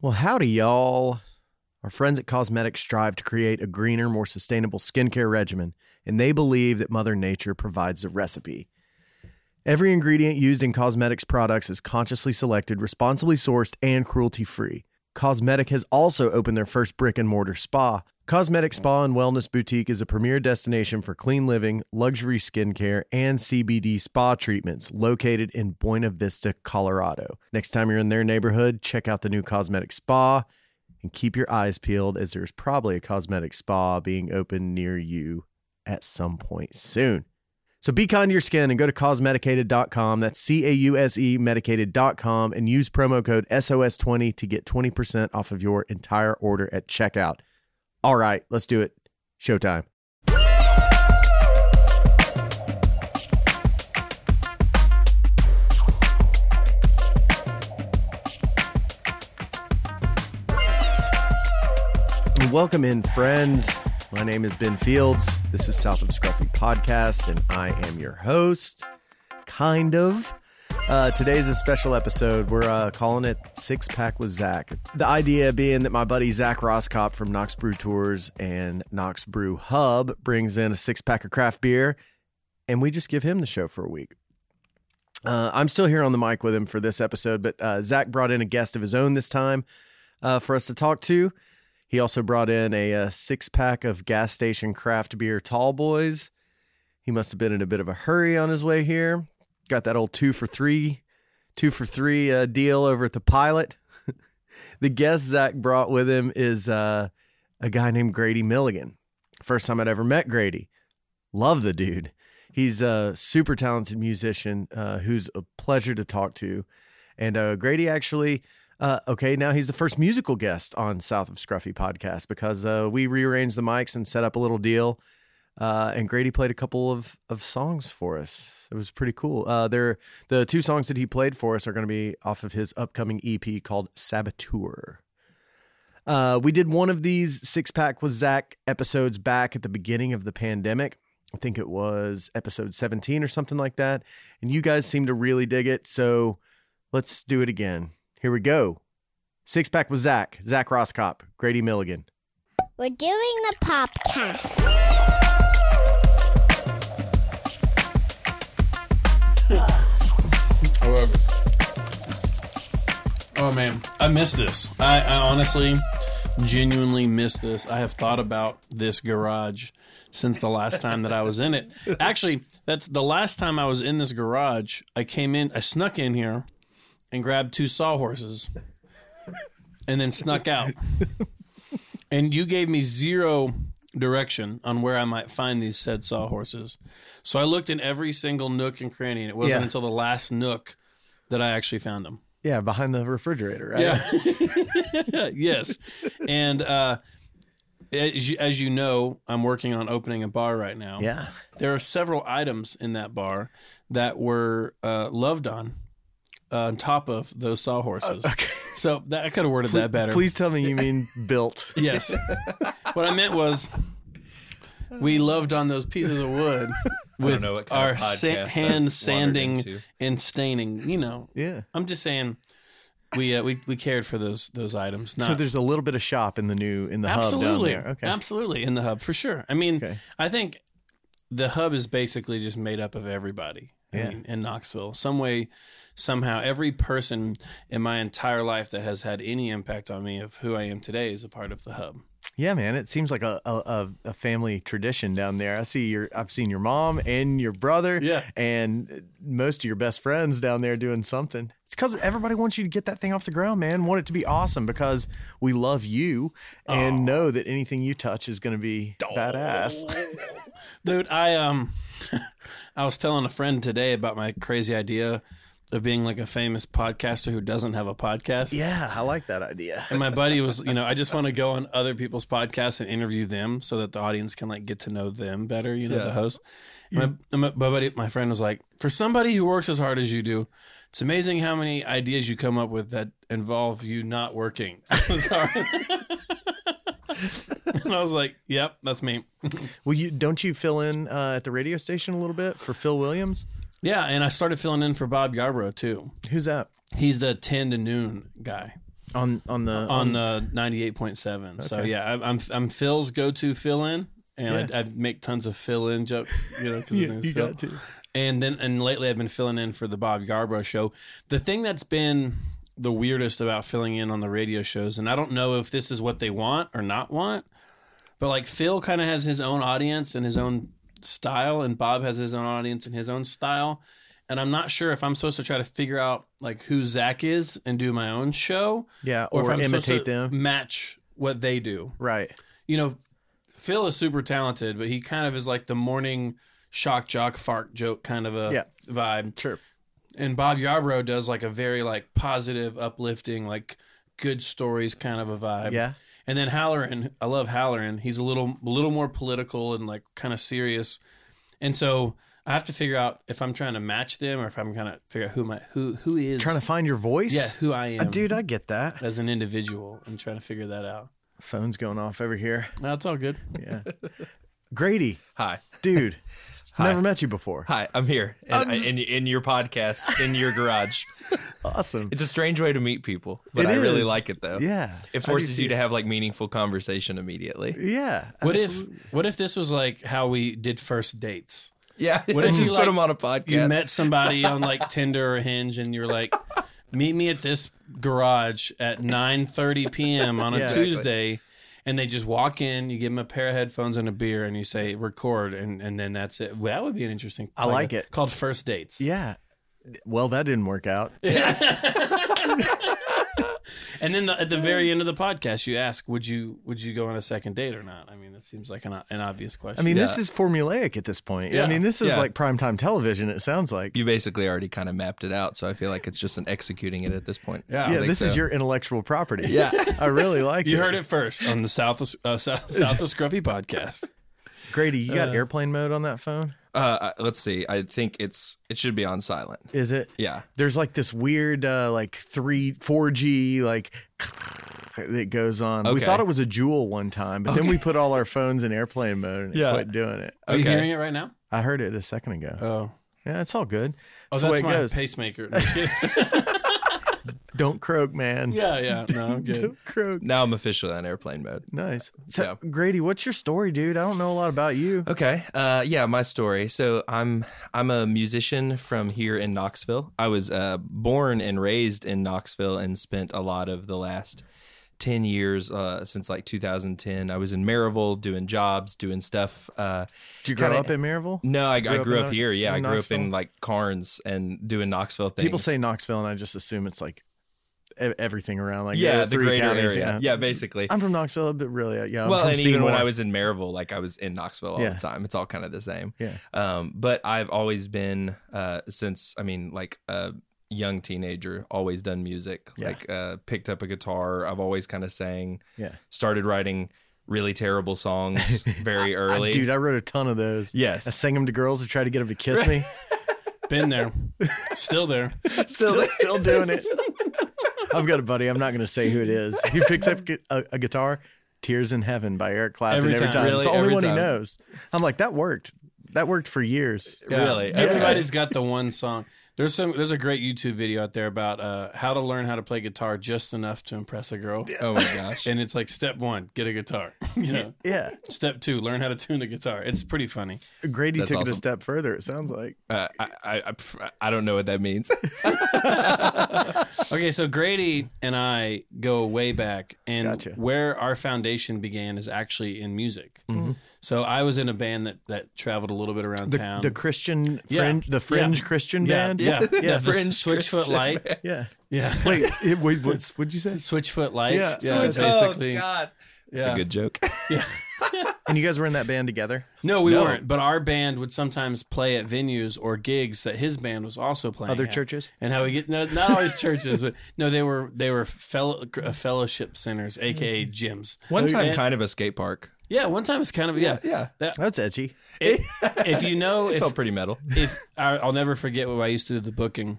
Well, howdy, y'all. Our friends at Cosmetics strive to create a greener, more sustainable skincare regimen, and they believe that Mother Nature provides the recipe. Every ingredient used in cosmetics products is consciously selected, responsibly sourced, and cruelty free. Causemedic has also opened their first brick and mortar spa. Causemedic Spa and Wellness Boutique is a premier destination for clean living, luxury skincare, and CBD spa treatments located in Buena Vista, Colorado. Next time you're in their neighborhood, check out the new Causemedic Spa and keep your eyes peeled as there's probably a Causemedic spa being opened near you at some point soon. So be kind to your skin and go to cosmeticated.com. That's C A U S E medicated.com and use promo code SOS20 to get 20% off of your entire order at checkout. All right, let's do it. Showtime. Welcome in, friends. My name is Ben Fields. This is South of Scruffy Podcast, and I am your host. Kind of. Uh, today's a special episode. We're uh, calling it Six Pack with Zach. The idea being that my buddy Zach Roscop from Knox Brew Tours and Knox Brew Hub brings in a six pack of craft beer, and we just give him the show for a week. Uh, I'm still here on the mic with him for this episode, but uh, Zach brought in a guest of his own this time uh, for us to talk to. He also brought in a, uh six pack of gas station craft beer tall boys. He must have been in a bit of a hurry on his way here. Got that old two for three, two for three uh, deal over at the pilot. the guest Zach brought with him is uh, a guy named Grady Milligan. First time I'd ever met Grady. Love the dude. He's a super talented musician uh, who's a pleasure to talk to. And uh, Grady actually uh, okay, now he's the first musical guest on South of Scruffy podcast because uh, we rearranged the mics and set up a little deal. Uh, and Grady played a couple of, of songs for us. It was pretty cool. Uh, they're, the two songs that he played for us are going to be off of his upcoming EP called Saboteur. Uh, we did one of these six pack with Zach episodes back at the beginning of the pandemic. I think it was episode 17 or something like that. And you guys seem to really dig it. So let's do it again. Here we go. Six pack with Zach, Zach Roscop, Grady Milligan. We're doing the podcast. I love it. Oh man, I miss this. I, I honestly, genuinely miss this. I have thought about this garage since the last time that I was in it. Actually, that's the last time I was in this garage. I came in, I snuck in here and grabbed two sawhorses and then snuck out. And you gave me zero direction on where I might find these said sawhorses. So I looked in every single nook and cranny, and it wasn't Yeah. until the last nook that I actually found them. Yeah, behind the refrigerator, right? Yeah. yes. And uh, as, you, as you know, I'm working on opening a bar right now. Yeah. There are several items in that bar that were uh, loved on uh, on top of those sawhorses. Okay. So that, I could have worded that better. Please tell me you mean built. Yes. what I meant was we loved on those pieces of wood with know our sa- podcast I've hand sanding and staining. You know, Yeah. I'm just saying we uh, we we cared for those those items. So there's a little bit of shop in the new in the absolutely, hub down there. Okay. absolutely in the hub for sure. I mean, Okay. I think the hub is basically just made up of everybody. I mean, in Knoxville, some way, somehow, every person in my entire life that has had any impact on me of who I am today is a part of the hub. Yeah, man. It seems like a, a, a- family tradition down there. I see your I've seen your mom and your brother. Yeah. And most of your best friends down there doing something. It's because everybody wants you to get that thing off the ground, man. Want it to be awesome because we love you and know that anything you touch is going to be badass. Dude, I um I was telling a friend today about my crazy idea of being like a famous podcaster who doesn't have a podcast. Yeah, I like that idea. And my buddy was, you know, I just want to go on other people's podcasts and interview them so that the audience can like get to know them better, you know, the host. My, my, my buddy, my friend was like, for somebody who works as hard as you do, it's amazing how many ideas you come up with that involve you not working. Sorry. and I was like, yep, that's me. Well, you don't you fill in uh, at the radio station a little bit for Phil Williams? Yeah, and I started filling in for Bob Yarbrough too. Who's that? He's the 10 to noon guy. on on the on the ninety eight point seven. So yeah, I, I'm I'm Phil's go to fill in, and Yeah. I, I make tons of fill in jokes. You know, because Yeah, you Phil. got to. And then and lately I've been filling in for the Bob Yarbrough show. The thing that's been the weirdest about filling in on the radio shows, and I don't know if this is what they want or not want, but like Phil kind of has his own audience and his own style, and Bob has his own audience and his own style. And I'm not sure if I'm supposed to try to figure out like who Zach is and do my own show, Yeah, or, or, if I'm supposed imitate them. match what they do. Right. You know, Phil is super talented, but he kind of is like the morning shock jock fart joke kind of a Yeah. vibe. Sure. And Bob Yarbrough does like a very like positive, uplifting, like good stories kind of a vibe. Yeah. And then Hallerin, I love Hallerin. He's a little a little more political and like kind of serious. And so I have to figure out if I'm trying to match them or if I'm kind of figure out who my who who is Trying to find your voice. yeah who I Uh, am, dude, I get that. as an individual and trying to figure that out. Phone's going off over here. That's all good. Yeah. Grady, Hi. dude. Hi. Never met you before. Hi, I'm here in, in, in your podcast, in your garage. Awesome. It's a strange way to meet people, but It I really like it though. Yeah. It forces too. you to have like meaningful conversation immediately. Yeah. What absolutely. if what if this was like how we did first dates? Yeah. What if just you, put like, them on a podcast? You met somebody on like Tinder or Hinge, and you're like, "Meet me at this garage at 9:30 p.m. on a Yeah. Exactly. Tuesday." And they just walk in, you give them a pair of headphones and a beer, and you say record, and, and then that's it. That would be an interesting. I like it. Called first dates. Yeah. Well, that didn't work out. And then the, at the very end of the podcast, you ask, "Would you would you go on a second date or not?" I mean, that seems like an, an obvious question. I mean, this is formulaic at this point. Yeah. I mean, this is Yeah. like primetime television. It sounds like. You basically already kind of mapped it out, so I feel like it's just an executing it at this point. Yeah. Yeah, think this is your intellectual property. Yeah. I really like it. you heard it first on the South of, uh, South, South of Scruffy podcast. Grady, you got airplane mode on that phone? Uh, let's see. I think it's it should be on silent. Is it? Yeah. There's like this weird, uh, like three, 4G, like that goes on. We thought it was a jewel one time, but then we put all our phones in airplane mode and it Yeah. quit doing it. Are you hearing it right now? I heard it a second ago. Oh, Yeah, it's all good. oh, That's the way that's my goes. pacemaker. No, just kidding. Don't croak, man. yeah, yeah. No, I'm good. Don't croak. Now I'm officially on airplane mode. Nice. So, Yeah. Grady, what's your story, dude? I don't know a lot about you. Okay. Uh, yeah, my story. So I'm I'm a musician from here in Knoxville. I was uh, born and raised in Knoxville and spent a lot of the last ten years uh, since like 2010. I was in Maryville doing jobs, doing stuff. Uh, Did you grow kinda- up in Maryville? no, I, I Grew up up here. Yeah, I grew up in like Karns and doing Knoxville things. People say Knoxville, and I just assume it's like everything around, like yeah, the three greater counties. area. Yeah. Yeah, basically. I'm from Knoxville, but really, uh, yeah. I'm well, from and even when I was in Maryville, like I was in Knoxville all Yeah. the time. It's all kind of the same. Yeah. Um, but I've always been uh, since I mean, like a young teenager, always done music. Yeah. Like uh, picked up a guitar. I've always kind of sang. Yeah. Started writing really terrible songs very early. Dude, I wrote a ton of those. Yes. I sang them to girls to try to get them to kiss me. Been there, still there. still, still doing it. I've got a buddy. I'm not going to say who it is. He picks up a, a guitar, "Tears in Heaven" by Eric Clapton Every every time. time. Really? It's the only Every one time. he knows. I'm like, that worked. That worked for years. Yeah. Really? Okay. Everybody's got the one song. There's some. There's a great YouTube video out there about uh, how to learn how to play guitar just enough to impress a girl. Oh my gosh. And it's like step one, get a guitar. you know, Yeah. step two, learn how to tune the guitar. It's pretty funny. Grady That's took it a step further. It sounds like. Uh, I, I, I, I don't know what that means. Okay, so Grady and I go way back, and Gotcha. where our foundation began is actually in music. Mm-hmm. So I was in a band that that traveled a little bit around The, town. the Christian Yeah. the fringe Yeah. Christian yeah, band. yeah, yeah, yeah. the Fringe Switchfoot Christian Light. band. yeah. Yeah, Wait, it, wait, what's, what'd you say? Switchfoot Light. Yeah, yeah, Switch- basically. Oh God. It's Yeah. a good joke. Yeah. and you guys were in that band together? No, we No. weren't. But our band would sometimes play at venues or gigs that his band was also playing. Other at. churches? And how we get no, not always churches, but no, they were they were fellow uh, fellowship centers, aka gyms. One time, And- kind of a skate park. Yeah, one time it's kind of yeah. Yeah. That, That's edgy. if, if you know, It if felt pretty metal. if I, I'll never forget what I used to do the booking,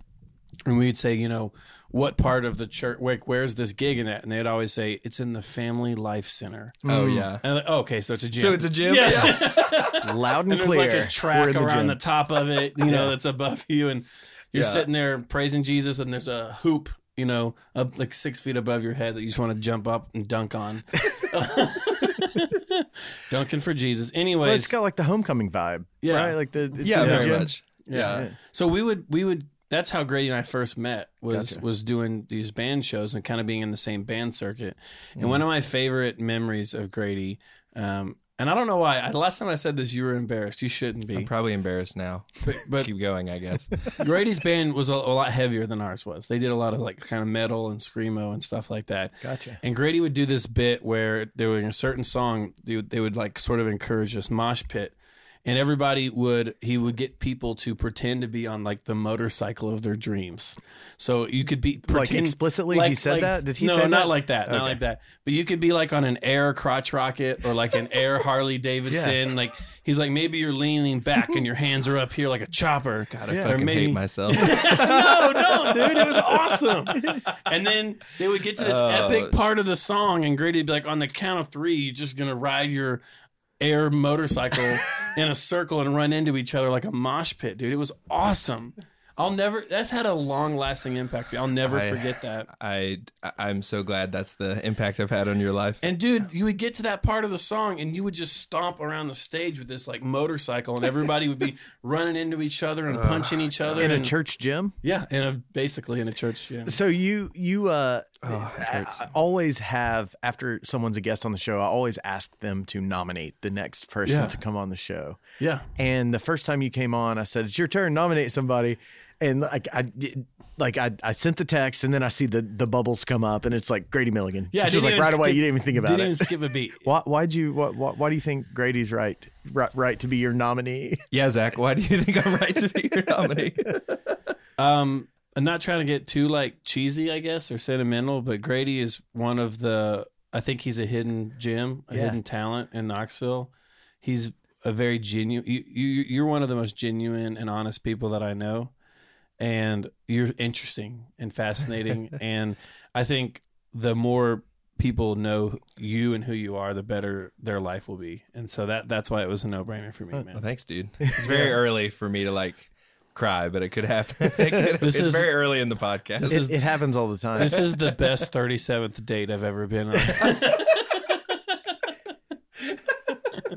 and we'd say, you know, what part of the church, like, where's this gig in that? And they'd always say, it's in the Family Life Center. Oh mm. yeah. And I'm like, oh, okay, so it's a gym. So it's a gym. Yeah. Loud and, and there's clear. like a track the around gym. the top of it, you know, that's above you, and you're Yeah. sitting there praising Jesus, and there's a hoop you know, up like six feet above your head that you just want to jump up and dunk on. Dunking for Jesus. Anyways, Well, it's got like the homecoming vibe. Yeah. Right? Like the it's Yeah, very gym. much. Yeah. So we would we would that's how Grady and I first met was Gotcha. was doing these band shows and kind of being in the same band circuit. And Mm. one of my favorite memories of Grady, um, and I don't know why. I, last time I said this, you were embarrassed. You shouldn't be. I'm probably embarrassed now. But, but Keep going, I guess. Grady's band was a, a lot heavier than ours was. They did a lot of like kind of metal and screamo and stuff like that. Gotcha. And Grady would do this bit where there was a certain song they would, they would like sort of encourage this mosh pit, and everybody would he would get people to pretend to be on like the motorcycle of their dreams. So you could be Like pretend- explicitly he said that? Did he say no, say not that? like that, not like that. But you could be like on an air crotch rocket or like an air Harley Davidson. Like he's like maybe you're leaning back and your hands are up here like a chopper. God, I Or fucking maybe- hate myself. no, don't, dude. It was awesome. And then they would get to this Oh. epic part of the song, and Grady'd be like, on the count of three, you're just gonna ride your air motorcycle in a circle and run into each other like a mosh pit, dude. It was awesome. I'll never. That's had a long lasting impact. I'll never I- forget that. I I'm so glad that's the impact I've had on your life. And dude, you would get to that part of the song, and you would just stomp around the stage with this like motorcycle, and everybody would be running into each other and punching each other In a church gym. Yeah, in a basically in a church. gym. So you you uh Oh, I. I always have after someone's a guest on the show, I always ask them to nominate the next person Yeah. to come on the show. Yeah. And the first time you came on, I said, "It's your turn. Nominate somebody." And like I like I, I sent the text, and then I see the the bubbles come up, and it's like Grady Milligan. Yeah, it's just like even right away. You didn't even think about it. Didn't it. even skip a beat. Why? Why'd you? What, why, why do you think Grady's right? Right, right to be your nominee? Yeah, Zach, why do you think I'm right to be your nominee? Um, I'm not trying to get too like cheesy, I guess, or sentimental, but Grady is one of the. I think he's a hidden gem, a Yeah. hidden talent in Knoxville. He's a very genuine. You, you, you're one of the most genuine and honest people that I know, and you're interesting and fascinating. and I think the more people know you and who you are, the better their life will be. And so that that's why it was a no brainer for me, Well, man. thanks, dude. It's very early for me to like cry, but it could happen. It could- This it's is- very early in the podcast. This It, is- it happens all the time. This is the best 37th date I've ever been on.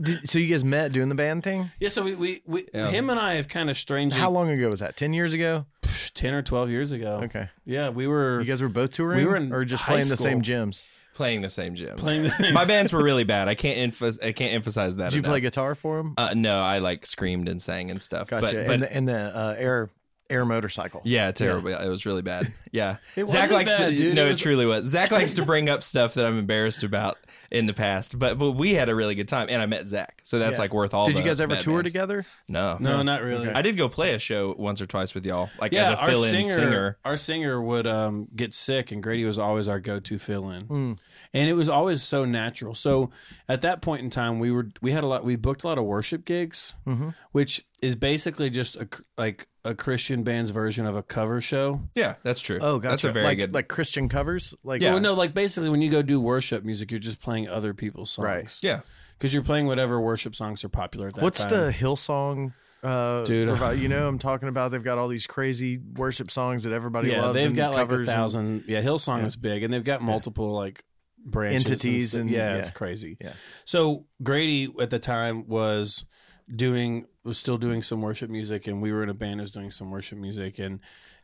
Did- so you guys met doing the band thing? Yeah, so we, we, we Yeah. him and I have kind of strangely How long ago was that? Ten years ago? ten or twelve years ago. Okay. Yeah, we were You guys were both touring, We were in or just high playing the same gyms. Playing the same gyms. Playing the same- My bands were really bad. I can't emphasize. I can't emphasize that. Did you enough. play guitar for them? Uh, no, I like screamed and sang and stuff. Gotcha. But, but and the, and the uh, air air motorcycle. yeah, terrible. It was really bad. Yeah, It Zach wasn't likes bad, to. dude. No, It it, truly was. Zach likes to bring up stuff that I'm embarrassed about in the past. But but we had a really good time, and I met Zach, so that's Yeah. like worth all. Did you guys ever tour bands. together? No, no, not really. Okay. I did go play a show once or twice with y'all, like Yeah, as a fill-in singer, singer. our singer would um, get sick, and Grady was always our go-to fill-in, Hmm. and it was always so natural. So at that point in time, we were we had a lot. We booked a lot of worship gigs, Mm-hmm. which is basically just a, like a Christian band's version of a cover show. Yeah, that's true. Oh, gotcha. That's a very like, good. like Christian covers. Like Yeah. Well, no, like basically when you go do worship music, you're just playing other people's songs, Right. yeah, Because you're playing whatever worship songs are popular at that What's time. the Hillsong? Uh, Dude. provi- you know, I'm talking about. They've got all these crazy worship songs that everybody yeah, loves. they've and got like a covers and- thousand. yeah, Hillsong Yeah. is big, and they've got multiple like branches, Entities stuff. and- yeah, yeah. it's crazy. Yeah. So Grady at the time was doing was still doing some worship music, and we were in a band that was doing some worship music, and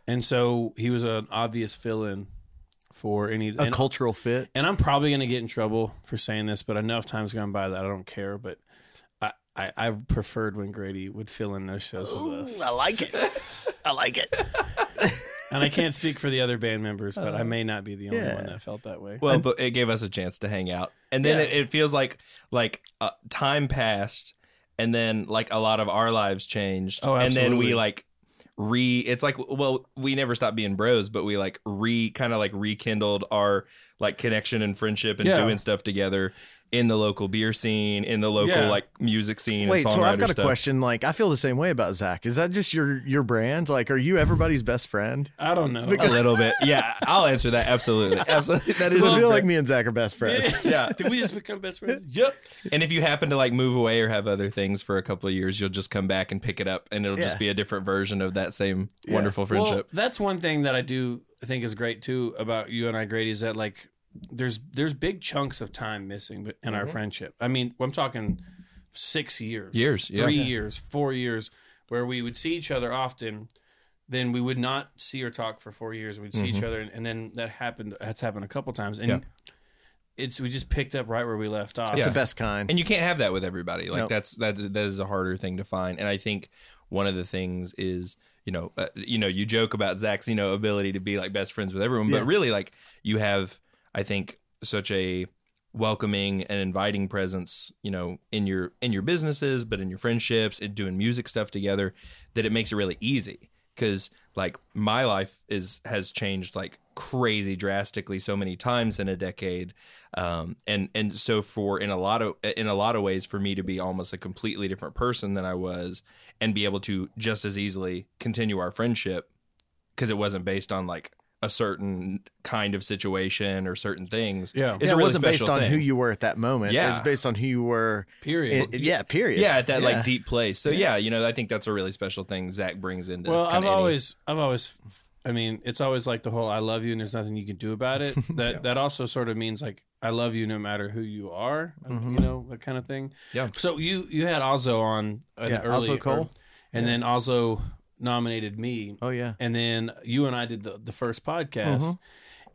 and so he was an obvious fill in for any a and, cultural fit. and I'm probably going to get in trouble for saying this, but enough time's gone by that I don't care. But I, I, I preferred when Grady would fill in those shows with us. I like it. I like it. And I can't speak for the other band members, but I may not be the only yeah. one that felt that way. Well, but it gave us a chance to hang out, and then Yeah. it, it feels like like uh, time passed, and then like a lot of our lives changed, Oh, and then we like re. It's like well, we never stopped being bros, but we like re kind of like rekindled our like connection and friendship and Yeah. doing stuff together, in the local beer scene, in the local Yeah. like music scene. Wait, and so I've got a question. Like, I feel the same way about Zach. Is that just your your brand? Like, are you everybody's best friend? I don't know. A little bit, yeah. I'll answer that absolutely, absolutely. That is Because I a feel like me and Zach are best friends. yeah. Did we just become best friends? Yep. And if you happen to like move away or have other things for a couple of years, you'll just come back and pick it up, and it'll Yeah. just be a different version of that same wonderful friendship. Well, that's one thing that I do think is great too about you and I, Grady, is that like there's there's big chunks of time missing in our friendship. I mean, I'm talking six years, Years, yeah. three Yeah. years, four years, where we would see each other often. Then we would not see or talk for four years. We'd see each other, and, and then that happened. That's happened a couple times, and Mm-hmm. Yeah. it's we just picked up right where we left off. It's Yeah. the best kind. and you can't have that with everybody like Nope. that's that that is a harder thing to find and i think one of the things is you know uh, you know you joke about zach's you know ability to be like best friends with everyone Yeah. but really like you have i think such a welcoming and inviting presence you know in your in your businesses but in your friendships and doing music stuff together that it makes it really easy. Because like my life is has changed like crazy drastically so many times in a decade. Um, and and so for in a lot of in a lot of ways for me to be almost a completely different person than I was and be able to just as easily continue our friendship because it wasn't based on like a certain kind of situation or certain things Yeah. it's yeah, a really it wasn't based on thing. who you were at that moment. It Yeah. was based on who you were. Period. i- yeah, period. yeah at that Yeah. like deep place so yeah. you know I think that's a really special thing Zach brings into Well, I've any- always, I've always, I mean, it's always like the whole "I love you" and there's nothing you can do about it. That that also sort of means like I love you no matter who you are, Mhm. you know, that kind of thing. Yeah. So you you had Ozzo on an Yeah, early, Ozzo Cole. and then Ozzo nominated me, Oh yeah. and then you and I did the the first podcast. Mhm.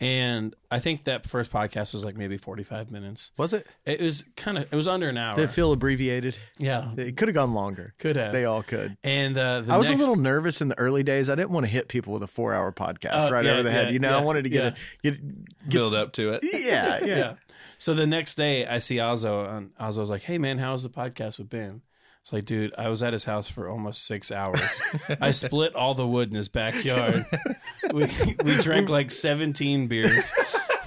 And I think that first podcast was like maybe 45 minutes. Was it? It was kind of, it was under an hour. Did it feel abbreviated? yeah. It could have gone longer. Could have. They all could. and uh, the I was next, a little nervous in the early days. I didn't want to hit people with a four-hour podcast Oh, right yeah, over the head. yeah, You know, I wanted to get a get. build up to it Yeah, yeah. yeah. So the next day, I see Ozzo, and Ozzo's like, "Hey, man, how's the podcast with Ben?" It's like, dude, I was at his house for almost six hours. I split all the wood in his backyard. we we drank like seventeen beers.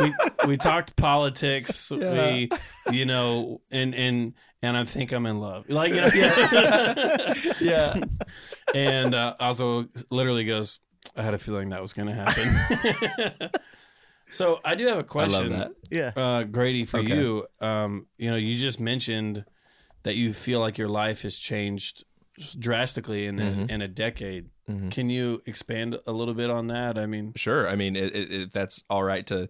We we talked politics. We, you know, and and and I think I'm in love. Like, you know, yeah. yeah and uh, Ozzo literally goes, "I had a feeling that was going to happen." so I do have a question. love that Yeah. uh, Grady, for Okay. you, um, you know, you just mentioned that you feel like your life has changed drastically in a, Mhm. in a decade. Mhm. Can you expand a little bit on that? I mean, Sure. I mean, it, it, it, that's all right to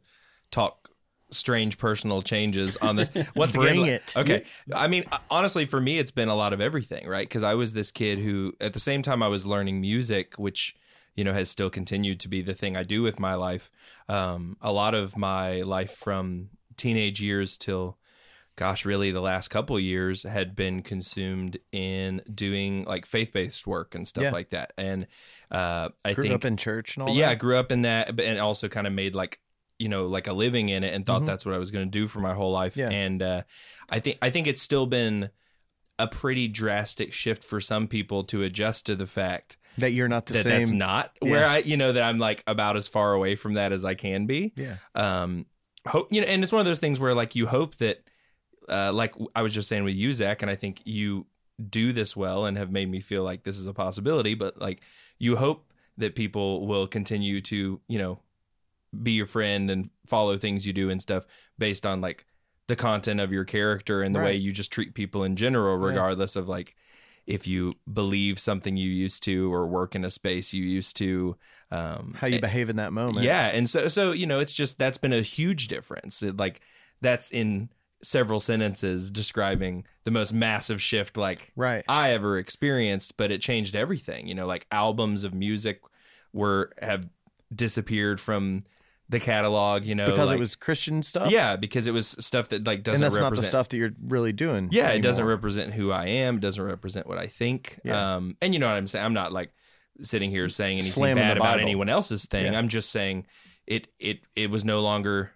talk strange personal changes on this. Once Bring again, it. Okay. I mean, honestly, for me, it's been a lot of everything, right? Because I was this kid who, at the same time, I was learning music, which you know has still continued to be the thing I do with my life. Um, a lot of my life from teenage years till gosh, really the last couple years had been consumed in doing like faith based work and stuff Yeah. like that. And uh, I Grew think up in church and all yeah, I grew up in that, but- and also kind of made like you know like a living in it, and thought Mhm. that's what I was going to do for my whole life. Yeah. And uh, I think I think it's still been a pretty drastic shift for some people to adjust to the fact That you're not the that same. that's not Yeah. where I you know that I'm like about as far away from that as I can be. Yeah. Um, hope you know, and it's one of those things where like you hope that, uh, like I was just saying with you, Zach, and I think you do this well and have made me feel like this is a possibility. But like you hope that people will continue to you know be your friend and follow things you do and stuff based on like the content of your character and the way you just treat people in general, Right. regardless of like if you believe something you used to or work in a space you used to. Um, How you behave in that moment. yeah, and so so you know, it's just that's been a huge difference. It, like that's in several sentences describing the most massive shift like Right. I ever experienced, but it changed everything. You know, like albums of music were have disappeared from the catalog. You know, because like- it was Christian stuff. yeah, because it was stuff that like doesn't that's not the stuff that you're really doing. yeah, it doesn't represent who I am. Doesn't represent what I think. Yeah. Um, and you know what I'm saying. I'm not like sitting here saying anything Slamming bad about anyone else's thing. Yeah. I'm just saying it. It it was no longer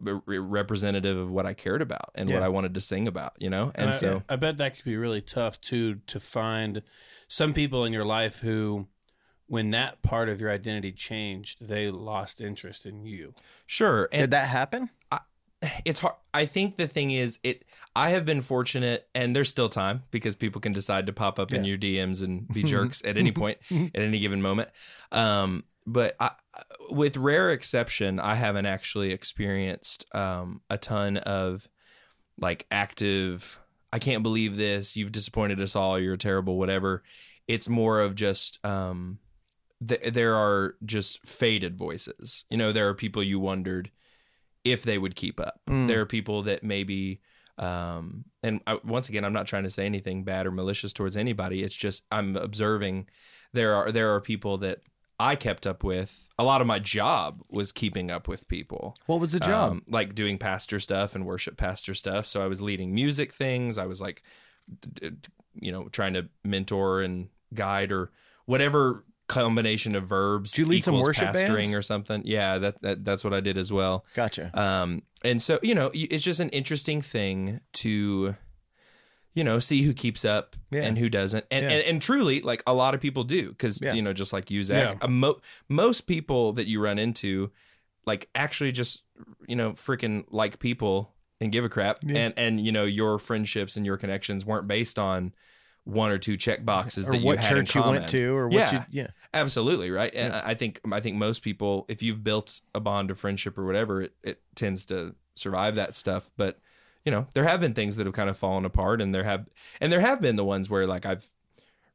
representative of what I cared about and what I wanted to sing about. You know, and, I, so I bet that could be really tough too to find some people in your life who, when that part of your identity changed, they lost interest in you. sure. And Did that happen? I, it's hard. I think the thing is, it. I have been fortunate, and there's still time because people can decide to pop up in your DMs and be jerks at any point, at any given moment. Um, but I, with rare exception, I haven't actually experienced um, a ton of like active. I can't believe this. You've disappointed us all. You're terrible. Whatever. It's more of just. Um, th- there are just faded voices. You know, there are people you wondered if they would keep up. There are people that maybe, um, and I, once again, I'm not trying to say anything bad or malicious towards anybody. It's just I'm observing there are there are people that I kept up with. A lot of my job was keeping up with people. What was the job? Um, like doing pastor stuff and worship pastor stuff. So I was leading music things. I was like, d- d- you know, trying to mentor and guide or whatever combination of verbs. Do you lead some worship pastoring bands? or something? Yeah, that, that that's what I did as well. gotcha. Um, and so you know, it's just an interesting thing to, you know, see who keeps up Yeah. and who doesn't, and, Yeah. and and truly, like a lot of people do, because Yeah. you know, just like you, Zach, Yeah. mo- most people that you run into, like actually just you know, freaking like people and give a crap, and and you know, your friendships and your connections weren't based on one or two check boxes or that you what had in church you common. went to, or what Yeah. you yeah. Absolutely right, and I I think I think most people, if you've built a bond of friendship or whatever, it, it tends to survive that stuff. But you know, there have been things that have kind of fallen apart, and there have and there have been the ones where like I've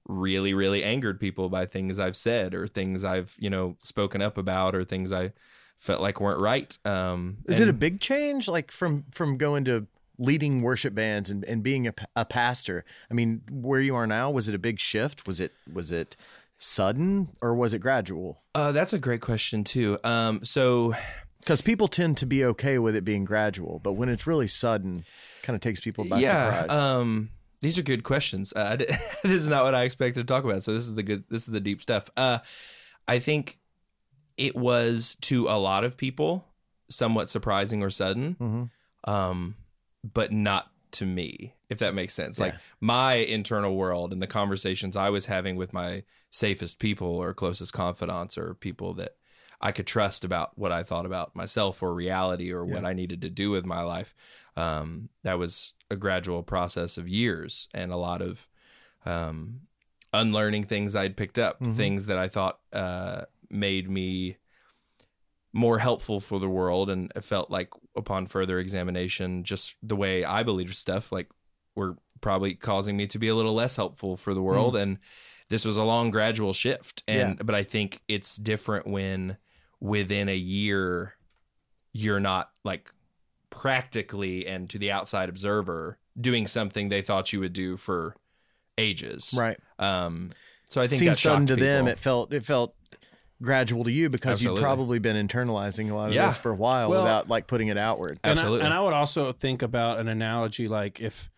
really really angered people by things I've said or things I've you know spoken up about or things I felt like weren't right. Um, Is it a big change, like from from going to leading worship bands and, and being a, a pastor? I mean, where you are now, was it a big shift? Was it was it sudden or was it gradual? Uh, that's a great question too. Um, so Because people tend to be okay with it being gradual, but when it's really sudden, kind of takes people by surprise. Um, these are good questions. Uh, I di- this is not what I expected to talk about. So this is the good. This is the deep stuff. Uh, I think it was to a lot of people somewhat surprising or sudden, Mhm. um, but not to me. If that makes sense. Like my internal world and the conversations I was having with my safest people or closest confidants or people that I could trust about what I thought about myself or reality or what I needed to do with my life. Um, that was a gradual process of years and a lot of um, unlearning things I'd picked up, things that I thought uh, made me more helpful for the world. And it felt like upon further examination, just the way I believed stuff, like were probably causing me to be a little less helpful for the world. And this was a long, gradual shift. And but I think it's different when within a year you're not like practically and to the outside observer doing something they thought you would do for ages. right. Um so I think Seemed that sudden shocked to them. It felt it felt gradual to you because you've probably been internalizing a lot of Yeah. this for a while Well- without like putting it outward. And I- Absolutely. And I, would also think about an analogy like if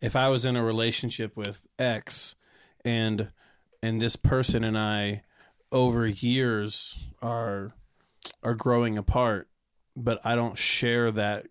if I was in a relationship with X and and this person and I over years are are growing apart, but I don't share that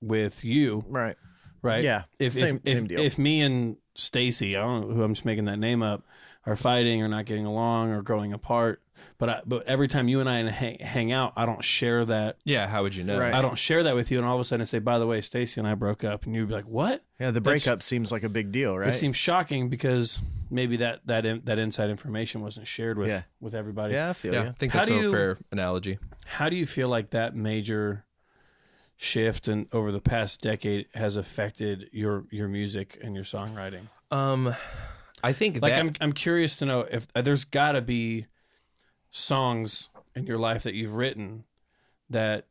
with you, Right. right? Yeah. If Same- if same if, deal. if me and Stacy, I don't know who I'm just making that name up, are fighting or not getting along or growing apart, but I, but every time you and I hang, hang out, I don't share that yeah, how would you know? Right. I don't share that with you, and all of a sudden I say, "By the way, Stacy and I broke up," and you'd be like, "What?" Yeah, the That's- breakup seems like a big deal, right? It seems shocking because maybe that that in, that inside information wasn't shared with Yeah. with everybody. yeah, I feel Yeah, I you. think How that's do a you- fair analogy. How do you feel like that major shift and over the past decade has affected your your music and your songwriting? Um, I think Like, that I'm I'm curious to know if uh, there's got to be songs in your life that you've written that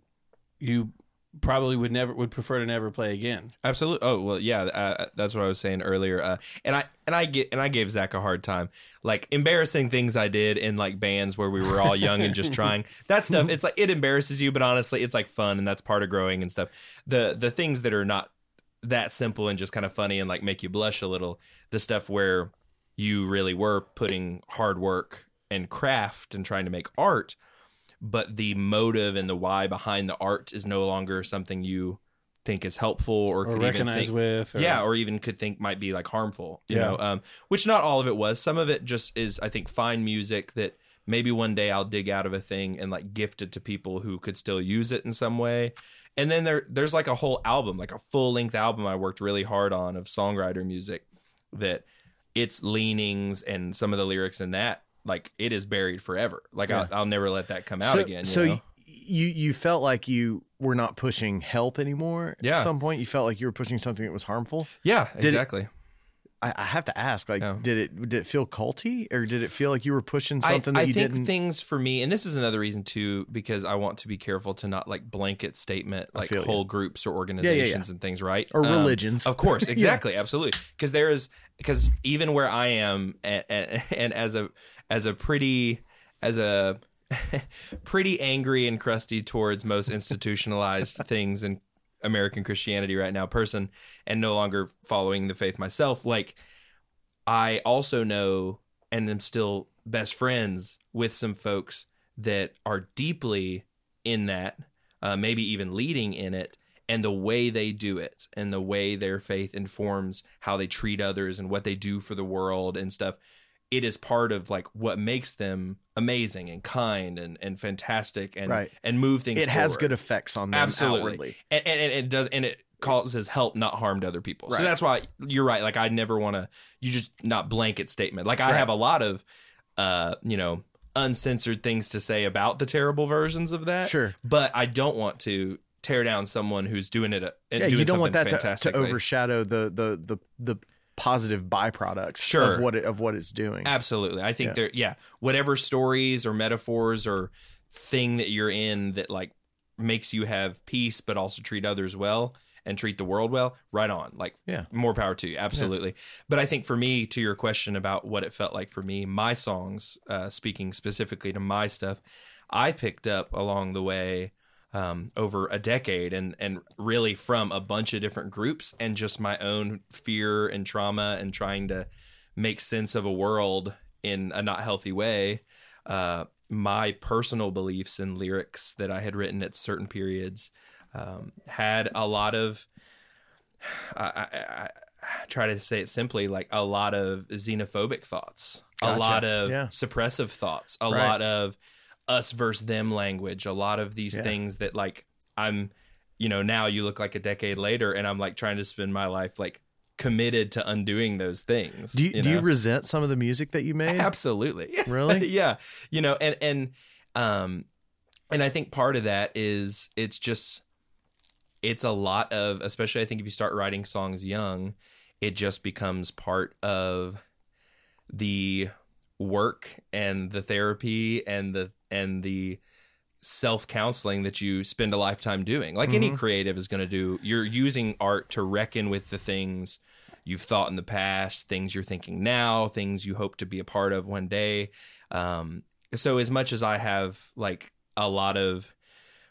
you probably would never would prefer to never play again. absolutely. Oh well, yeah. Uh, that's what I was saying earlier. Uh, and I and I get and I gave Zach a hard time, like embarrassing things I did in like bands where we were all young and just trying that stuff. It's like it embarrasses you, but honestly, it's like fun and that's part of growing and stuff. The the things that are not that simple and just kind of funny and like make you blush a little. The stuff where you really were putting hard work and craft and trying to make art, but the motive and the why behind the art is no longer something you think is helpful or, Or could even recognize think, with, or, yeah, or even could think might be like harmful, you Yeah. know. Um, which not all of it was. Some of it just is, I think, fine music that maybe one day I'll dig out of a thing and like gift it to people who could still use it in some way. And then there there's like a whole album, like a full length album I worked really hard on of songwriter music that its leanings and some of the lyrics in that like it is buried forever. Like I'll, I'll never let that come out so, again. You so know? you you felt like you were not pushing help anymore. Yeah. At some point, you felt like you were pushing something that was harmful. yeah, it- exactly. I, I have to ask, like, Yeah. did it did it feel culty, or did it feel like you were pushing something I that you think didn't? things for me, and this is another reason too, because I want to be careful to not like blanket statement like feel you. whole groups or organizations and things, right? Or Um, religions. of course, exactly, absolutely. Because there is because even where I am, and, and, and as a as a pretty as a pretty angry and crusty towards most institutionalized things in American Christianity right now person and no longer following the faith myself like I also know and am still best friends with some folks that are deeply in that uh, maybe even leading in it and the way they do it and the way their faith informs how they treat others and what they do for the world and stuff it is part of like what makes them amazing and kind and, and fantastic and Right. and move things it has good effects on them absolutely. and, and, and it does and it causes help not harm to other people. So that's why you're right. Like i never want to you just not blanket statement. Like i Right. have a lot of uh you know uncensored things to say about the terrible versions of that. Sure. but i don't want to tear down someone who's doing it uh, Yeah, doing you don't want that to, to overshadow the the the the positive byproducts Sure. of what it of what it's doing. Absolutely. I think Yeah. there yeah, whatever stories or metaphors or thing that you're in that like makes you have peace but also treat others well and treat the world well, right on. Like Yeah. more power to you. Absolutely. But I think for me to your question about what it felt like for me, my songs uh speaking specifically to my stuff, I picked up along the way um, over a decade and and really from a bunch of different groups and just my own fear and trauma and trying to make sense of a world in a not healthy way. Uh, my personal beliefs and lyrics that I had written at certain periods um, had a lot of. I, I, I try to say it simply, like a lot of xenophobic thoughts, a lot of Yeah. suppressive thoughts, a Right. lot of us versus them language, a lot of these Yeah. things that like I'm, you know, now you look like a decade later, and I'm like trying to spend my life like committed to undoing those things. do you, do you resent some of the music that you made? Absolutely. Really? yeah. You know, and and um and I think part of that is it's just it's a lot of especially I think if you start writing songs young, it just becomes part of the work and the therapy and the and the self counseling that you spend a lifetime doing. Like any creative is going to do, you're using art to reckon with the things you've thought in the past, things you're thinking now, things you hope to be a part of one day. Um, so as much as I have like a lot of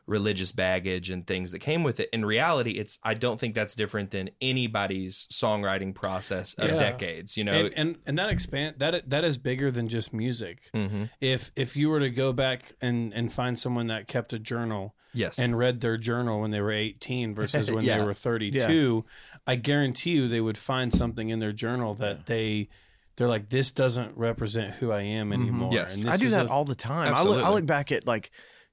religious baggage and things that came with it, in reality, it's I don't think that's different than anybody's songwriting process of Yeah. decades. You know, and, and and that expand that that is bigger than just music. Mhm. If if you were to go back and and find someone that kept a journal yes, and read their journal when they were 18 versus when Yeah. they were 32, I guarantee you they would find something in their journal that they they're like this doesn't represent who I am anymore. Yes. And I do that a- all the time. I look, I look back at like,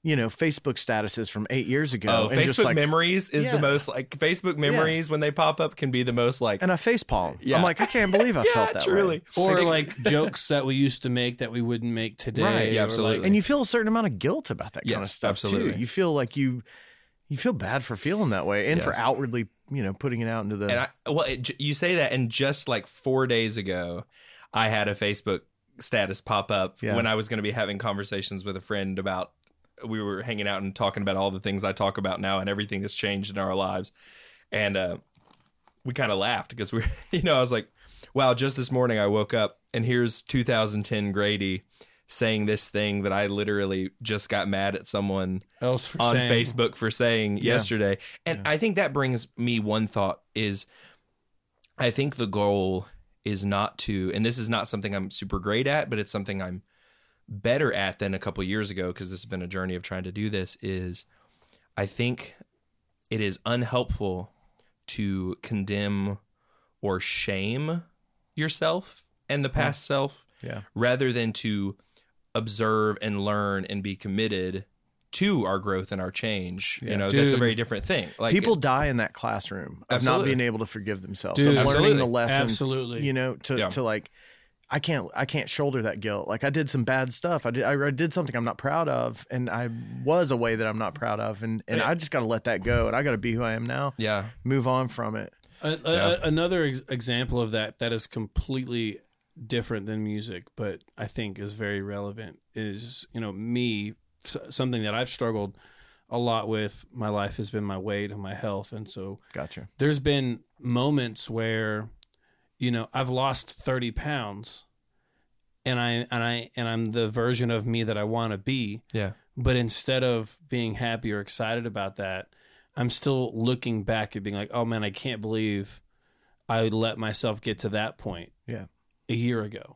you know, Facebook statuses from eight years ago. Oh, and just Facebook like, memories is Yeah. the most like Facebook memories when they pop up can be the most like and a face palm. Yeah. I'm like, I can't believe I yeah, felt that truly. way. or Like, like jokes that we used to make that we wouldn't make today. Right. Yeah, absolutely. like- And you feel a certain amount of guilt about that kind of stuff absolutely. too. You feel like you, you feel bad for feeling that way and for outwardly, you know, putting it out into the. And I well, it, you say that, and just like four days ago, I had a Facebook status pop up Yeah. when I was going to be having conversations with a friend about. We were hanging out and talking about all the things I talk about now, and everything that's changed in our lives, and uh, we kind of laughed because we, you know, I was like, "Wow!" Just this morning, I woke up and here's 2010 Grady saying this thing that I literally just got mad at someone else on saying- Facebook for saying yesterday. And I think that brings me one thought is I think the goal is not to and this is not something I'm super great at, but it's something I'm better at than a couple years ago because this has been a journey of trying to do this is I think it is unhelpful to condemn or shame yourself and the past mm. self Yeah. rather than to observe and learn and be committed to our growth and our change. You know, Dude. that's a very different thing. Like People die in that classroom of Absolutely. not being able to forgive themselves, Dude. of learning Absolutely. the lesson. Absolutely. You know, to Yeah. to like, I can't I can't shoulder that guilt. Like I did some bad stuff. I did I did something I'm not proud of, and I was a way that I'm not proud of, and and I just got to let that go, and I got to be who I am now. yeah, Move on from it. A, a, Yeah. a- another ex- example of that that is completely different than music, but I think is very relevant is you know me something that I've struggled a lot with. My life has been my weight and my health, and so Gotcha. there's been moments where you know I've lost 30 pounds and I and I and I'm the version of me that I want to be yeah, but instead of being happy or excited about that I'm still looking back and being like oh man I can't believe I let myself get to that point Yeah. a year ago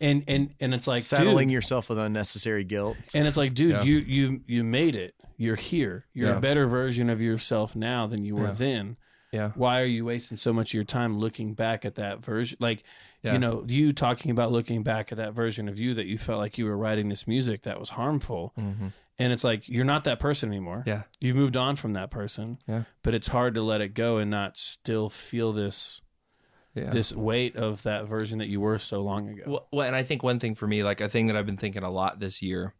and and and it's like Saddling dude, yourself with unnecessary guilt. and it's like dude Yeah. you you you made it you're here you're Yeah. a better version of yourself now than you were Yeah. then yeah, why are you wasting so much of your time looking back at that version like Yeah. you know you talking about looking back at that version of you that you felt like you were writing this music that was harmful Mhm. and it's like you're not that person anymore yeah, you've moved on from that person Yeah. but it's hard to let it go and not still feel this yeah. this weight of that version that you were so long ago Well, well, and I think one thing for me, like a thing that I've been thinking a lot this year,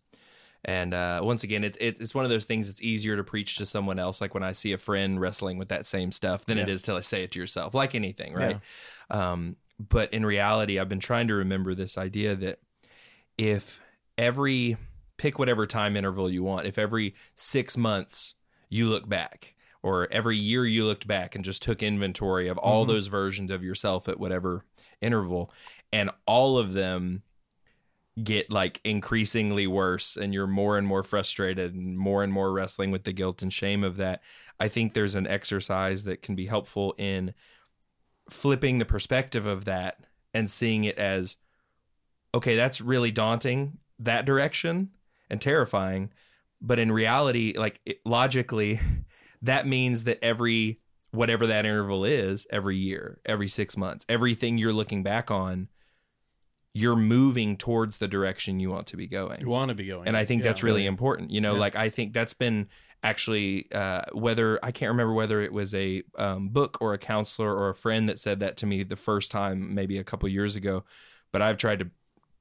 and uh, once again, it's it's it's one of those things that's easier to preach to someone else. Like when I see a friend wrestling with that same stuff, than it Yeah. is to like, say it to yourself. Like anything, right? Um, but in reality, I've been trying to remember this idea that if every pick whatever time interval you want, if every six months you look back, or every year you looked back and just took inventory of all those versions of yourself at whatever interval, and all of them get like increasingly worse and you're more and more frustrated and more and more wrestling with the guilt and shame of that i think there's an exercise that can be helpful in flipping the perspective of that and seeing it as okay that's really daunting that direction and terrifying. But in reality like it, logically that means that every whatever that interval is every year every 6 months everything you're looking back on you're moving towards the direction you want to be going you want to be going and I think Yeah. that's really important. You know, Yeah. like I think that's been actually uh, whether I can't remember whether it was a um, book or a counselor or a friend that said that to me the first time, maybe a couple years ago. But I've tried to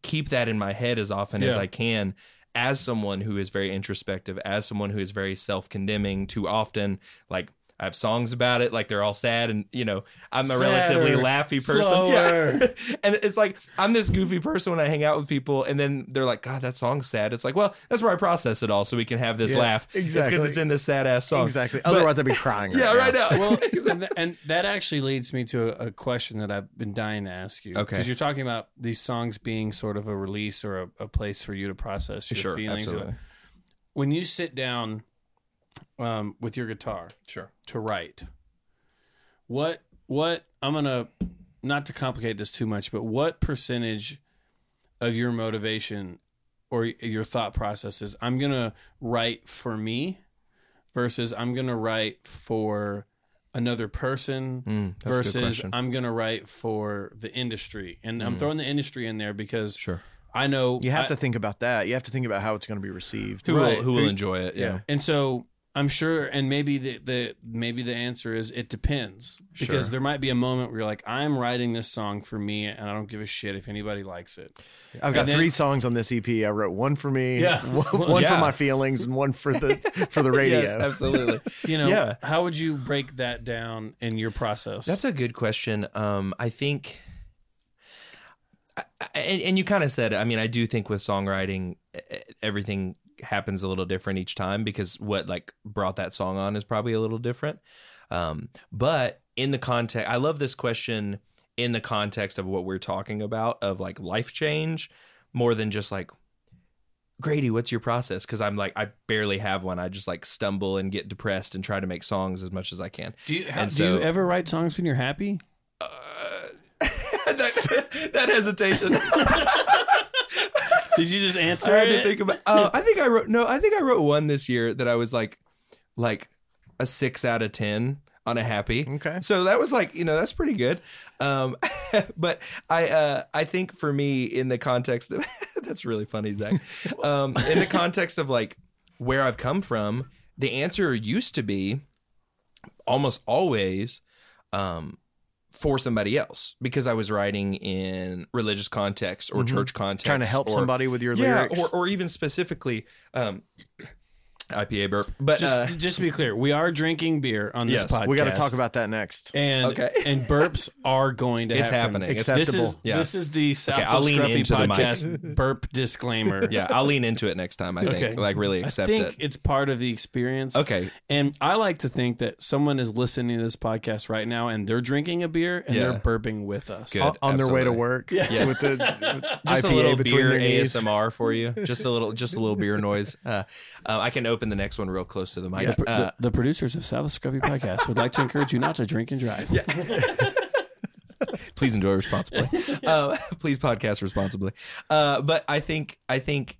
keep that in my head as often as I can. As someone who is very introspective, as someone who is very self-condemning, too often, like I have songs about it, like they're all sad, and you know I'm a relatively Sadder, laughy person. slower. Yeah. and it's like I'm this goofy person when I hang out with people, and then they're like, "God, that song's sad." It's like, well, that's where I process it all, so we can have this Yeah, laugh. Exactly. because it's in this sad ass song. Exactly. But- Otherwise, I'd be crying. yeah, right now. well, and, th- and that actually leads me to a, a question that I've been dying to ask you. Okay. Because you're talking about these songs being sort of a release or a, a place for you to process your sure, feelings. absolutely, When you sit down um, with your guitar sure. to write, what what I'm gonna not to complicate this too much, but what percentage of your motivation or your thought process is I'm gonna write for me versus I'm gonna write for another person Mm, that's a good versus. I'm gonna write for the industry. And I'm Mm. throwing the industry in there because Sure. I know You have I- to think about that. You have to think about how it's going to be received. Who Right. will who will enjoy it? Yeah. yeah. And so I'm sure, and maybe the, the maybe the answer is it depends because Sure. there might be a moment where you're like, I'm writing this song for me, and I don't give a shit if anybody likes it. I've got then- three songs on this EP. I wrote one for me, Yeah. one, one Yeah. for my feelings, and one for the for the radio. Yes, absolutely. You know, Yeah. how would you break that down in your process? That's a good question. Um, I think, I- I- and, and you kind of said. I mean, I do think with songwriting, everything happens a little different each time because what like brought that song on is probably a little different. Um, but in the context, I love this question in the context of what we're talking about of like life change more than just like Grady, what's your process? Because I'm like, I barely have one. I just like stumble and get depressed and try to make songs as much as I can. do you, do you ever write songs when you're happy? Uh, that, that hesitation. Did you just answer I had it? to think about. Uh, I think I wrote. No, I think I wrote one this year that I was like, like a six out of ten on a happy. Okay. So that was like, you know, that's pretty good. Um, but I, uh, I think for me, in the context of that's really funny, Zach. Um, in the context of like where I've come from, the answer used to be almost always um, for somebody else because I was writing in religious context or church context, Mm-hmm. Trying to help or- somebody with your yeah, lyrics. or, or even specifically um, IPA burp. But Just, uh, just to be clear, we are drinking beer on this Yes, podcast. we got to talk about that next. and Okay. and burps are going to It's happen. happening. It's This is acceptable. Yeah. this is the South I'll lean Scruffy into the mic. podcast burp disclaimer. yeah, I'll lean into it next time. I think Okay. like really I accept think it. it's part of the experience. Okay, And I like to think that someone is listening to this podcast right now and they're drinking a beer and Yeah. they're burping with us. Good. on, on their way to absolutely. work Yes. with the with just IPA a little beer. ASMR for you. Just a little, just a little beer noise. Uh, uh, I can open the next one real close to the mic. The, Uh, the, the producers of South Scruffy Podcast would like to encourage you not to drink and drive. please enjoy responsibly. uh, please podcast responsibly. Uh, but I think I think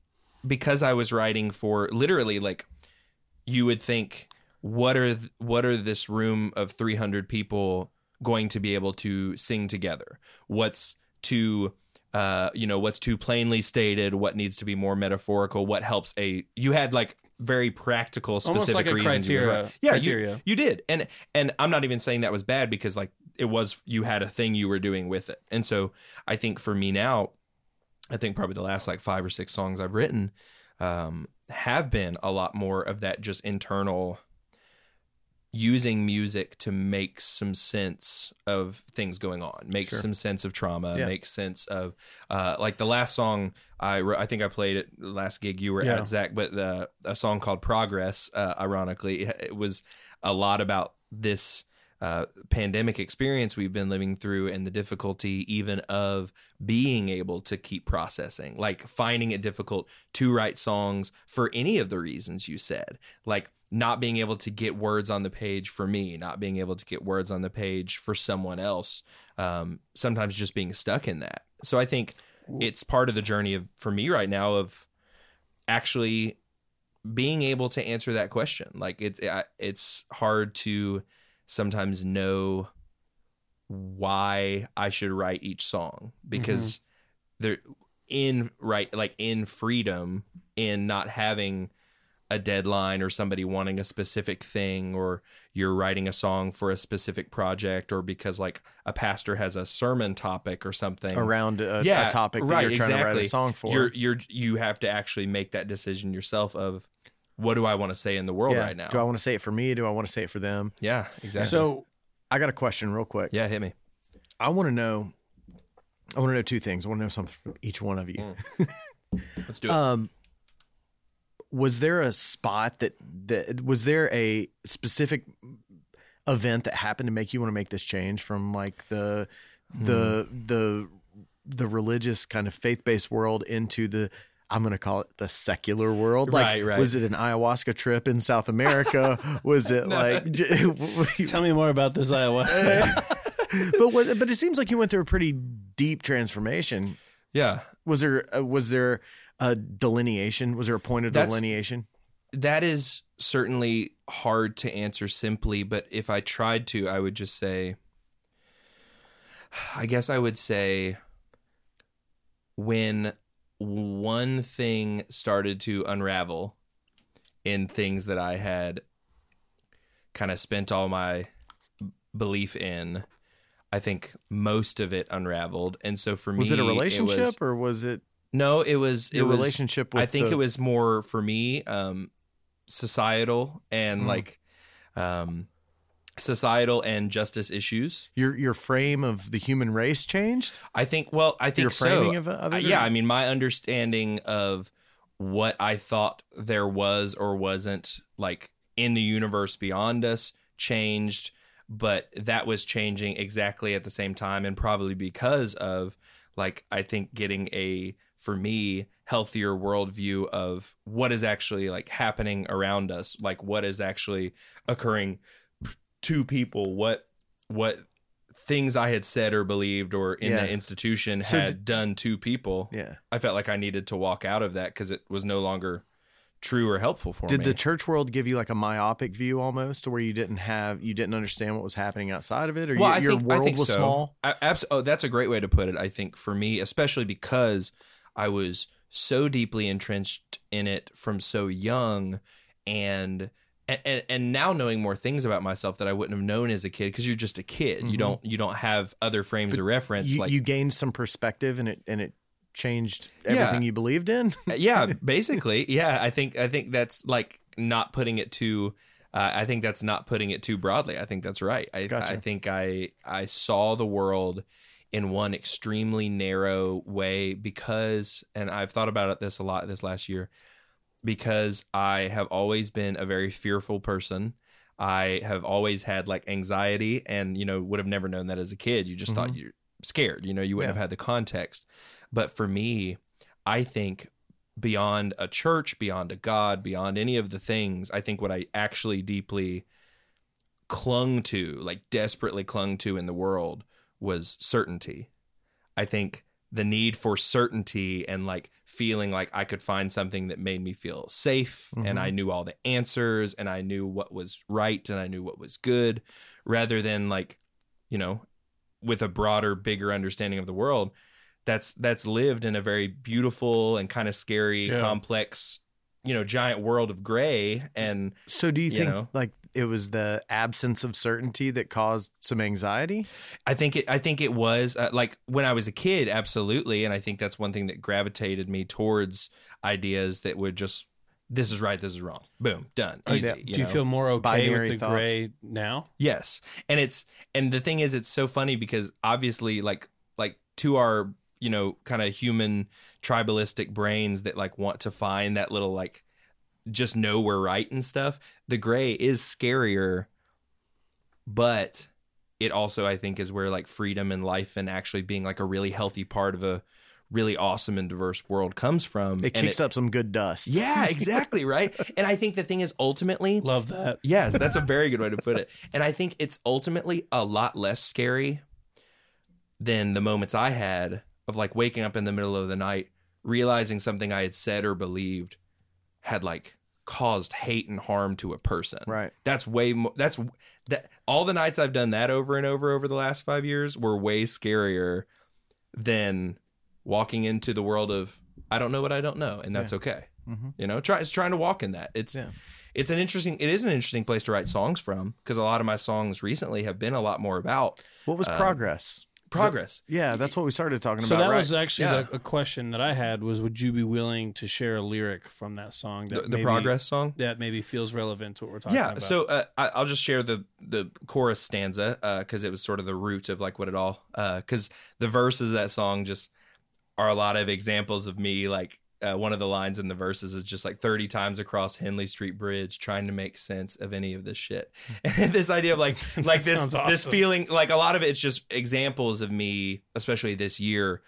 because I was writing for literally like you would think what are th- what are this room of 300 people going to be able to sing together? What's too uh, you know what's too plainly stated? What needs to be more metaphorical? What helps a you had like very practical specific like reasons you would criteria- yeah you- you did. And and i'm not even saying that was bad because like it was you had a thing you were doing with it. And so i think for me now i think probably the last like five or six songs i've written um, have been a lot more of that just internal using music to make some sense of things going on make Sure. some sense of trauma Yeah. make sense of uh, like the last song i wrote, i think i played it the last gig you were Yeah. at zach but the a song called progress uh, ironically it was a lot about this uh, pandemic experience we've been living through and the difficulty even of being able to keep processing like finding it difficult to write songs for any of the reasons you said. Like not being able to get words on the page for me not being able to get words on the page for someone else um, sometimes just being stuck in that. So i think it's part of the journey of for me right now of actually being able to answer that question. Like it's it's hard to sometimes know why I should write each song because mm-hmm. they're in right like in freedom in not having a deadline or somebody wanting a specific thing or you're writing a song for a specific project or because like a pastor has a sermon topic or something around a, yeah, a topic that right, you're trying to write exactly. a song for. You're you're you have to actually make that decision yourself of what do I want to say in the world yeah. right now? Do I want to say it for me? Do I want to say it for them? yeah, exactly. So I got a question real quick. yeah, hit me. I want to know. I want to know two things. I want to know something from each one of you. Let's do it. Um, was there a spot that that was there a specific event that happened to make you want to make this change from like the the Hmm. the the religious kind of faith based world into the I'm going to call it the secular world. Like, Right, right. was it an ayahuasca trip in South America? was it like, tell me more about this ayahuasca. but what, but it seems like you went through a pretty deep transformation. yeah, Was there uh, was there a delineation? Was there a point of That's- delineation? that is certainly hard to answer simply, but if I tried to, I would just say I guess I would say when one thing started to unravel in things that I had kind of spent all my belief in, I think most of it unraveled. And so for me, Was it a relationship was- or was it no, it was it your was, relationship with? I think the- it was more for me um, societal and Mm. like um, societal and justice issues. your your frame of the human race changed. I think. Well, I think Your so. framing of, of Uh, it. yeah, I mean, my understanding of what I thought there was or wasn't like in the universe beyond us changed, but that was changing exactly at the same time, and probably because of like I think getting a for me healthier worldview of what is actually like happening around us, like what is actually occurring to people, what what things I had said or believed or in Yeah. the institution So had did- done to people. yeah. I felt like I needed to walk out of that because it was no longer true or helpful for Did me. Did the church world give you like a myopic view almost, to where you didn't have you didn't understand what was happening outside of it, or well, you, I your think, I world think was so. small? I, abs- oh, that's a great way to put it. I think for me, especially because I was so deeply entrenched in it from so young and and, and now knowing more things about myself that I wouldn't have known as a kid because you're just a kid. You don't you don't have other frames of reference you, like you gained some perspective and it and it changed Yeah. everything you believed in. yeah, basically. Yeah, I think I think that's like not putting it too. Uh, I think that's not putting it too broadly. I think that's right. I, Gotcha. I think I I saw the world in one extremely narrow way because, and I've thought about it this a lot this last year, because I have always been a very fearful person. I have always had like anxiety, and you know would have never known that as a kid. You just thought mm-hmm. you're scared. You know, you wouldn't Yeah. have had the context. But for me, I think beyond a church, beyond a God, beyond any of the things, I think what I actually deeply clung to, like desperately clung to in the world, was certainty. I think the need for certainty and like feeling like I could find something that made me feel safe and I mm-hmm. knew all the answers and I knew what was right and I knew what was good rather than like, you know, with a broader, bigger understanding of the world that's that's lived in a very beautiful and kind of scary, Yeah. complex, you know, giant world of gray and So do you, You think know? like it was the absence of certainty that caused some anxiety? I think it. I think it was uh, like when I was a kid, absolutely, and I think that's one thing that gravitated me towards ideas that would just this is right, this is wrong, boom, done, easy. yeah. you Do you know? feel more okay Binary with the thoughts. gray now? Yes, and it's and the thing is, it's so funny because obviously, like like to our you know kind of human tribalistic brains that like want to find that little like just know we're right and stuff. The gray is scarier, but it also I think is where like freedom and life and actually being like a really healthy part of a really awesome and diverse world comes from. It and kicks up some good dust. Yeah, exactly, right? And I think the thing is ultimately Love that. Yes, that's a very good way to put it. And I think it's ultimately a lot less scary than the moments I had of like waking up in the middle of the night, realizing something I had said or believed had like caused hate and harm to a person. Right. That's way more. That's that. All the nights I've done that over and over over the last five years were way scarier than walking into the world of I don't know what I don't know, and that's okay. Mhm. You know, try it's trying to walk in that. It's Yeah. it's an interesting. It is an interesting place to write songs from because a lot of my songs recently have been a lot more about What was Um, progress? Progress. Yeah, that's what we started talking So about. So that right? was actually Yeah. the, a question that I had was would you be willing to share a lyric from that song The, that the maybe, progress song. that maybe feels relevant to what we're talking Yeah, about? Yeah. So uh, I, I'll just share the the chorus stanza because it was sort of the root of like what it all. Because the verses of that song just are a lot of examples of me. Like uh, one of the lines in the verses is just like thirty times across Henley Street Bridge, trying to make sense of any of this shit. And this idea of like like this sounds this feeling like a lot of it's just examples of me, especially this year,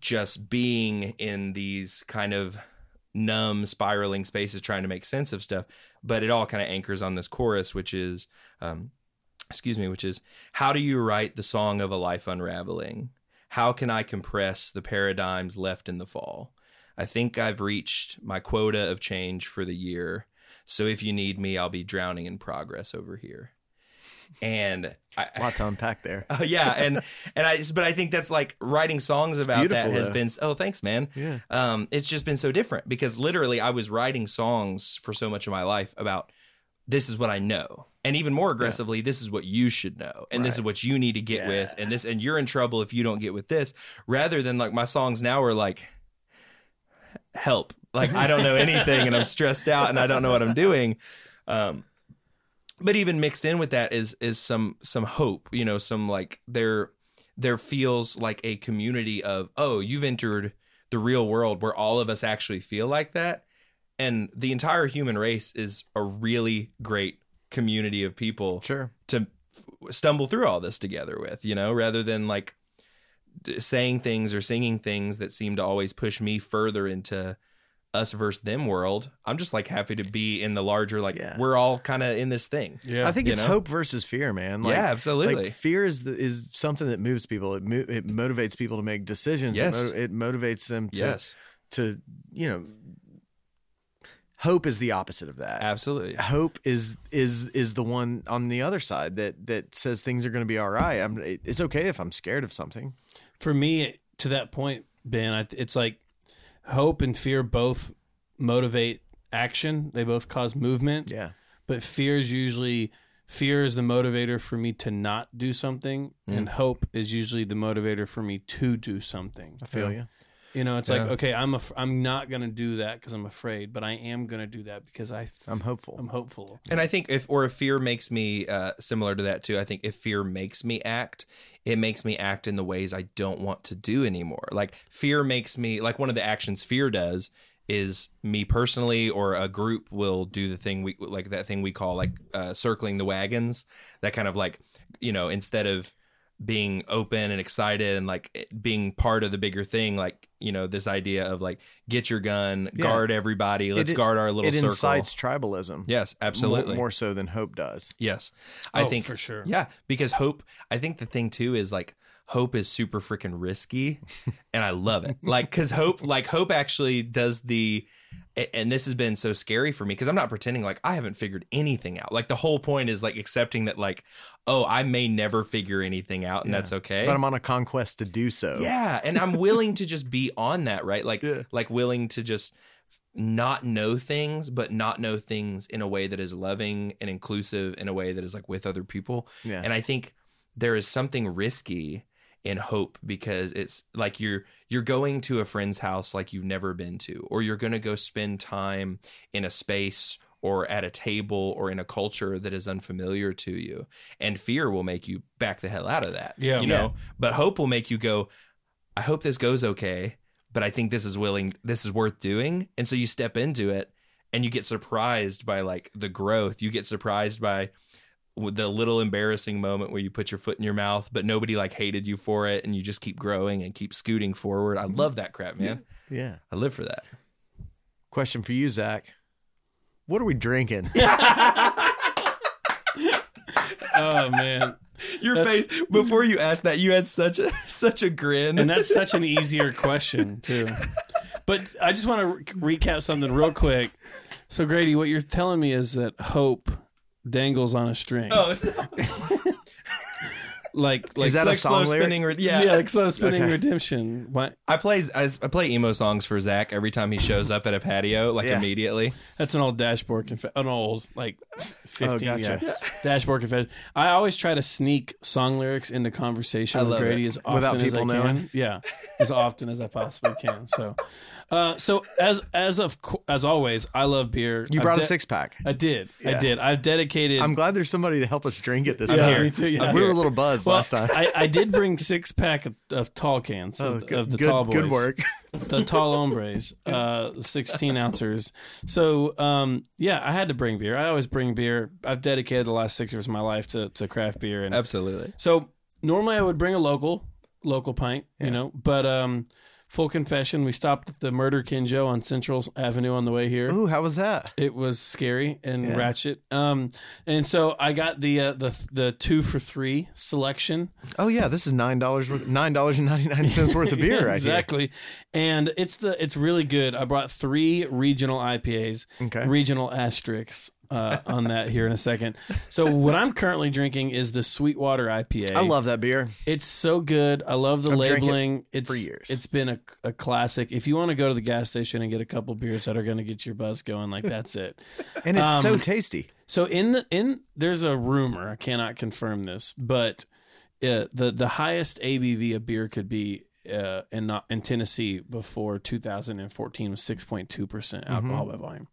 just being in these kind of numb spiraling spaces trying to make sense of stuff. But it all kind of anchors on this chorus which is um excuse me which is how do you write the song of a life unraveling? How can i compress the paradigms left in the fall i think i've reached my quota of change for the year so if you need me i'll be drowning in progress over here and I, a lot to unpack there. uh, yeah, and and I but I think that's like writing songs about that has though. been oh thanks man. Yeah. Um it's just been so different because literally I was writing songs for so much of my life about this is what I know. And even more aggressively, this is what you should know. And this is what you need to get with. And this and you're in trouble if you don't get with this. Rather than like my songs now are like help. Like I don't know anything and I'm stressed out and I don't know what I'm doing. Um but even mixed in with that is is some some hope you know some like there there feels like a community of oh you've entered the real world where all of us actually feel like that and the entire human race is a really great community of people Sure. to f- stumble through all this together with, you know, rather than like saying things or singing things that seem to always push me further into us versus them world. I'm just like happy to be in the larger, like Yeah. we're all kind of in this thing. yeah. I think it's know? hope versus fear, man. Like, yeah, absolutely. Like fear is the, is something that moves people. It mo- it motivates people to make decisions. Yes. It, mo- it motivates them to yes, to you know. Hope is the opposite of that. absolutely. Hope is is is the one on the other side that that says things are going to be all right. I'm. it- It's okay if I'm scared of something. For me to that point ben I, it's like hope and fear both motivate action. They both cause movement. Yeah. But fear is usually fear is the motivator for me to not do something, and mm. hope is usually the motivator for me to do something. I feel you. You know, it's like Yeah. okay, I'm af- I'm not gonna do that because I'm afraid, but I am gonna do that because I f- I'm hopeful. I'm hopeful. And I think if or if fear makes me uh, similar to that too, I think if fear makes me act, it makes me act in the ways I don't want to do anymore. Like fear makes me like one of the actions fear does is me personally or a group will do the thing we like that thing we call like uh, circling the wagons. That kind of like you know instead of being open and excited and like it- being part of the bigger thing like you know this idea of like get your gun Yeah. guard everybody let's It- guard our little it circle incites tribalism. yes absolutely More, more so than hope does. Yes. I Oh, think for sure. Yeah, because hope, I think the thing too is like hope is super freaking risky and I love it. Like cuz hope like hope actually does the and this has been so scary for me because I'm not pretending like I haven't figured anything out. Like the whole point is like accepting that like oh, I may never figure anything out and that's okay. But I'm on a conquest to do so. Yeah, and I'm willing to just be on that, right? Like Yeah. like willing to just not know things, but not know things in a way that is loving and inclusive in a way that is like with other people. Yeah. And I think there is something risky in hope because it's like you're you're going to a friend's house like you've never been to or you're going to go spend time in a space or at a table or in a culture that is unfamiliar to you and fear will make you back the hell out of that Yeah. you know but hope will make you go i hope this goes okay but i think this is willing this is worth doing. And so you step into it and you get surprised by like the growth. You get surprised by the little embarrassing moment where you put your foot in your mouth but nobody like hated you for it and you just keep growing and keep scooting forward. I mm-hmm. love that crap man. Yeah. i live for that. Question for you, Zach. What are we drinking? Oh man, your That's- face before you asked that you had such a such a grin and that's such an easier question too. But I just want to re- recap something real quick. So Grady, what you're telling me is that hope dangles on a string, oh it's like like Is that a like slow lyric? spinning re- yeah, yeah. like slow spinning Okay. redemption. What? I play I, I play emo songs for Zach every time he shows up at a patio, like Yeah. immediately. That's an old dashboard confession. An old like oh, fifteen. Oh, gotcha. yeah. Dashboard confession. I always try to sneak song lyrics into conversation I with love Grady it. as often Without as I people can. knowing? Yeah, as often as I possibly can. So, uh, so as as of as always, I love beer. You I've brought a six pack. I did. I did. I've dedicated. I'm glad there's somebody to help us drink it this Yeah, time. me too, yeah. we were a little buzzed well, last time. I, I did bring six pack of, of tall cans Oh, of, good, of the good, tall boys. good work. the tall hombres, uh, 16 ounces. So, um, yeah, I had to bring beer. I always bring beer. I've dedicated the last six years of my life to, to craft beer. And Absolutely. so normally I would bring a local, local pint, you know, but, um, full confession, we stopped at the Murder Kinjo on Central Avenue on the way here. Ooh, how was that? It was scary and Yeah. ratchet. Um, and so I got the, uh, the, the two for three selection. Oh yeah, this is nine dollars worth nine dollars and ninety nine cents worth of beer Yeah, right exactly. And it's the it's really good. I brought three regional IPAs, Okay. regional asterisks uh, on that here in a second. So what I'm currently drinking is the Sweetwater IPA. I love that beer. it's so good. I love the I've drank it labeling. it's for years. It's been a, a classic. If you want to go to the gas station and get a couple beers that are going to get your buzz going, like that's it. And it's so Um, tasty. So in the in there's a rumor. I cannot confirm this, but uh, the the highest ABV a beer could be uh, in not in Tennessee before 2014 was 6.2 percent alcohol by volume.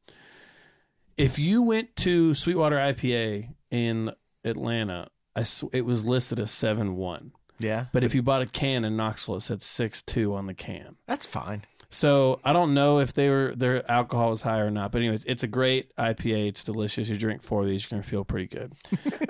If you went to Sweetwater IPA in Atlanta, I sw- it was listed as seven one. Yeah. But if you bought a can in Knoxville, it said six two on the can. That's fine. So I don't know if they were their alcohol was high or not, but anyways, it's a great IPA. It's delicious. You drink four of these, you're gonna feel pretty good.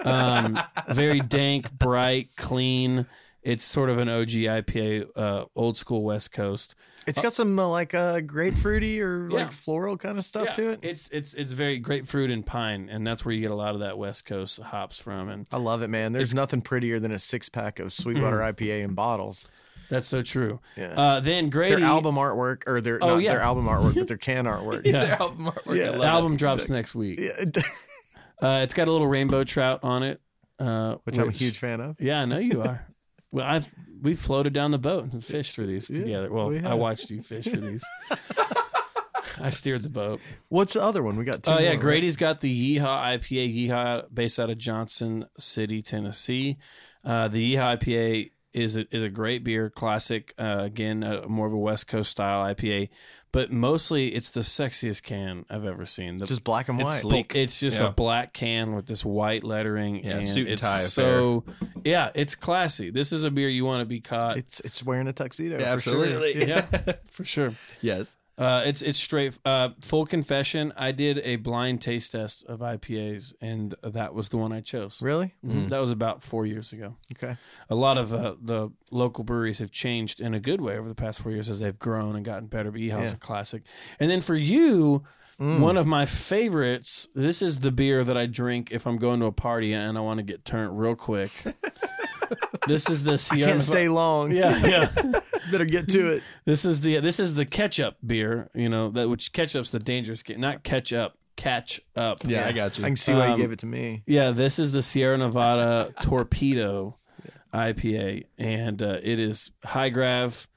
Um, very dank, bright, clean. It's sort of an OG IPA, uh, old school West Coast. It's got some uh, like uh, grapefruity or Yeah. like floral kind of stuff to it. It's it's it's very grapefruit and pine, and that's where you get a lot of that West Coast hops from. And I love it, man. There's nothing prettier than a six pack of Sweetwater Mm. IPA in bottles. that's so true. Yeah. Uh, then Grady, their album artwork, or their Oh, not yeah. their album artwork, but their can artwork. Yeah. Their album artwork, Yeah. I love the it. album drops next week. Yeah, Uh, it's got a little rainbow trout on it, uh, which I'm a huge fan of. Yeah, I know you are. Well, I've we floated down the boat and fished for these together. Well, we I watched you fish for these. I steered the boat. What's the other one? We got two. Oh yeah, more, right? Grady's got the Yeehaw IPA. Yeehaw, based out of Johnson City, Tennessee. Uh, the Yeehaw IPA is a, is a great beer, classic. Uh, again, uh, more of a West Coast style IPA, but mostly it's the sexiest can I've ever seen. The, Just black and white. It's sleek. it's just Yeah. a black can with this white lettering. Yeah, and suit and it's tie So yeah, it's classy. This is a beer you want to be caught. It's it's wearing a tuxedo. Yeah, for sure. absolutely. yeah, for sure. Yes. Uh, it's it's straight. Uh, full confession: I did a blind taste test of IPAs, and that was the one I chose. Really? Mhm. That was about four years ago. Okay. A lot of uh, the local breweries have changed in a good way over the past four years as they've grown and gotten better. But Yeehaw's Yeah. a classic. And then for you, Mm. one of my favorites. This is the beer that I drink if I'm going to a party and I want to get turned real quick. this is the Sierra. Can't stay long. Yeah, yeah. Better get to it. This is the this is the ketchup beer. You know that which ketchup's the dangerous. ca- Not ketchup. Catch up. Yeah, I got you. I can see why you Um, gave it to me. Yeah, this is the Sierra Nevada Torpedo IPA, and uh, it is high grav,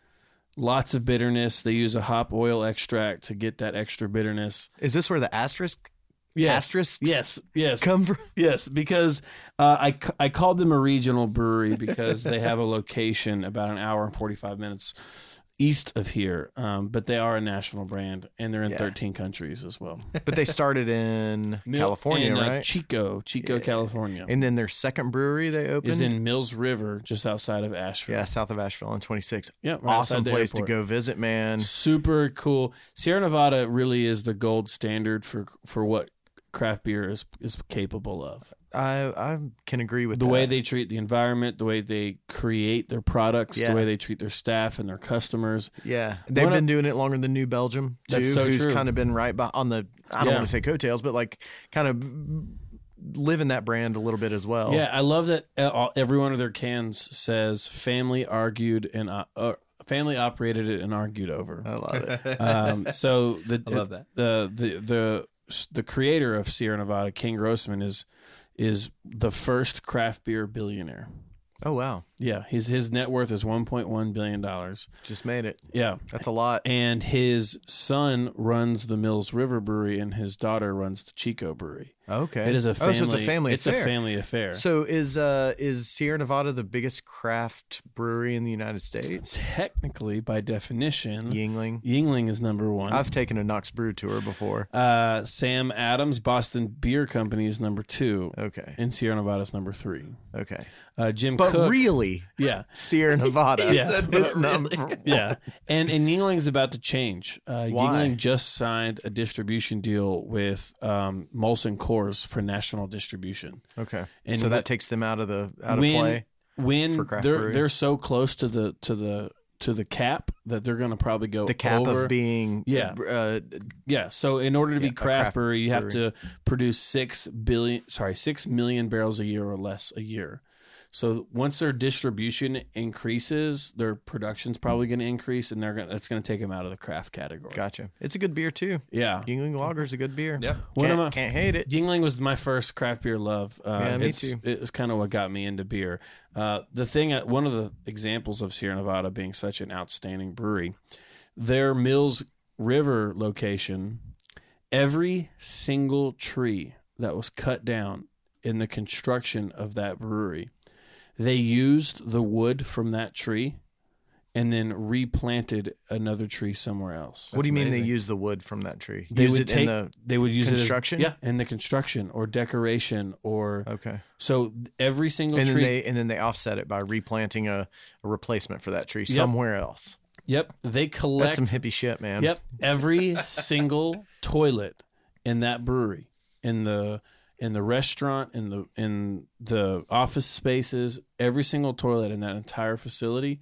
lots of bitterness. They use a hop oil extract to get that extra bitterness. Is this where the asterisk Yes, asterisks yes, yes, come from? yes. Because uh, I I called them a regional brewery because they have a location about an hour and forty five minutes east of here, um, but they are a national brand and they're in Yeah. thirteen countries as well. But they started in California, in, uh, right? Chico, Chico, California. and then their second brewery they opened is in Mills River, just outside of Asheville. yeah, south of Asheville on 26. Yeah, right awesome place to go visit, man. Super cool. Sierra Nevada really is the gold standard for for what craft beer is is capable of. I I can agree with The that. way they treat the environment, the way they create their products, Yeah. the way they treat their staff and their customers. yeah, they've One been of- doing it longer than New Belgium too. That's so who's true. kind of been right by, on the I don't Yeah. want to say coattails, but like kind of living that brand a little bit as well. Yeah, I love that uh, every one of their cans says "family argued and uh, uh, family operated it and argued over." I love it. um, so the I love that. the the the the creator of Sierra Nevada, Ken Grossman, is is the first craft beer billionaire. Oh wow, Yeah, his his net worth is one point one billion dollars. just made it. Yeah, That's a lot. and his son runs the Mills River Brewery, and his daughter runs the Chico Brewery. Okay, It is a Oh, family. so it's a family It's affair. a family affair. So is uh is Sierra Nevada the biggest craft brewery in the United States? Technically, by definition, Yuengling. Yuengling is number one. I've taken a Knox Brew tour before. uh, Sam Adams, Boston Beer Company, is number two, Okay, and Sierra Nevada is number three. okay, Uh, Jim but Koch, really, yeah, Sierra Nevada Yeah. said, is number. really. yeah, and and Yuengling's about to change. Uh, Why? Yuengling just signed a distribution deal with um, Molson Coors for national distribution. Okay, And so that takes them out of the out when of play. when they're brewing. they're so close to the to the to the cap that they're going to probably go The cap over. of being Yeah. uh, yeah. So in order to be Yeah, a craft, craft brewery, you have brewery. to produce six billion sorry six million barrels a year or less a year. So once their distribution increases, their production's probably going to increase, and they're going that's going to take them out of the craft category. gotcha. It's a good beer too. Yeah. Yuengling Lager is a good beer. Yeah. One can't, of my- can't hate it. Yuengling was my first craft beer love. Uh, Yeah, me it's, too. It was kind of what got me into beer. Uh, the thing, one of the examples of Sierra Nevada being such an outstanding brewery, their Mills River location, every single tree that was cut down in the construction of that brewery, they used the wood from that tree and then replanted another tree somewhere else. what do you mean they use the wood from that tree? They use would it take in the they would use construction? it as, yeah, in the construction or decoration or okay, so every single and then tree. they and then they offset it by replanting a, a replacement for that tree somewhere else. yep, they collect. That's some hippie shit, man. Yep, every single toilet in that brewery, in the in the restaurant, in the in the office spaces, every single toilet in that entire facility.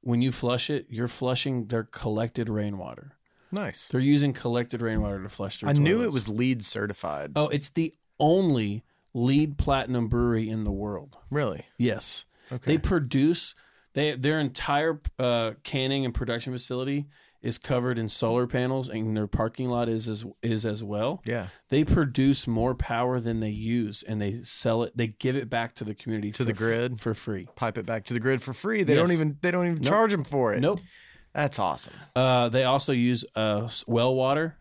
When you flush it, you're flushing their collected rainwater. nice. They're using collected rainwater to flush their I knew it was LEED certified. Oh, it's the only LEED platinum brewery in the world. Really? Yes. Okay. They produce they their entire uh, canning and production facility is covered in solar panels and their parking lot is as is as well. Yeah. They produce more power than they use and they sell it they give it back to the community To for the grid? for free. Pipe it back to the grid for free. They Yes. don't even they don't even Nope. charge them for it. Nope. That's awesome. Uh, they also use uh, well water.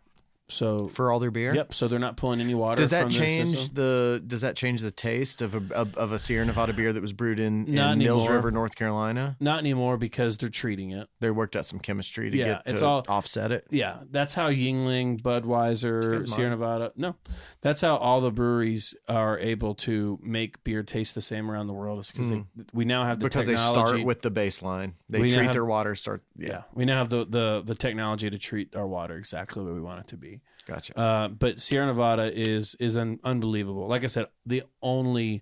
So For all their beer? yep, so they're not pulling any water Does that from change the does that change the taste of a of, of a Sierra Nevada beer that was brewed in, in Mills anymore. River, North Carolina? Not anymore because they're treating it. They worked out some chemistry to Yeah, get it's to all- offset it. Yeah, that's how Yuengling, Budweiser, Sierra. Nevada. No, that's how all the breweries are able to make beer taste the same around the world. Is because they hmm. we now have the. Because they technology. start with the baseline. They We treat have- their water start yeah, yeah, we now have the, the the technology to treat our water exactly what we want it to be. Gotcha. Uh, but Sierra Nevada is is un- unbelievable. Like I said, the only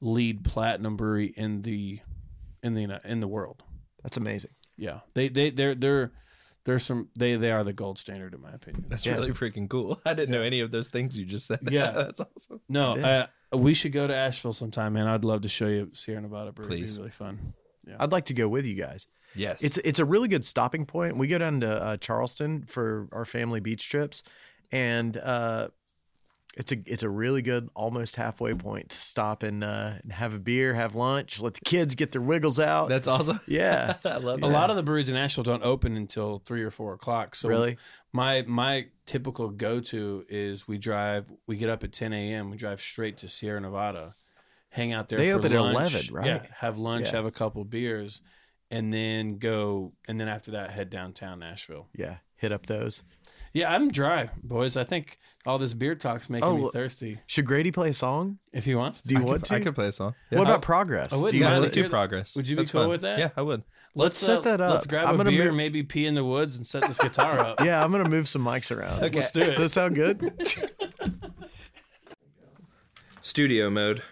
LEED platinum brewery in the in the in the world. That's amazing. Yeah, they they they're they're there's some they they are the gold standard in my opinion. That's Yeah. really freaking cool. I didn't know any of those things you just said. Yeah. that's awesome. No, Yeah. uh, we should go to Asheville sometime, man. I'd love to show you Sierra Nevada brewery. It'd Please. be really fun. Yeah. I'd like to go with you guys. Yes, It's it's a really good stopping point. We go down to uh, Charleston for our family beach trips, and uh, it's a it's a really good almost halfway point to stop and, uh, and have a beer, have lunch, let the kids get their wiggles out. that's awesome. yeah, I love A lot of the breweries in Asheville don't open until three or four o'clock. So really. my my typical go to is we drive we get up at ten a.m. We drive straight to Sierra Nevada, hang out there. They for open at 11, right? Yeah, have lunch, Yeah. have a couple beers, and then go. And then after that, head downtown Asheville. Yeah, hit up those. Yeah, I'm dry, boys. I think all this beer talk's making oh, me Oh, thirsty. Should Grady play a song? If he wants, Do you I want could, to? I could play a song. What about progress? I would. Do you Yeah, Yeah, want let's to- do progress. would you be That's cool fun. with that? Yeah, I would. Let's set uh, that up. Let's grab I'm a gonna beer, move- maybe pee in the woods, and set this guitar up. Yeah, I'm gonna move some mics around. Okay. Let's do it. Does that sound good? Studio mode.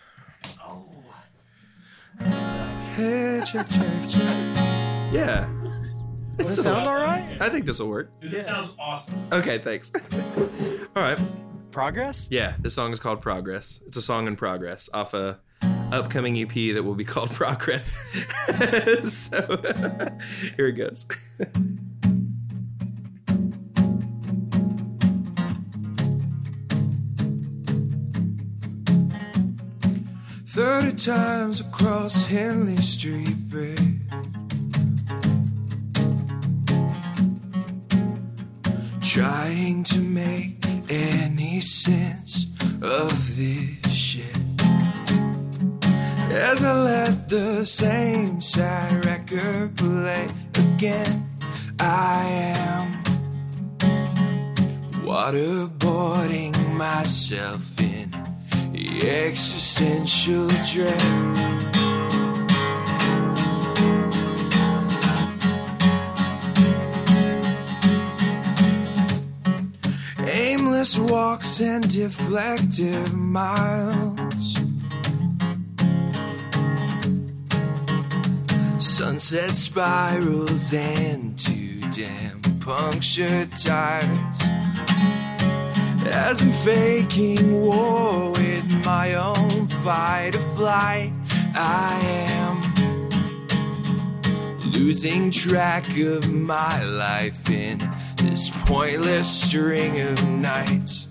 Hey, check, check, check. Yeah. Does that sound all right? I think this will work. This sounds awesome. Okay, thanks. all right. Progress? Yeah, this song is called Progress. It's a song in progress off a upcoming EP that will be called Progress. so here it goes. Times across Henley Street, babe. Trying to make any sense of this shit. As I let the same sad record play again, I am waterboarding myself existential dread. Aimless walks and deflective miles. Sunset spirals and two damn punctured tires. As I'm faking war my own fight or I am losing track of my life in this pointless string of nights.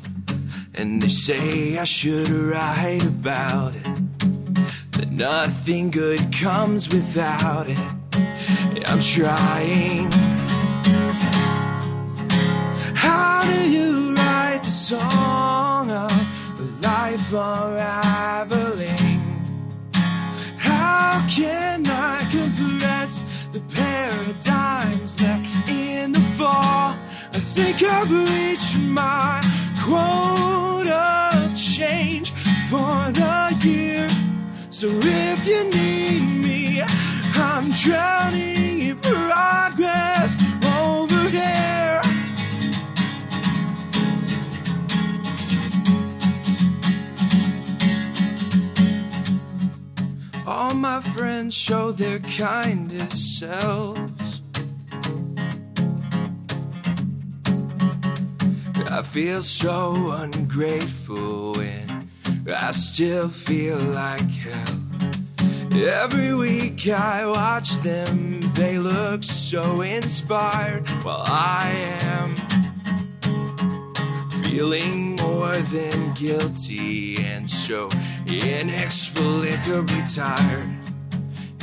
And they say I should write about it. That nothing good comes without it. I'm trying. How do you write the song unraveling? How can I compress the paradigms left in the fall? I think I've reached my quota of change for the year. So if you need me, I'm drowning in progress over here. All my friends show their kindest selves. I feel so ungrateful and I still feel like hell. Every week I watch them, they look so inspired while I am feeling more than guilty and so inexplicably tired.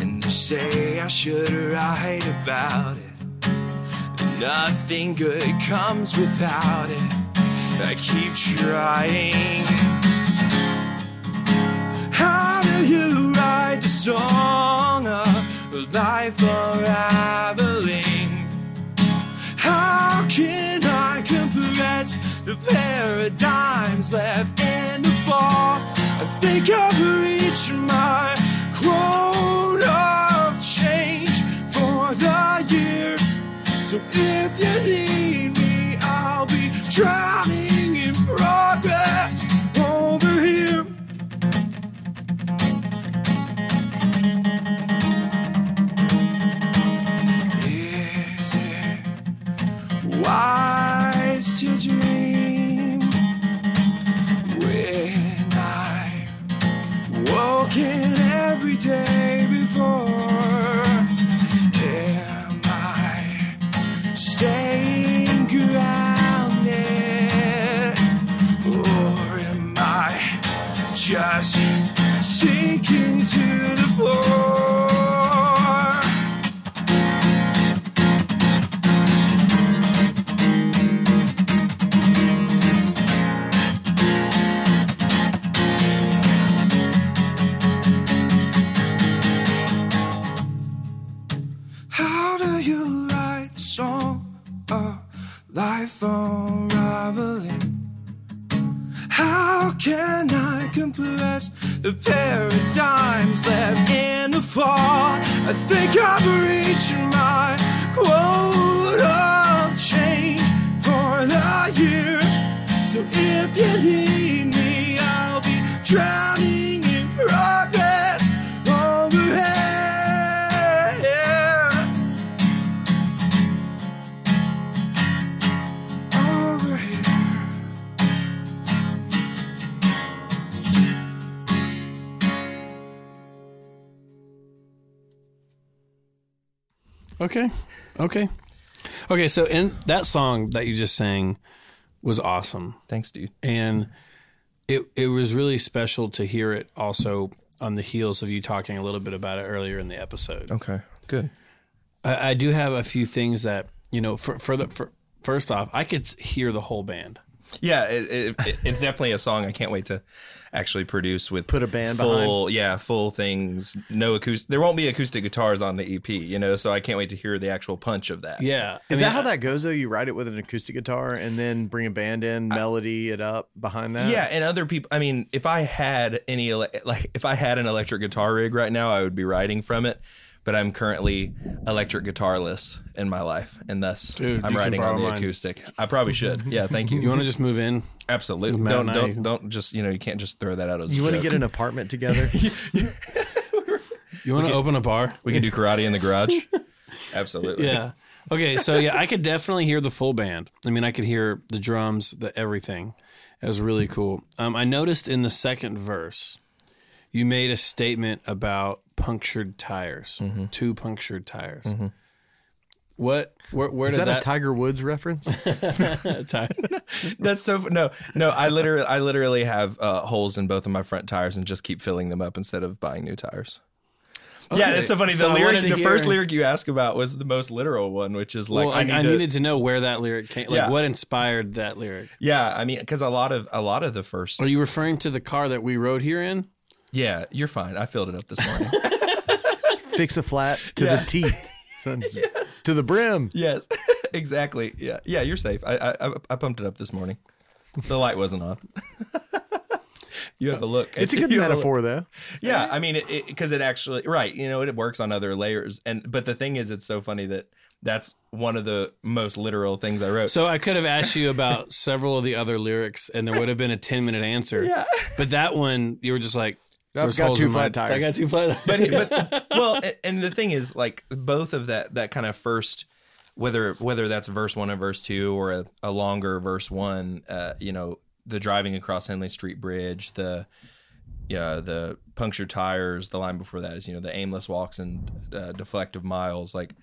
And they say I should write about it. Nothing good comes without it. I keep trying. How do you write the song of life unraveling? Paradigms left in the fall? I think I've reached my quote of change for the year. So if you need me, I'll be drowning in progress over here. Is it wise Okay. Okay. So in that song that you just sang was awesome, Thanks, dude. and it it was really special to hear it also on the heels of you talking a little bit about it earlier in the episode. Okay, good. I, I do have a few things that you know. For for the for, first off, I could hear the whole band. Yeah, it, it, it- it's definitely a song I can't wait to actually produce with Put a band full, yeah, full things. No acoustic. There won't be acoustic guitars on the EP, you know. So I can't wait to hear the actual punch of that. Yeah, Is I that how that goes though? You write it with an acoustic guitar and then bring a band in, melody it up behind that? Yeah, and other people. I mean, if I had any like, if I had an electric guitar rig right now, I would be writing from it. But I'm currently electric guitarless in my life, and thus Dude, I'm you can writing on the mine. acoustic. I probably should. Yeah, thank you. You want to just move in? Absolutely. Matt Don't don't don't just you know you can't just throw that out as. You want to get an apartment together? You want to open a bar? We can do karate in the garage. Absolutely. Yeah. Okay, so yeah, I could definitely hear the full band. I mean, I could hear the drums, the everything. It was really cool. Um, I noticed in the second verse, you made a statement about punctured tires, Mm-hmm. two punctured tires. What? Where, where Is did that, that, a Tiger Woods reference? That's so no no. I literally I literally have uh, holes in both of my front tires and just keep filling them up instead of buying new tires. Yeah, Okay, it's so funny. The so lyric, the first lyric you asked about was the most literal one, which is like well, I, I, need I to, needed to know where that lyric came. Like, Yeah. what inspired that lyric? Yeah, I mean, because a lot of a lot of the first. Are you referring to the car that we rode here in? Yeah, you're fine. I filled it up this morning. Fix a flat to Yeah. the teeth. Son, To the brim. yes, exactly. Yeah, yeah, you're safe. I, I I- I pumped it up this morning. The light wasn't on. you have a look. It's a good You have look. metaphor, though. Yeah, I mean, it because it, actually right. You know, it works on other layers, and but the thing is, it's so funny that that's one of the most literal things I wrote. So I could have asked you about several of the other lyrics, and there would have been a ten minute answer. Yeah. But that one, you were just like, I've got two flat tires. I got two flat. but, but well, and, and the thing is, like both of that that kind of first, whether whether that's verse one or verse two or a, a longer verse one, uh, you know, the driving across Henley Street Bridge, the yeah, the punctured tires. The line before that is you know the aimless walks and uh, deflective miles. Like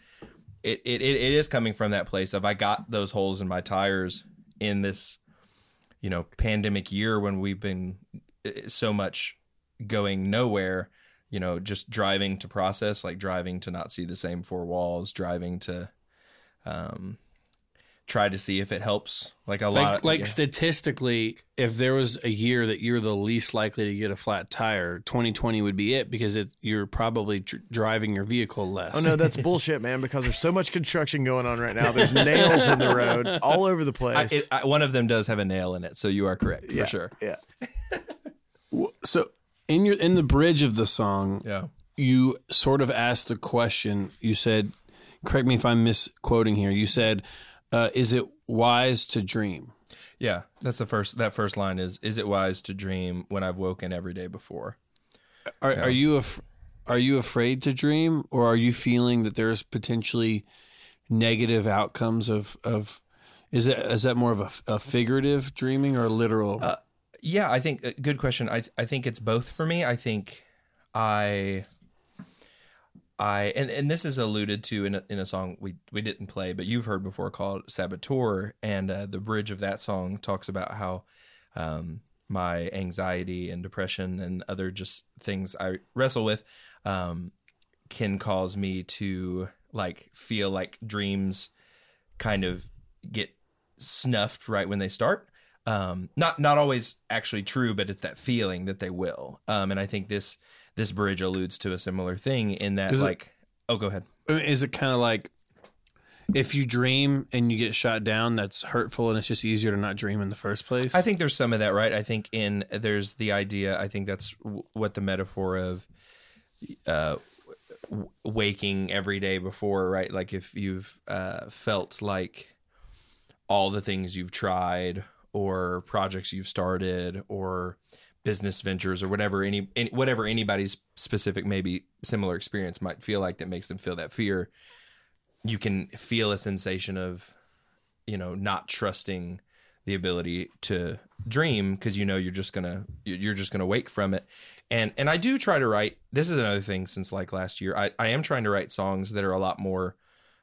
it, it, it it is coming from that place of I got those holes in my tires in this, you know, pandemic year when we've been uh, so much going nowhere. You know, just driving to process, like driving to not see the same four walls, driving to, um, try to see if it helps. Like a Like, lot, like yeah. statistically, if there was a year that you're the least likely to get a flat tire, 2020 would be it because it, you're probably dr- driving your vehicle less. Oh no, that's bullshit, man. Because there's so much construction going on right now. There's nails in the road all over the I, place. it, I, one of them does have a nail in it, so you are correct yeah, for sure. Yeah. So in your in the bridge of the song, Yeah. you sort of asked the question. You said, correct me if I'm misquoting here. You said, uh, "Is it wise to dream?" Yeah, that's the first. That first line is: "Is it wise to dream when I've woken every day before?" Are, are you af- are you afraid to dream, or are you feeling that there's potentially negative outcomes of of is that is that more of a, a figurative dreaming or literal? Yeah, I think uh, good question. I I think it's both for me. I think I I and, and this is alluded to in a, in a song we we didn't play, but you've heard before called Saboteur, and uh, the bridge of that song talks about how um, my anxiety and depression and other just things I wrestle with um, can cause me to like feel like dreams kind of get snuffed right when they start. Um, not not always actually true, but it's that feeling that they will. Um, and I think this this bridge alludes to a similar thing in that Is it- like oh go ahead is it kind of like if you dream and you get shot down, that's hurtful, and it's just easier to not dream in the first place? I think there's some of that, right? I think in there's the idea. I think that's w- what the metaphor of uh, w- waking every day before, right? Like if you've uh, felt like all the things you've tried, or projects you've started, or business ventures, or whatever any, any whatever anybody's specific maybe similar experience might feel like that makes them feel that fear. You can feel a sensation of, you know, not trusting the ability to dream because you know you're just gonna you're just gonna wake from it and and i do try to write this is another thing since like last year i, I am trying to write songs that are a lot more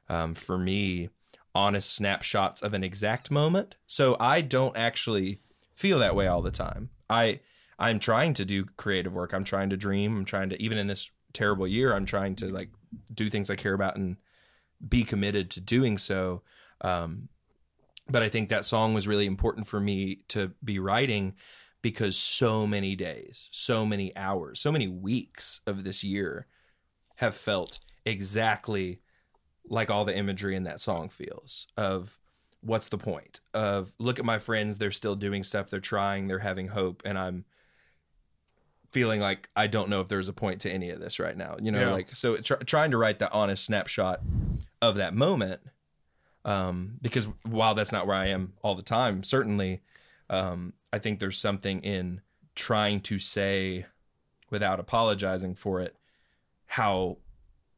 um, for me honest snapshots of an exact moment. So i don't actually feel that way all the time. I i'm trying to do creative work. I'm trying to dream. I'm trying to even in this terrible year i'm trying to like do things i care about and be committed to doing so. Um, but I think that song was really important for me to be writing because so many days, so many hours, so many weeks of this year have felt exactly like all the imagery in that song feels of what's the point of look at my friends they're still doing stuff they're trying they're having hope and i'm feeling like i don't know if there's a point to any of this right now you know Yeah. like so tr- trying to write that honest snapshot of that moment um, because while that's not where I am all the time, certainly, um, I think there's something in trying to say without apologizing for it how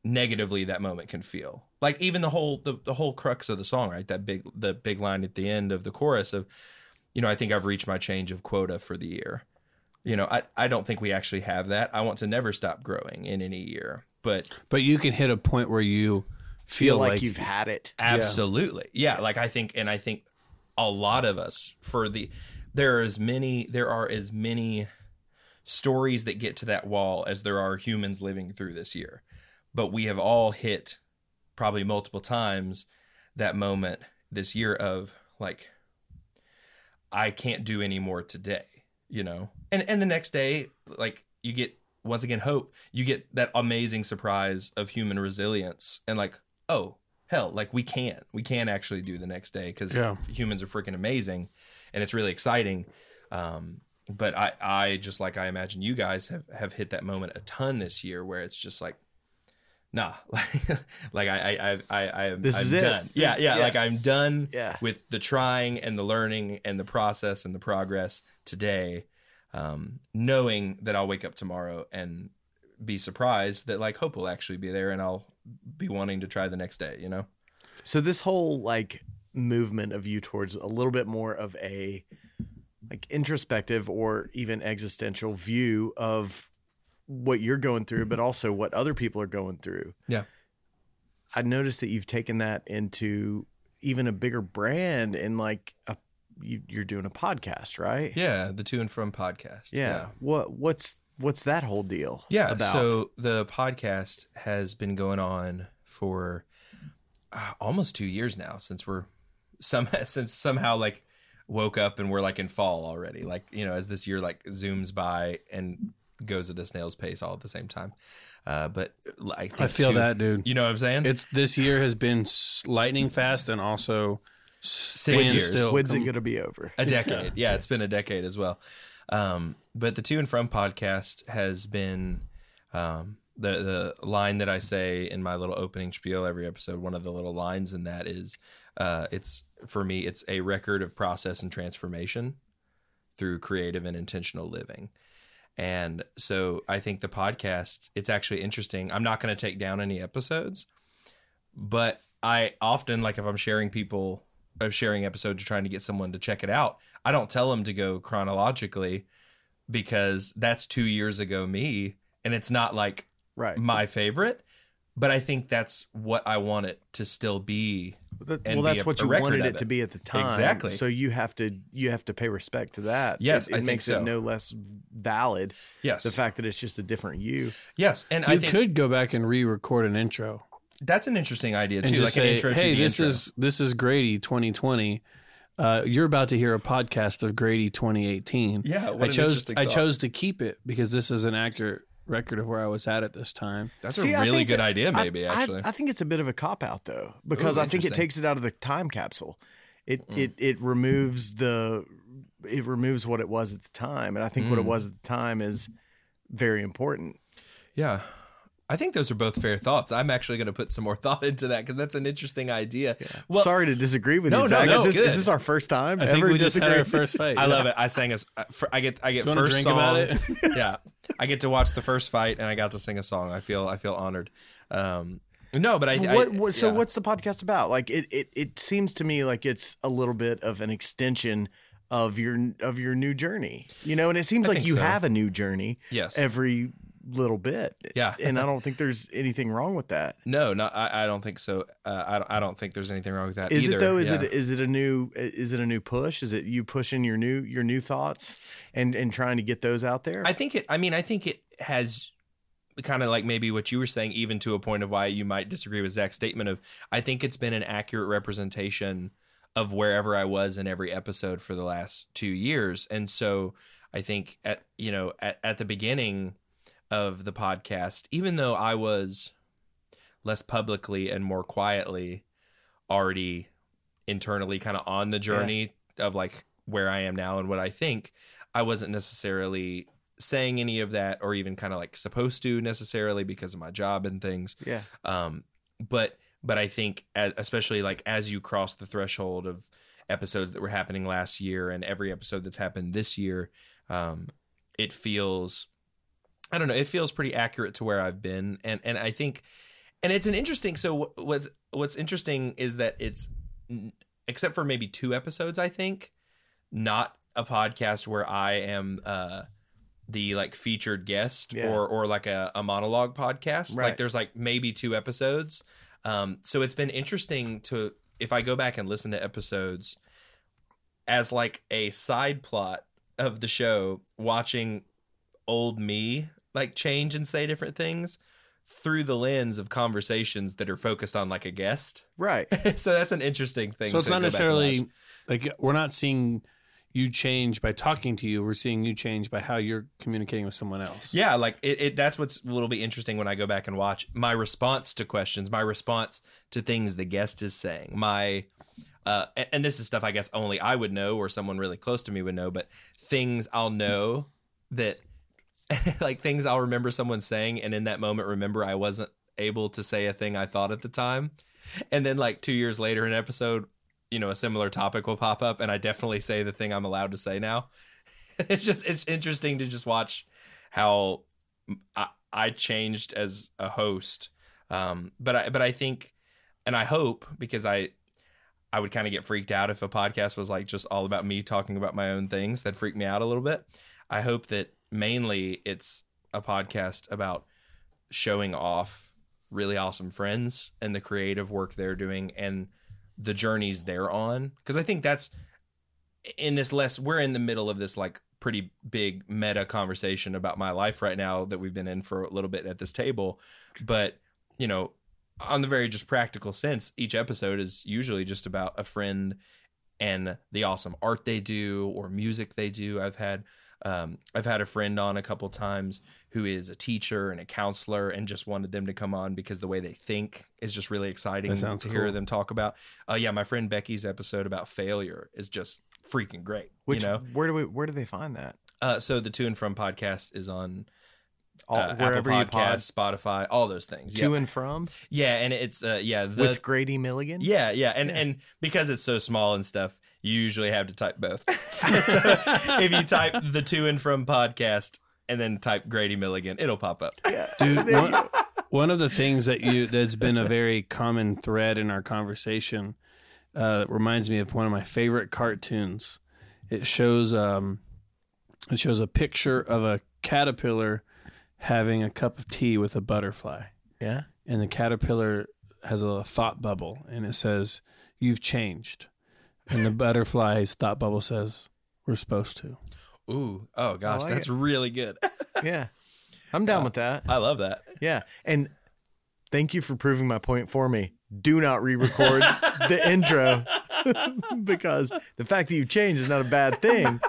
negatively that moment can feel. Like even the whole the, the whole crux of the song, right? That big the big line at the end of the chorus of, you know, I think I've reached my change of quota for the year. You know, I, I don't think we actually have that. I want to never stop growing in any year. But but you can hit a point where you Feel feel, like, you've had it. Absolutely. Yeah. Like I think, and I think a lot of us for the, there are as many, there are as many stories that get to that wall as there are humans living through this year. But we have all hit probably multiple times that moment this year of like, I can't do any more today, you know? And, and the next day, like you get, once again, hope, you get that amazing surprise of human resilience and like, oh hell like we can't, we can actually do the next day because Yeah. humans are freaking amazing and it's really exciting um but i i just like i imagine you guys have have hit that moment a ton this year where it's just like nah like like i i i i i'm, This I'm is it. done yeah, yeah Yeah. like i'm done Yeah. with the trying and the learning and the process and the progress today um knowing that i'll wake up tomorrow and be surprised that like hope will actually be there and I'll be wanting to try the next day, you know? So this whole like movement of you towards a little bit more of a like introspective or even existential view of what you're going through, but also what other people are going through. Yeah. I noticed that you've taken that into even a bigger brand and like a you, you're doing a podcast, right? Yeah, the To and From podcast. Yeah. What what's what's that whole deal? Yeah. About? So the podcast has been going on for uh, almost two years now since we're some since somehow like woke up and we're like in fall already. Like you know, as this year like zooms by and goes at a snail's pace all at the same time. Uh, but I, think I feel two- that, dude. You know what I'm saying? It's this year has been lightning fast and also Six stand years. still. when's it going to be over? a decade. yeah, it's been a decade as well. Um, but the To and From podcast has been um, the the line that I say in my little opening spiel every episode. One of the little lines in that is, uh, it's for me, it's a record of process and transformation through creative and intentional living. And so I think the podcast, it's actually interesting. I'm not going to take down any episodes, but I often like if I'm sharing people of sharing episodes or trying to get someone to check it out, I don't tell them to go chronologically because that's two years ago me, and it's not like Right. my favorite. But I think that's what I want it to still be. That- well, that's a- what a you wanted of it to be at the time. Exactly. So you have to you have to pay respect to that. Yes, it, I it think makes so. it no less valid. Yes, The fact that it's just a different you. yes, and I think could go back and re-record an intro that's an interesting idea too, just like say, an intro to "Hey, this intro. is this is Grady 2020. Uh, you're about to hear a podcast of Grady 2018." yeah. What I an chose I thought. chose to keep it because this is an accurate record of where I was at at this time. That's See, a I really good that- idea, maybe I, actually. I, think it's a bit of a cop out though, because Ooh, I think it takes it out of the time capsule. It Mm. it it removes the it removes what it was at the time, and I think what it Mm. was at the time is very important. Yeah. I think those are both fair thoughts. I'm actually going to put some more thought into that because that's an interesting idea. Well, Sorry to disagree with No, you, no, Zach. no, is, this, good. is this our first time I ever think we just had our first fight. I love it. I sang a. s- I get. I get you wanna first drink song. about it? yeah, I get to watch the first fight and I got to sing a song. I feel. I feel honored. Um, no, but I. I what, what, so yeah. what's the podcast about? Like it, it, it seems to me like it's a little bit of an extension of your of your new journey. You know, and it seems I like you so. have a new journey Yes. every little bit. Yeah. and I don't think there's anything wrong with that. No, no, I, I don't think so. Uh, I, don't, I don't think there's anything wrong with that. Is either. it though? Is Yeah. it is it a new is it a new push? Is it you pushing your new your new thoughts and and trying to get those out there? I think it. I mean, I think it has kind of like maybe what you were saying, even to a point of why you might disagree with Zach's statement of. I think it's been an accurate representation of wherever I was in every episode for the last two years, and so I think at you know at at the beginning of the podcast, even though I was less publicly and more quietly already internally kind of on the journey of like where I am now and what I think, I wasn't necessarily saying any of that or even kind of like supposed to necessarily because of my job and things. yeah, Um, but but I think as, especially like as you cross the threshold of episodes that were happening last year and every episode that's happened this year, um, it feels I don't know, it feels pretty accurate to where I've been and and I think and it's an interesting so what's what's interesting is that it's except for maybe two episodes I think not a podcast where I am uh the like featured guest Yeah. or or like a, a monologue podcast Right. like there's like maybe two episodes um so it's been interesting to if I go back and listen to episodes as like a side plot of the show watching old me like change and say different things through the lens of conversations that are focused on like a guest. right. so that's an interesting thing. So it's to not go necessarily like we're not seeing you change by talking to you. We're seeing you change by how you're communicating with someone else. Yeah, like it, it that's what's will be interesting when I go back and watch my response to questions, my response to things the guest is saying, my uh, and, and this is stuff I guess only I would know or someone really close to me would know, but things I'll know that like things I'll remember someone saying, and in that moment remember I wasn't able to say a thing I thought at the time, and then like two years later, an episode, you know, a similar topic will pop up, and I definitely say the thing I'm allowed to say now. it's just it's interesting to just watch how I, I changed as a host, um, but I but I think, and I hope because I I would kind of get freaked out if a podcast was like just all about me talking about my own things. That freaked me out a little bit. I hope that mainly it's a podcast about showing off really awesome friends and the creative work they're doing and the journeys they're on. Because I think that's in this less, we're in the middle of this like pretty big meta conversation about my life right now that we've been in for a little bit at this table. But, you know, on the very just practical sense, each episode is usually just about a friend and the awesome art they do or music they do. I've had um, I've had a friend on a couple times who is a teacher and a counselor and just wanted them to come on because the way they think is just really exciting to sounds hear them talk about. Uh, yeah, my friend Becky's episode about failure is just freaking great. Which you know, where do we where do they find that? uh, so the To and From podcast is on All, uh, wherever Apple you pod, Spotify, all those things. to and from yeah, and it's uh, yeah the with Grady Milligan. yeah yeah and and because it's so small and stuff, you usually have to type both. so if you type the To and From podcast and then type Grady Milligan, it'll pop up. Dude, one, one of the things that you that's been a very common thread in our conversation uh, that reminds me of one of my favorite cartoons. It shows um, it shows a picture of a caterpillar having a cup of tea with a butterfly, yeah. and the caterpillar has a thought bubble, and it says, "You've changed," and the butterfly's thought bubble says, "We're supposed to." Ooh, oh gosh, like that's it. really good. Yeah. I'm down uh, with that. I love that. Yeah. And thank you for proving my point for me. Do not re record the intro because the fact that you've changed is not a bad thing.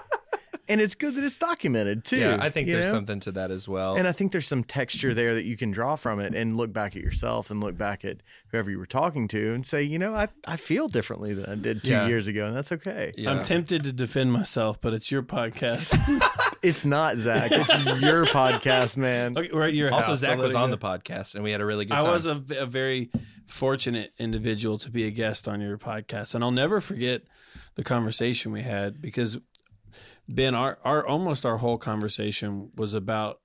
And it's good that it's documented too. Yeah, I think there's know? something to that as well. And I think there's some texture there that you can draw from it and look back at yourself and look back at whoever you were talking to and say, you know, I, I feel differently than I did two Yeah. years ago, and that's okay. yeah. I'm tempted to defend myself, but it's your podcast. It's not Zach. It's your podcast, man. Okay, we're at your also, house. Zach I'll was on go. the podcast, and we had a really good time. I was a, a very fortunate individual to be a guest on your podcast, and I'll never forget the conversation we had because Ben, our, our almost our whole conversation was about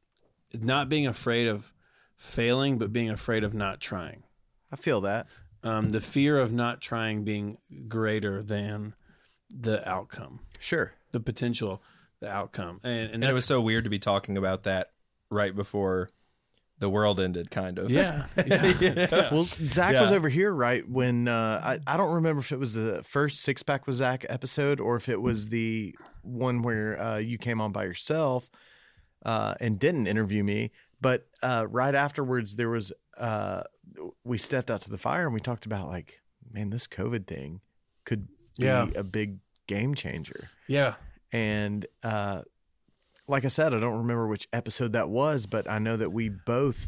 not being afraid of failing, but being afraid of not trying. I feel that. Um, the fear of not trying being greater than the outcome, Sure. the potential, the outcome, and and, and it was so weird to be talking about that right before the world ended, kind of. yeah, yeah. Well, Zach Yeah. was over here, right? When uh, I, I don't remember if it was the first Six Pack with Zach episode or if it was the one where uh, you came on by yourself uh, and didn't interview me. But uh, right afterwards, there was, uh, we stepped out to the fire and we talked about, like, man, this COVID thing could be Yeah. a big game changer. yeah. And uh, like I said, I don't remember which episode that was, but I know that we both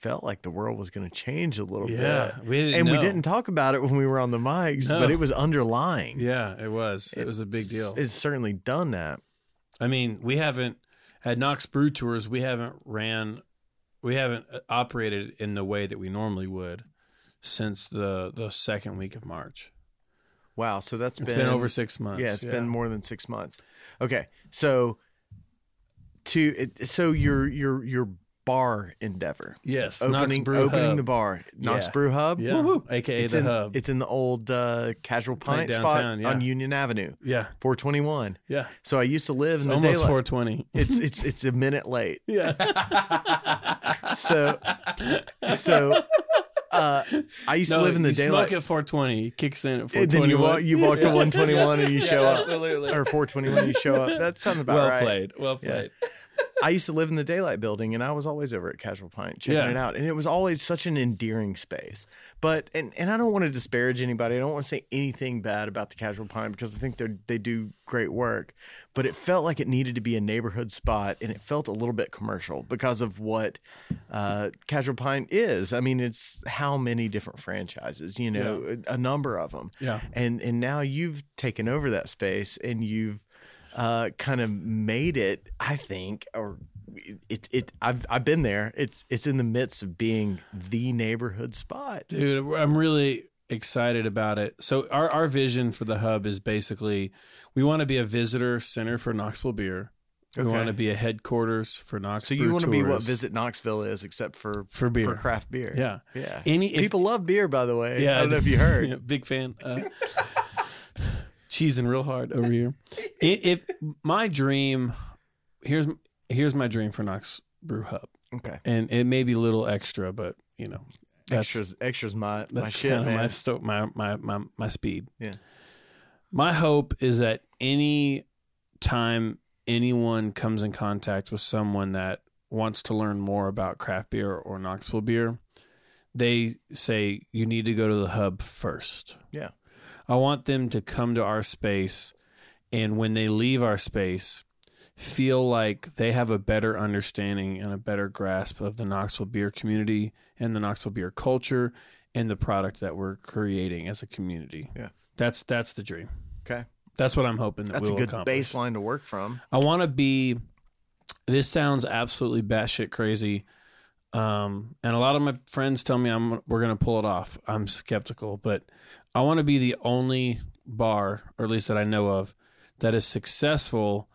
felt like the world was going to change a little Yeah, bit. we and we didn't talk about it when we were on the mics, No. but it was underlying. Yeah, it was. It, was a big deal. It's certainly done that. I mean, we haven't at Knox Brew Tours. We haven't ran, we haven't uh, operated in the way that we normally would since the the second week of March. Wow. So that's It's been, been, over six months. Yeah, it's been more than six months. Okay, so to so your your your bar endeavor, yes. Opening opening Hub. the bar, Knox Yeah. Brew Hub. yeah, Woo-woo. aka It's the in, hub. It's in the old uh, casual pint spot yeah. on Union Avenue, yeah, 421. yeah. So I used to live It's in the almost daylight. four twenty. It's it's it's a minute late. Yeah, So so uh, I used no, to live in the you daylight. smoke at four twenty. Kicks in at four and then you walk you walk to 121 and you show up, absolutely. or 421 you show up. That sounds about well right. played. Well Yeah. I used to live in the Daylight Building, and I was always over at Casual Pint checking Yeah. it out, and it was always such an endearing space. But and and I don't want to disparage anybody. I don't want to say anything bad about the Casual Pint because I think they they do great work. But it felt like it needed to be a neighborhood spot, and it felt a little bit commercial because of what uh, Casual Pint is. I mean, it's how many different franchises, you know, a, a number of them Yeah, and and now you've taken over that space and you've uh, kind of made it. I think, or it it I've I've been there. It's it's in the midst of being the neighborhood spot. Dude, I'm really excited about it. So our our vision for the hub is basically we want to be a visitor center for Knoxville beer. We Okay. want to be a headquarters for Knoxville. So you want to be what Visit Knoxville is, except for for beer. for craft beer. Yeah. yeah. Any if- People love beer, by the way. Yeah, I don't know if you heard. Yeah, big fan. Uh, cheesing real hard over here. If my dream, here's here's my dream for Knox Brew Hub, Okay, and it may be a little extra, but you know, extras, extras, my my shit, man. my, sto- my my my my speed. Yeah. My hope is that any time anyone comes in contact with someone that wants to learn more about craft beer or Knoxville beer, they say you need to go to the hub first. Yeah. I want them to come to our space and when they leave our space feel like they have a better understanding and a better grasp of the Knoxville beer community and the Knoxville beer culture and the product that we're creating as a community. Yeah. That's that's the dream. Okay, That's what I'm hoping that that's a good accomplish. baseline to work from. I want to be. This sounds absolutely batshit crazy, um, and a lot of my friends tell me I'm we're gonna pull it off. I'm skeptical, but I want to be the only bar, or at least that I know of, that is successful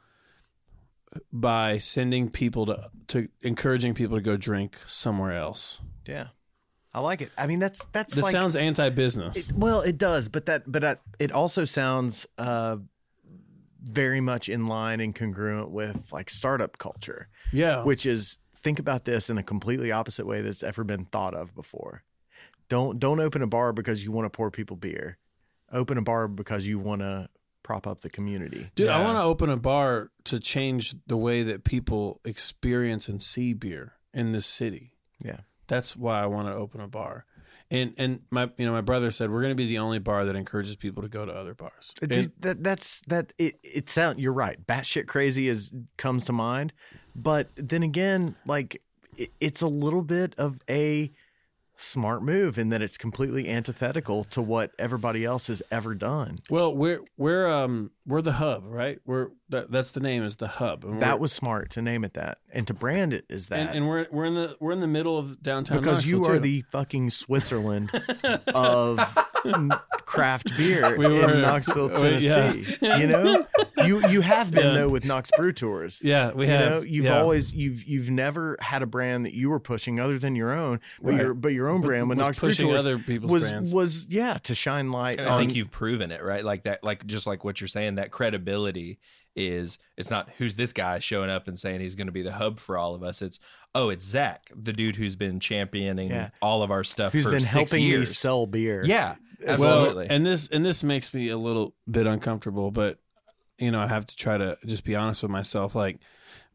by sending people to to encouraging people to go drink somewhere else. Yeah, I like it. I mean, that's that's This like sounds anti-business. It- well, it does, but that but that, it also sounds uh, very much in line and congruent with like startup culture, yeah, which is think about this in a completely opposite way that's ever been thought of before. Don't don't open a bar because you want to pour people beer. Open a bar because you want to prop up the community. Dude, I want to open a bar to change the way that people experience and see beer in this city. Yeah. That's why I want to open a bar. And and my you know my brother said we're going to be the only bar that encourages people to go to other bars. Uh, And- that that's that it it sound you're right. Batshit crazy is comes to mind, but then again, like it, it's a little bit of a smart move in that it's completely antithetical to what everybody else has ever done. well, we're we're um we're the hub, right? We're that, that's the name is the hub. That was smart to name it that and to brand it as that. and, and we're we're in the we're in the middle of downtown because you are too. the fucking Switzerland of craft beer We were- in Knoxville, we- yeah. Tennessee. You know, you you have been Yeah. though with Knox Brew Tours. yeah we you have know you've yeah. always you've you've never had a brand that you were pushing other than your own but Right. your but your own But brand with was Knox Brew Tours other people's was brands. was yeah to shine light I on think you've proven it, right? Like that, like just like what you're saying, that credibility is it's not who's this guy showing up and saying he's going to be the hub for all of us. It's oh, it's Zach, the dude who's been championing Yeah. all of our stuff who's for been six helping me sell beer yeah, Well, absolutely. Well, and this and this makes me a little bit uncomfortable, but you know, I have to try to just be honest with myself. Like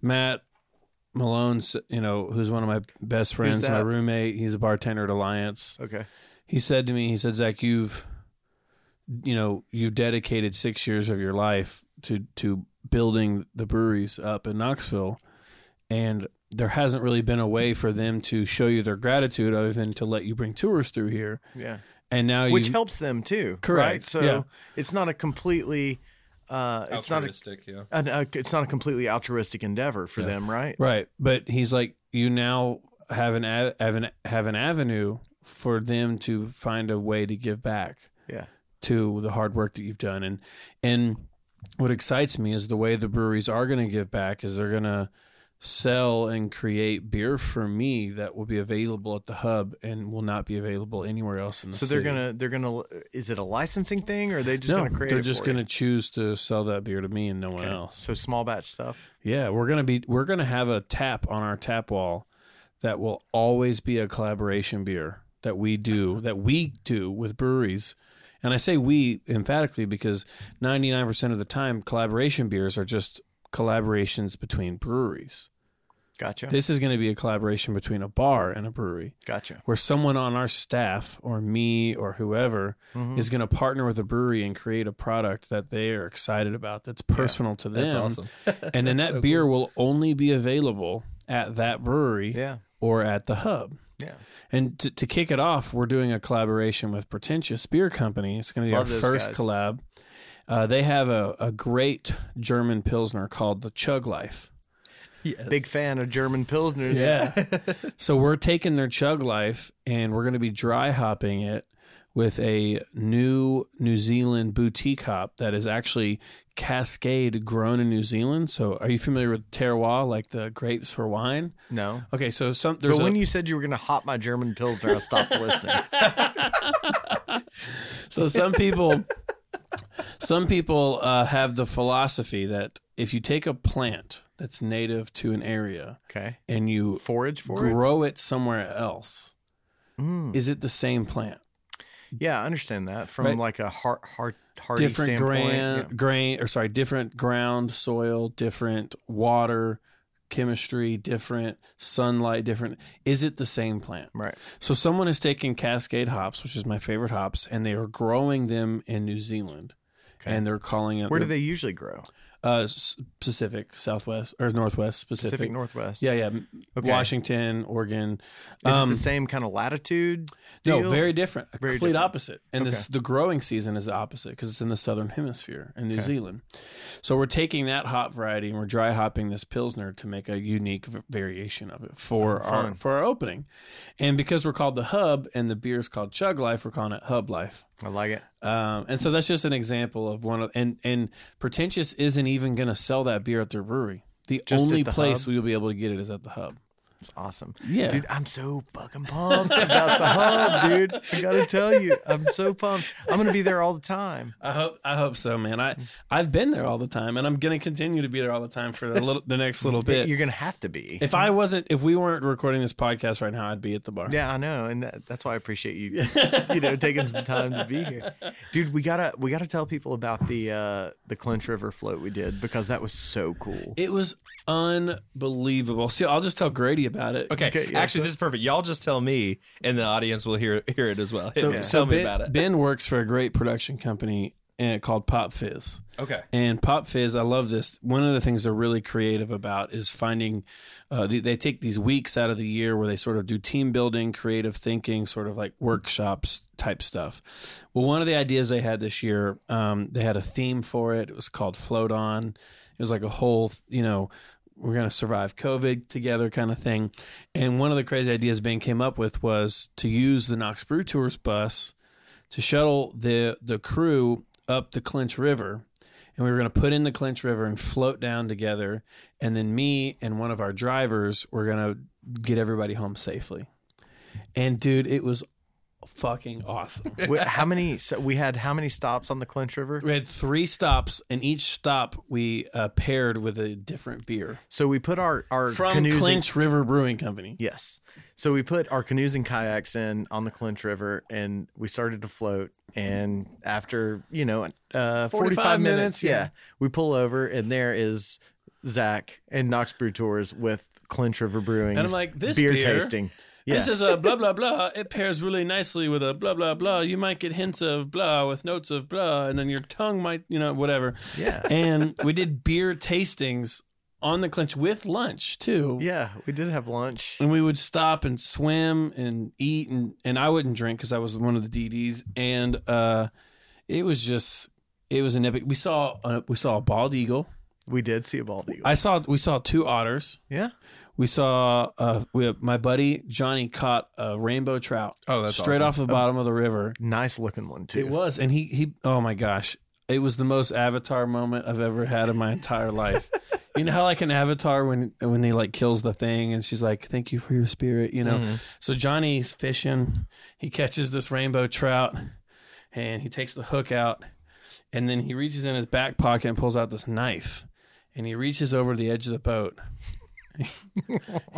Matt Malone's, you know, who's one of my best friends, my roommate. He's a bartender at Alliance. okay He said to me, he said, Zach, you've, you know, you've dedicated six years of your life to to building the breweries up in Knoxville, and there hasn't really been a way for them to show you their gratitude other than to let you bring tours through here. yeah And now which you, helps them too Correct, right so yeah. it's not a completely uh it's not a, Altruistic, yeah. an, a it's not a completely altruistic endeavor for Yeah. them right Right, but he's like, you now have an have an have an avenue for them to find a way to give back yeah to the hard work that you've done, and and what excites me is the way the breweries are going to give back is they're going to sell and create beer for me that will be available at the hub and will not be available anywhere else in the so city. they're gonna they're gonna is it a licensing thing or are they just no, gonna create they're just going you? to choose to sell that beer to me and no one else. so small batch stuff Yeah, we're gonna be we're gonna have a tap on our tap wall that will always be a collaboration beer that we do uh-huh. that we do with breweries. And I say we emphatically because ninety nine percent of the time collaboration beers are just collaborations between breweries. gotcha This is going to be a collaboration between a bar and a brewery gotcha where someone on our staff or me or whoever Mhm. is going to partner with a brewery and create a product that they are excited about that's personal to them That's awesome. and then that so beer will only be available at that brewery yeah or at the hub. yeah And to, to kick it off, we're doing a collaboration with Pretentious Beer Company. It's going to be Love our first guys. collab. Uh, they have a, a great German Pilsner called the Chug Life. Big fan of German pilsners. Yeah. so we're taking their chug life and we're going to be dry hopping it with a new New Zealand boutique hop that is actually Cascade grown in New Zealand. So are you familiar with terroir, like the grapes for wine? No. Okay, so some there's But a, when you said you were going to hop my German pilsner, I stopped listening. so some people some people uh, have the philosophy that if you take a plant that's native to an area Okay. and you Forage for it? grow it somewhere else, Mm. is it the same plant? Yeah, I understand that from Right. like a heart, heart, hardy different grain, yeah. grain, or sorry, different ground, soil, different water, chemistry, different sunlight, different. Is it the same plant? Right. So someone is taking Cascade hops, which is my favorite hops, and they are growing them in New Zealand, Okay. and they're calling it Where do they usually grow? uh, s- Pacific, Southwest or Northwest Pacific. Pacific Northwest. Yeah, yeah. Okay. Washington, Oregon. Is Um, it the same kind of latitude? No, deal? very different. Very complete different. opposite. And this the growing season is the opposite because it's in the southern hemisphere in New Okay. Zealand. So we're taking that hop variety and we're dry hopping this pilsner to make a unique v- variation of it for Oh, our fun. for our opening. And because we're called the Hub and the beer is called Chug Life, we're calling it Hub Life. I like it. Um, and so that's just an example of one of and and pretentious isn't even going to sell that beer at their brewery. The Just only the place Hub? we will be able to get it is at the Hub. It's awesome. Yeah. Dude, I'm so fucking pumped about the hub, dude. I gotta tell you, I'm so pumped. I'm gonna be there all the time. I hope I hope so, man. I I've been there all the time, and I'm gonna continue to be there all the time for the little the next little bit. You're gonna have to be. If I wasn't, if we weren't recording this podcast right now, I'd be at the bar. Yeah, I know, and that, that's why I appreciate you, you know, taking some time to be here, dude. We gotta we gotta tell people about the uh the Clinch River float we did because that was so cool. It was unbelievable. See, I'll just tell Grady about it. Okay, Okay, yeah, actually, so- this is perfect. Y'all just tell me, and the audience will hear hear it as well. So, Tell so me ben, about it. Ben works for a great production company uh, called Pop Fizz. okay. And Pop Fizz, I love this. One of the things they're really creative about is finding, uh, they, they take these weeks out of the year where they sort of do team building, creative thinking, sort of like workshops type stuff. Well, one of the ideas they had this year, um, they had a theme for it. It was called Float On. It was like a whole, you know, we're going to survive COVID together kind of thing. And one of the crazy ideas Ben came up with was to use the Knox Brew Tours bus to shuttle the the crew up the Clinch River. And we were going to put in the Clinch River and float down together. And then me and one of our drivers were going to get everybody home safely. And dude, it was fucking awesome. Wait, how many? So we had how many stops on the Clinch River? We had three stops, and each stop we uh, paired with a different beer So we put our our from canoes in- Clinch River Brewing Company. Yes. So we put our canoes and kayaks in on the Clinch River and we started to float. And after, you know, uh, 45, 45 minutes, minutes, yeah. yeah. we pull over and there is Zach and Knox Brew Tours with Clinch River Brewing. And I'm like, this beer, beer- tasting. Yeah. This is a blah blah blah. It pairs really nicely with a blah blah blah. You might get hints of blah with notes of blah, and then your tongue might, you know, whatever. yeah. And we did beer tastings on the clinch with lunch too. Yeah. We did have lunch. And we would stop and swim and eat, and and I wouldn't drink because I was one of the DDs, and uh, it was just it was an epic. We saw uh, we saw a bald eagle. We did see a bald eagle. I saw we saw two otters. yeah. We saw uh, we my buddy Johnny caught a rainbow trout. Oh, that's straight awesome. off the bottom of the river. Nice looking one, too. It was, and he he. Oh my gosh, it was the most Avatar moment I've ever had in my entire life. you know how like an Avatar when when he like kills the thing, and she's like, "Thank you for your spirit," you know. So Johnny's fishing. He catches this rainbow trout, and he takes the hook out, and then he reaches in his back pocket and pulls out this knife, and he reaches over the edge of the boat.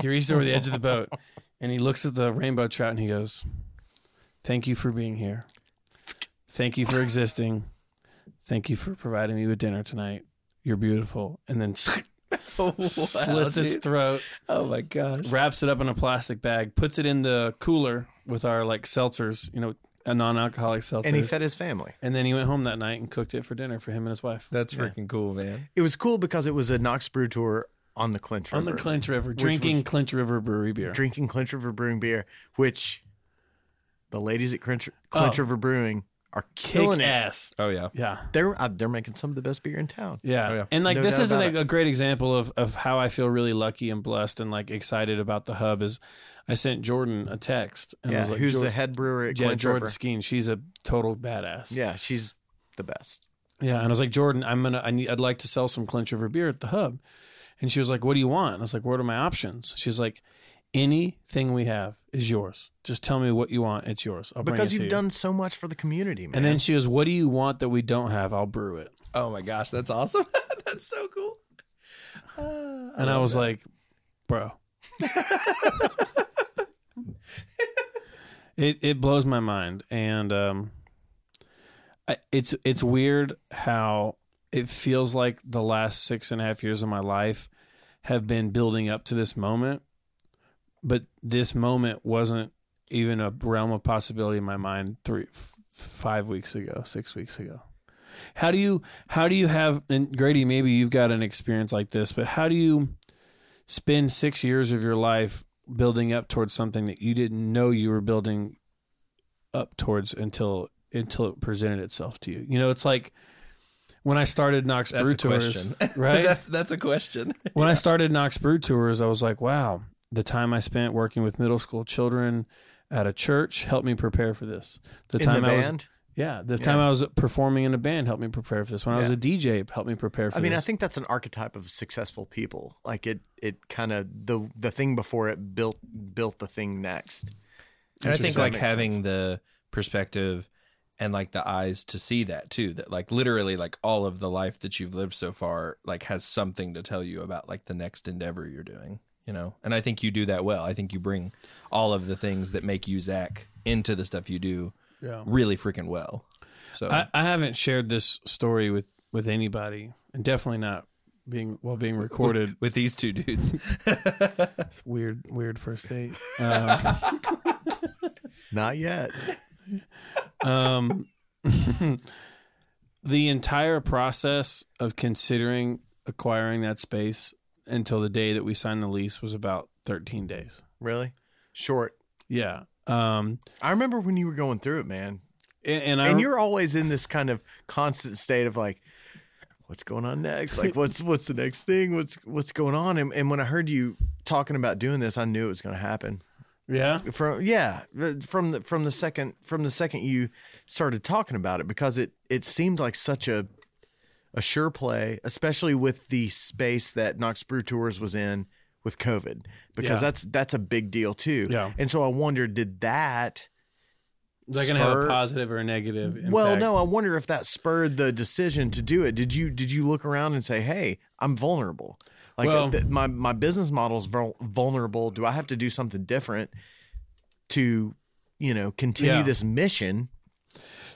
He reaches over the edge of the boat, and he looks at the rainbow trout, and he goes, "Thank you for being here." Thank you for existing. Thank you for providing me with dinner tonight. You're beautiful. And then slits its throat, Oh my gosh. wraps it up in a plastic bag, puts it in the cooler with our like seltzers, you know, a non-alcoholic seltzer. And he fed his family. and then he went home that night and cooked it for dinner for him and his wife. That's freaking cool, man. It was cool because it was a Knox Brew Tour on the Clinch River. On the Clinch River, drinking Clinch River brewery beer. drinking Clinch River Brewing beer, which the ladies at Clinch, Clinch Oh. River Brewing are Kick killing it. ass. Oh yeah. Yeah. They're uh, they're making some of the best beer in town. Yeah. Oh, yeah. And like No this is about an, a great example of, of how I feel really lucky and blessed and like excited about the hub is I sent Jordan a text and I was like, who's the head brewer at yeah, Clinch Jordan River? Skeen. She's a total badass. Yeah, she's the best. Yeah. And I was like, Jordan, I'm gonna I need I'd like to sell some Clinch River beer at the hub. And she was like, What do you want? And I was like, What are my options? She's like, Anything we have is yours. Just tell me what you want. It's yours. I'll bring Because it to you've you." done so much for the community, man. And then she goes, What do you want that we don't have? I'll brew it. Oh my gosh, that's awesome. that's so cool. Uh, And I, was like, Bro. it it blows my mind. And um I, it's it's weird how it feels like the last six and a half years of my life have been building up to this moment. But this moment wasn't even a realm of possibility in my mind three f- five weeks ago, six weeks ago. How do you how do you have and Grady, maybe you've got an experience like this, but how do you spend six years of your life building up towards something that you didn't know you were building up towards until until it presented itself to you? You know, it's like when I started Knox that's Brew a Tours, question, right? that's that's a question. when I started Knox Brew Tours, I was like, wow, the time I spent working with middle school children at a church helped me prepare for this. The in time the I was yeah, the time I was performing in a band helped me prepare for this. When I was a DJ, helped me prepare for this. I mean, this. I think that's an archetype of successful people. Like it, it kind of the the thing before it built built the thing next. And I think like having sense. the perspective and like the eyes to see that too. That like literally like all of the life that you've lived so far like has something to tell you about like the next endeavor you're doing. You know, and I think you do that well. I think you bring all of the things that make you Zach into the stuff you do Yeah. really freaking well. So I, I haven't shared this story with with anybody, and definitely not being while being recorded. with these two dudes, It's weird, weird first date. Um, Not yet. Um, the entire process of considering acquiring that space until the day that we signed the lease was about 13 days. Really short. Yeah. Um, I remember when you were going through it, man. and, and I And you're always in this kind of constant state of like, what's going on next? Like, what's what's the next thing? What's what's going on? And, and when I heard you talking about doing this, I knew it was going to happen. Yeah. From yeah, uh, from the from the second from the second you started talking about it, because it it seemed like such a a sure play, especially with the space that Knox Brew Tours was in with COVID, because Yeah. that's that's a big deal too. Yeah. and so I wondered, did that Is that going to have a positive or a negative impact? Well, no, I wonder if that spurred the decision to do it. Did you did you look around and say, "Hey, I'm vulnerable. Like Well- th- my my business model's vul- vulnerable. Do I have to do something different to, you know, continue Yeah. this mission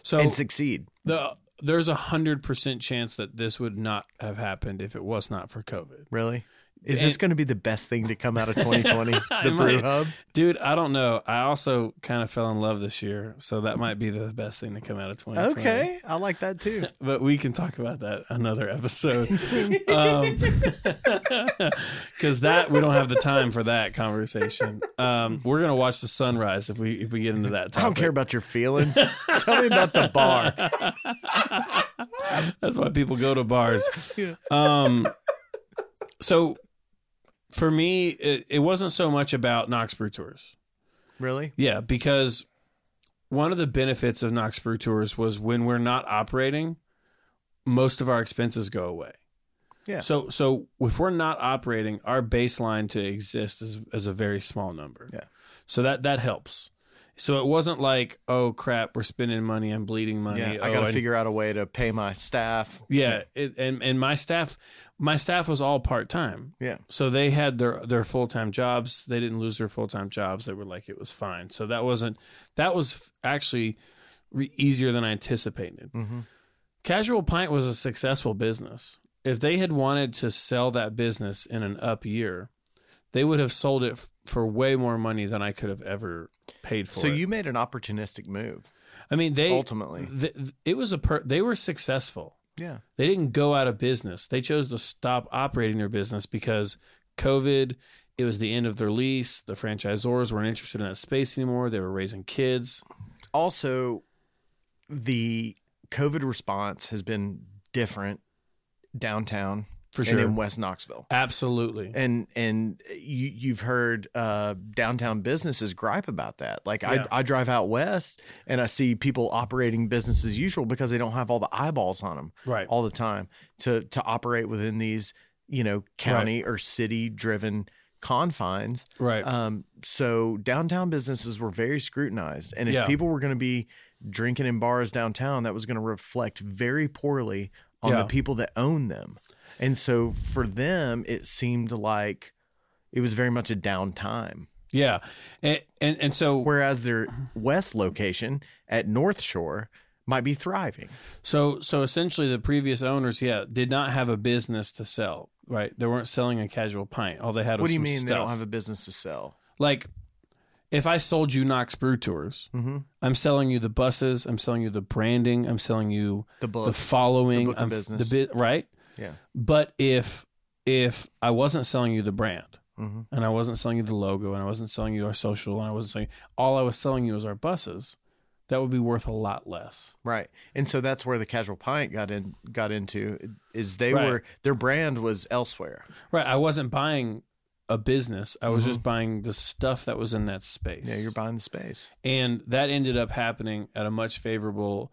So and succeed?" the there's a hundred percent chance that this would not have happened if it was not for COVID. Really? Is this going to be the best thing to come out of 2020? The Brew might. Hub? Dude, I don't know. I also kind of fell in love this year, so that might be the best thing to come out of 2020. Okay, I like that too. But we can talk about that another episode. Because that we don't have the time for that conversation. Um, we're gonna watch the sunrise if we if we get into that. Topic. I don't care about your feelings. Tell me about the bar. That's why people go to bars. Um, so for me, it, it wasn't so much about Knox Brew Tours. Really? Yeah, because one of the benefits of Knox Brew Tours was when we're not operating, most of our expenses go away. Yeah. So so if we're not operating, our baseline to exist is is a very small number. Yeah. So that that helps. So it wasn't like, oh crap, we're spending money, I'm bleeding money. Yeah, I oh, got to figure out a way to pay my staff. Yeah, it, and and my staff, my staff was all part time. Yeah. So they had their their full time jobs. They didn't lose their full time jobs. They were like it was fine. So that wasn't that was actually re- easier than I anticipated. Mm-hmm. Casual Pint was a successful business. If they had wanted to sell that business in an up year, they would have sold it f- for way more money than I could have ever paid for. So it. you made an opportunistic move. I mean, they ultimately. th- it was a per- they were successful. Yeah. They didn't go out of business. They chose to stop operating their business because COVID, it was the end of their lease. The franchisors weren't interested in that space anymore. They were raising kids. Also, the COVID response has been different downtown For and sure. in West Knoxville. Absolutely. And and you you've heard uh, downtown businesses gripe about that. Like Yeah. I I drive out west and I see people operating business as usual because they don't have all the eyeballs on them Right. all the time to to operate within these you know county or city driven confines. Right. Um, so downtown businesses were very scrutinized, and if Yeah. people were going to be drinking in bars downtown, that was going to reflect very poorly on Yeah. the people that own them. And so for them, it seemed like it was very much a downtime. yeah. And, and and so Whereas their west location at North Shore might be thriving. So so essentially the previous owners, yeah, did not have a business to sell. Right. They weren't selling a casual pint. All they had was What do you mean they don't have a business to sell? like if I sold you Knox Brew Tours, Mm-hmm. I'm selling you the buses, I'm selling you the branding, I'm selling you The the book. following, book of I'm business. the bit right? Yeah. But if if I wasn't selling you the brand Mhm. and I wasn't selling you the logo and I wasn't selling you our social and I wasn't selling all I was selling you was our buses, that would be worth a lot less. Right. And so that's where the casual pint got in got into is they Right. were their brand was elsewhere. Right. I wasn't buying a business. I was just buying the stuff that was in that space. Mm-hmm. Yeah, you're buying the space. and that ended up happening at a much favorable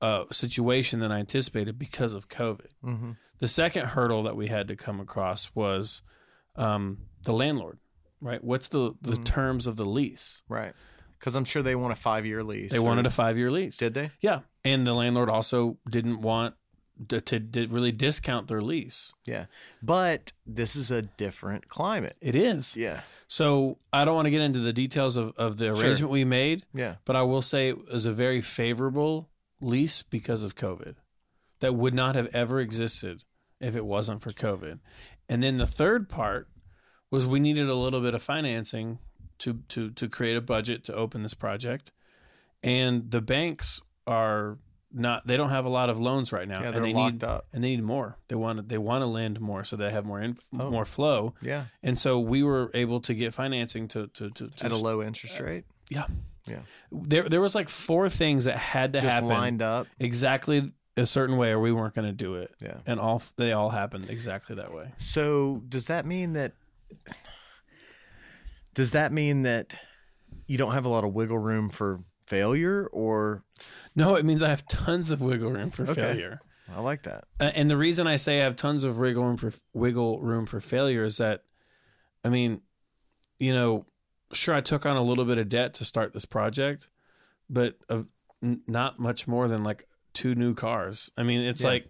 uh, situation than I anticipated because of COVID. Mm-hmm. The second hurdle that we had to come across was um, the landlord. Right. What's the the Mm-hmm. terms of the lease? Right. Because I'm sure they want a five year lease. They or- wanted a five year lease. Did they? yeah, and the landlord also didn't want to, to, to really discount their lease. Yeah. But this is a different climate. It is. Yeah. So I don't want to get into the details of, of the Sure. arrangement we made. Yeah. but I will say it was a very favorable lease because of COVID that would not have ever existed if it wasn't for COVID. And then the third part was we needed a little bit of financing to to to create a budget to open this project. And the banks are not they don't have a lot of loans right now Yeah, and they're they locked need up. and they need more. They want to, they want to lend more so they have more inf- Oh. more flow. Yeah. And so we were able to get financing to to to, to At a low interest rate. yeah. Yeah. There there was like four things that had to Just happen lined up. exactly a certain way or we weren't going to do it. Yeah. And all they all happened exactly that way. So does that mean that does that mean that you don't have a lot of wiggle room for failure or No, it means I have tons of wiggle room for Okay. failure. I like that. Uh, And the reason I say I have tons of wiggle room for wiggle room for failure is that I mean, you know, sure I took on a little bit of debt to start this project, but n- not much more than like two new cars. I mean, it's Yeah. like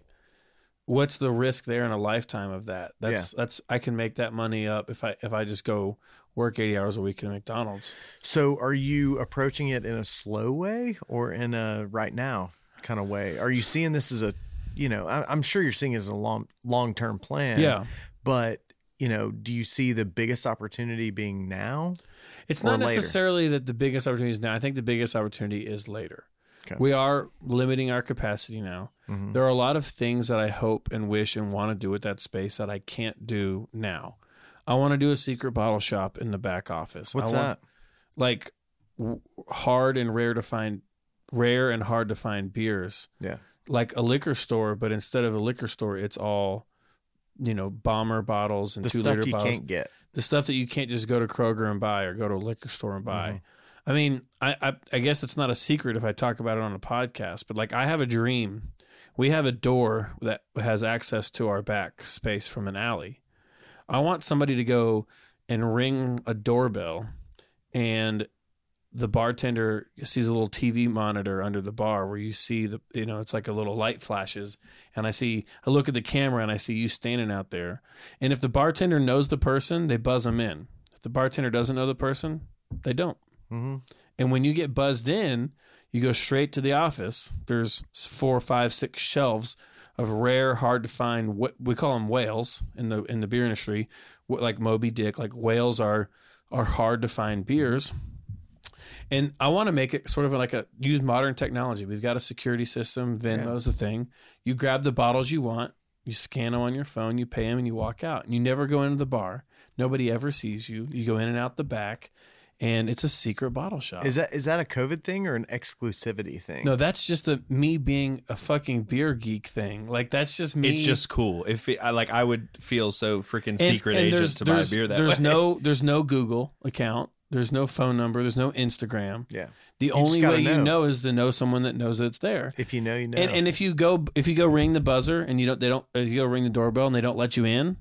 what's the risk there in a lifetime of that? That's that's I can make that money up if I if I just go work 80 hours a week at McDonald's. So are you approaching it in a slow way or in a right now kind of way? Are you seeing this as a you know, I, I'm sure you're seeing it as a long long term plan. Yeah. But you know, do you see the biggest opportunity being now? It's not later? necessarily that the biggest opportunity is now. I think the biggest opportunity is later. Okay. We are limiting our capacity now. Mhm. There are a lot of things that I hope and wish and want to do with that space that I can't do now. I want to do a secret bottle shop in the back office. What's want, that? Like w- hard and rare to find, rare and hard to find beers. Yeah. Like a liquor store, but instead of a liquor store, it's all, you know, bomber bottles and The two stuff liter you bottles can't get. the stuff that you can't just go to Kroger and buy or go to a liquor store and buy. Mhm. I mean, I, I I guess it's not a secret if I talk about it on a podcast, but like I have a dream. We have a door that has access to our back space from an alley. I want somebody to go and ring a doorbell and the bartender sees a little TV monitor under the bar where you see the you know it's like a little light flashes. And I see I look at the camera and I see you standing out there. And if the bartender knows the person they buzz them in. If the bartender doesn't know the person they don't. Hmm and when you get buzzed in you go straight to the office. There's four five six shelves of rare hard to find what we call them whales in the in the beer industry. Like Moby Dick like whales are are hard to find beers and I want to make it sort of like a use modern technology. We've got a security system. Venmo's a thing. You grab the bottles you want, you scan them on your phone, you pay them, and you walk out. And you never go into the bar. Nobody ever sees you. You go in and out the back, and it's a secret bottle shop. Is that is that a COVID thing or an exclusivity thing? no, that's just a me being a fucking beer geek thing. Like that's just me. It's just cool. If it, I like, I would feel so freaking secret and agent to buy a beer that There's way. no there's no Google account. There's no phone number. There's no Instagram. Yeah. The just only way you know. know is to know someone that knows that it's there. If you know, you know. And, and if you go if you go ring the buzzer and you don't they don't if you go ring the doorbell and they don't let you in,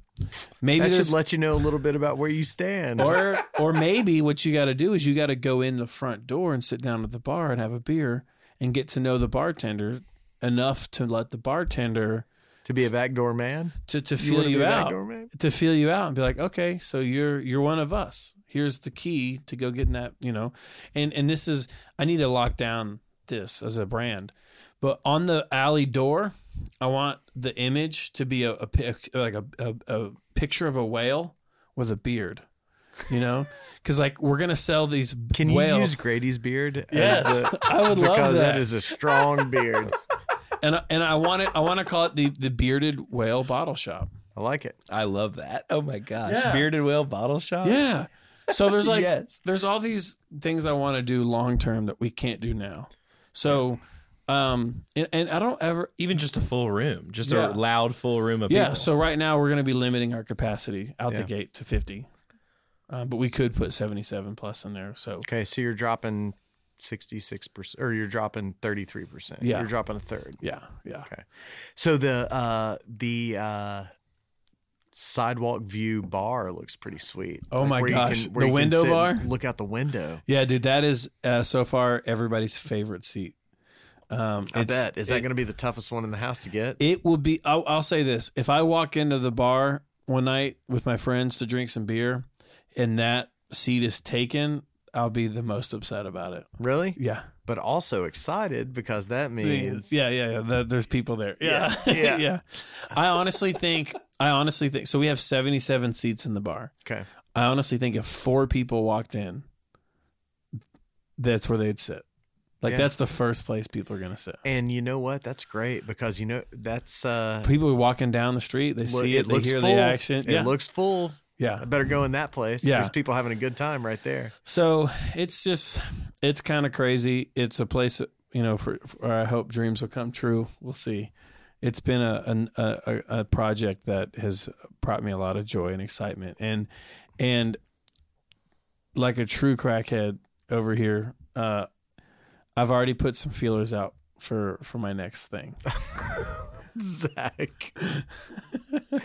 maybe that should let you know a little bit about where you stand. or or maybe what you got to do is you got to go in the front door and sit down at the bar and have a beer and get to know the bartender enough to let the bartender to be a backdoor man, to to feel wanna you, out. to feel you out and be like okay so you're you're one of us. Here's the key to go getting that you know? And and this is i need to lock down this as a brand. But on the alley door i want the image to be a, a like a, a, a picture of a whale with a beard you know? Because like we're gonna sell these Can you use Grady's beard? as yes the- i would love because that, that. is a strong beard. and I- and i want it i want to call it the the bearded whale bottle shop I like it. I love that. Oh my gosh, Yeah. bearded whale bottle shop. Yeah. So there's like Yes. there's all these things I want to do long term that we can't do now. So um and, and I don't ever even just a full room, just Yeah. a loud full room of people. Yeah, people. so right now we're going to be limiting our capacity out Yeah. the gate to 50. Um, but we could put 77 plus in there. So Okay, so you're dropping sixty six percent, or you're dropping thirty three percent. Yeah. you're dropping a third. yeah, yeah. Okay, so the uh the uh sidewalk view bar looks pretty sweet. Oh my where you gosh, where the can window bar? Look out the window. Yeah, dude, that is uh, so far everybody's favorite seat. Um, I bet. Is that going to be the toughest one in the house to get? It will be. I'll, I'll say this: if I walk into the bar one night with my friends to drink some beer, and that seat is taken, I'll be the most upset about it. really? Yeah, But also excited because that means yeah, yeah, yeah. The, there's people there. Yeah, Yeah, yeah, yeah. I honestly think. I honestly think. So we have 77 seats in the bar. Okay. I honestly think if four people walked in, that's where they'd sit. Like Yeah. that's the first place people are gonna sit. And you know what? That's great because you know that's uh People are walking down the street. They see it. they looks hear full. the action. It yeah, looks full. Yeah. I better go in that place. Yeah. There's people having a good time right there. So it's just it's kind of crazy. It's a place that you know for, for I hope dreams will come true. We'll see. It's been a, a a a project that has brought me a lot of joy and excitement, and and like a true crackhead over here, uh, I've already put some feelers out for for my next thing. Zach.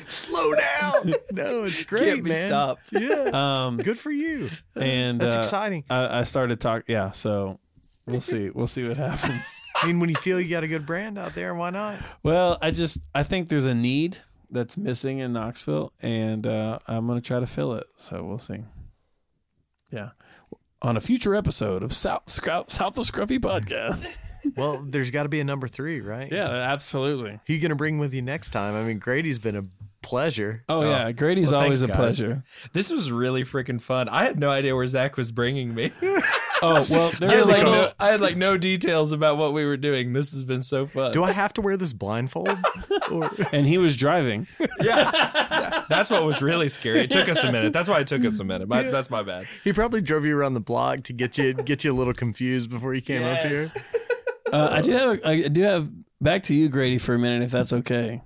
Slow down. No, it's great, Can't be man. stopped. Yeah. Um, Good for you. and That's uh, exciting. I, I started talking. Yeah, so we'll see. We'll see what happens. I mean, when you feel you got a good brand out there, why not? Well, I just I think there's a need that's missing in Knoxville, and uh, I'm gonna try to fill it. So we'll see. Yeah, on a future episode of South Scout South of Scruffy podcast. Well, there's got to be a number three, right? yeah, absolutely. Who you going to bring with you next time? I mean, Grady's been a pleasure. Oh, oh yeah, Grady's Well, always thanks, a guys. pleasure. This was really freaking fun. I had no idea where Zach was bringing me. Oh well, I there's had, like, little. no, I had like no details about what we were doing. This has been so fun. Do I have to wear this blindfold? or, and he was driving. yeah. That's what was really scary. It took us a minute. That's why it took us a minute. My, That's my bad. he probably drove you around the block to get you get you a little confused before you came up here. Uh, I do have. I do have. Back to you, Grady, for a minute, if that's okay.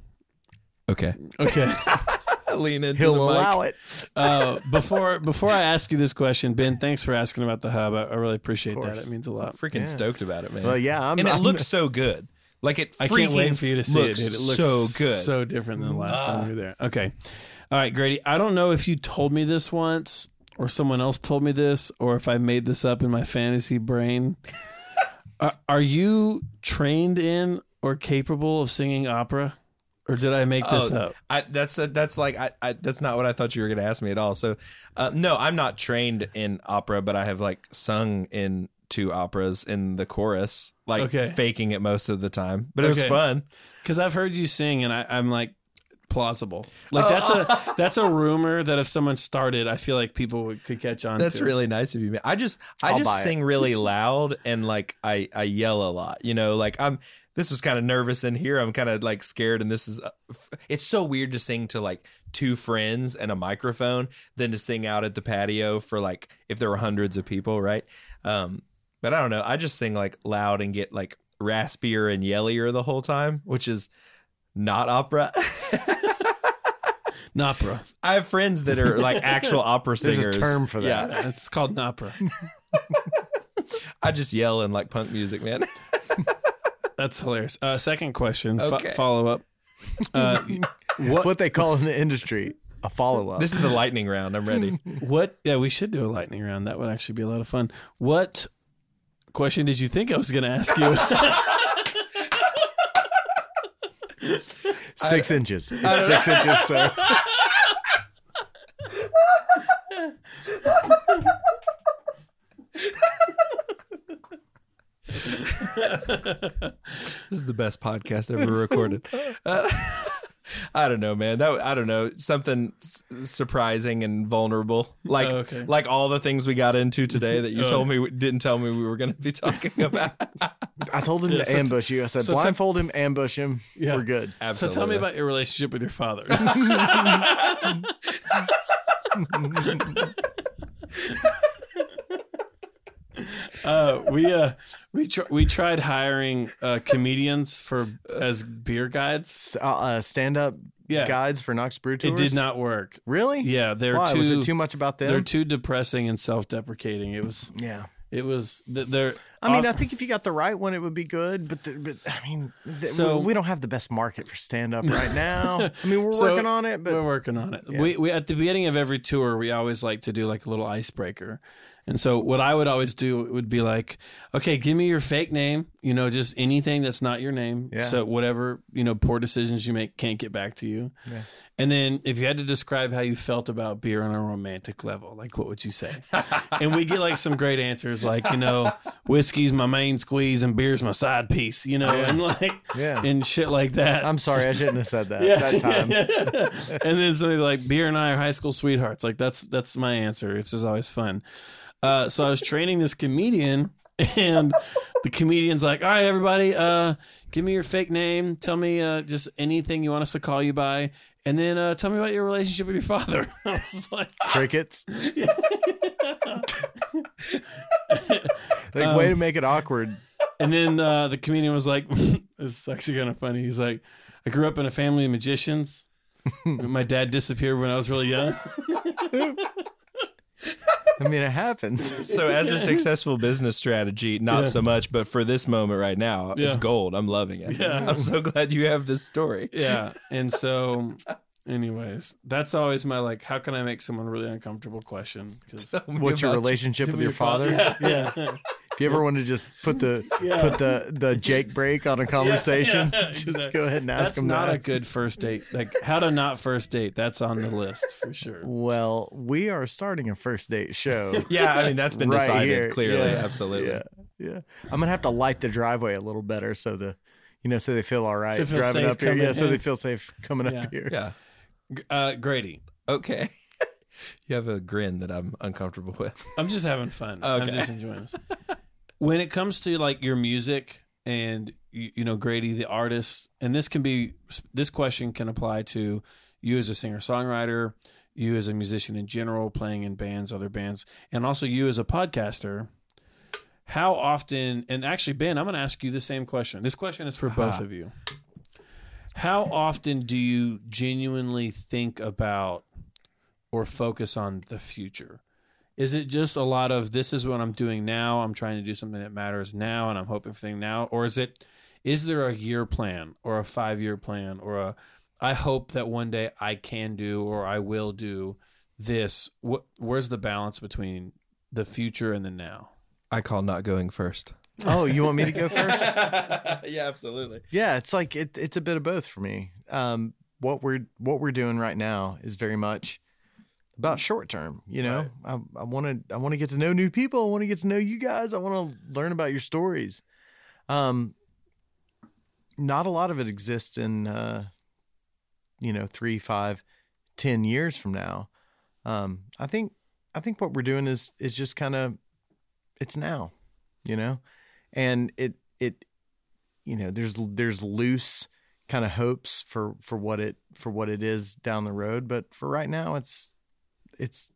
Okay. Okay. Lean into He'll the mic. allow it. Uh, before before I ask you this question, Ben, thanks for asking about the hub. I, I really appreciate that. course. It means a lot. Freaking Yeah. stoked about it, man. Well, yeah, I'm. and it I'm- looks so good. Like it. I can't wait for you to see it, dude. It looks so good. so different than the last time you were there. Okay, all right, Grady. I don't know if you told me this once, or someone else told me this, or if I made this up in my fantasy brain. Are, are you trained in or capable of singing opera, or did I make this Oh, up? I, that's that's like I, I that's not what I thought you were going to ask me at all. So, uh, no, I'm not trained in opera, but I have like sung in two operas in the chorus, like Okay. faking it most of the time. But it was fun. Because I've heard you sing, and I, I'm like plausible. Like that's a that's a rumor that if someone started, I feel like people would, could catch on. That's to. really nice of you, man. I just I I'll buy just it. sing really loud and like I I yell a lot. You know, like I'm this was kind of nervous in here. I'm kind of like scared and this is uh, it's so weird to sing to like two friends and a microphone than to sing out at the patio for like if there were hundreds of people, right? Um but I don't know. I just sing like loud and get like raspier and yellier the whole time, which is not opera. Napra. I have friends that are like actual opera singers. There's a term for that. Yeah. It's called Napra. I just yell in like punk music, man. That's hilarious. Uh, second question, fo- Okay. follow up. Uh, what What they call in the industry a follow up. This is the lightning round. I'm ready. What? Yeah, we should do a lightning round. That would actually be a lot of fun. What question did you think I was going to ask you? Six inches. It's six inches, sir. This is the best podcast ever recorded. Uh, I don't know, man. That I don't know something s- surprising and vulnerable, oh, like Oh, okay. like all the things we got into today that you Oh. told me didn't tell me we were going to be talking about. I told him Yeah, to so t- ambush you. I said, so t- blindfold him, ambush him. Yeah. We're good. so tell me about your relationship with your father. Uh, we uh, we tr- we tried hiring uh, comedians for as beer guides. Uh, uh, stand up Yeah. guides for Knox Brew Tours. It did not work. Really? Yeah, they're Why? too. Was it too much about them? They're too depressing and self-deprecating. It was. yeah. It was. th- They're. I mean, I think if you got the right one, it would be good. But, the, but I mean, th- So- we don't have the best market for stand up right now. I mean, we're So, working on it, but we're working on it. We, we at the beginning of every tour, we always like to do like a little icebreaker. And so what I would always do would be like, okay, give me your fake name, you know, just anything that's not your name. Yeah. So whatever, you know, poor decisions you make can't get back to you. And then if you had to describe how you felt about beer on a romantic level, like what would you say? and we get like some great answers like, you know, whiskey's my main squeeze and beer's my side piece, you know, and like Yeah. and shit like that. I'm sorry, I shouldn't have said that at that time. and then somebody like beer and I are high school sweethearts. Like that's that's my answer. It's just always fun. Uh, so I was training this comedian, and the comedian's like, "All right, everybody, uh, give me your fake name. Tell me uh, just anything you want us to call you by, and then uh, tell me about your relationship with your father." I was like, Crickets. like, way to make it awkward. and then uh, the comedian was like, "It's actually kind of funny." He's like, "I grew up in a family of magicians." My dad disappeared when I was really young. I mean, it happens. So, as a successful business strategy, not Yeah. so much, but for this moment right now, it's gold. I'm loving it. Yeah. I'm so glad you have this story. Yeah. And so, anyways, that's always my like, how can I make someone really uncomfortable question? What's your relationship with your father? Yeah. If you ever want to just put the put the the Jake brake on a conversation, yeah, just exactly. go ahead and ask That's him not that. a good first date. Like, how to not first date. That's on the list for sure. well, we are starting a first date show. Yeah, I mean that's been Right decided here. clearly. Yeah. Absolutely. Yeah, yeah. I'm gonna have to light the driveway a little better so the, you know, so they feel all right So feel driving up here. coming Yeah, so they feel safe coming Yeah. up here. Yeah. Uh, Grady, Okay. you have a grin that I'm uncomfortable with. I'm just having fun. I'm just enjoying this. When it comes to like your music and you, you know Grady the artist, and this can be this question can apply to you as a singer songwriter, you as a musician in general, playing in bands, other bands, and also you as a podcaster. How often? And actually, Ben, I'm going to ask you the same question. This question is for both of you. How often do you genuinely think about or focus on the future? Is it just a lot of this is what I'm doing now? I'm trying to do something that matters now and I'm hoping for things now? Or is it is there a year plan or a five year plan or a I hope that one day I can do or I will do this? What where's the balance between the future and the now? I call not going first. Oh, you want me to go first? yeah, absolutely. Yeah, it's like it, it's a bit of both for me. Um, what we're what we're doing right now is very much about short term. You know, I I want to I want to get to know new people. I want to get to know you guys. I want to learn about your stories. Um, not a lot of it exists in uh, you know, three, five, ten years from now. Um, I think I think what we're doing is is just kind of it's now, you know, and it it you know there's there's loose kind of hopes for for what it for what it is down the road, but for right now it's it's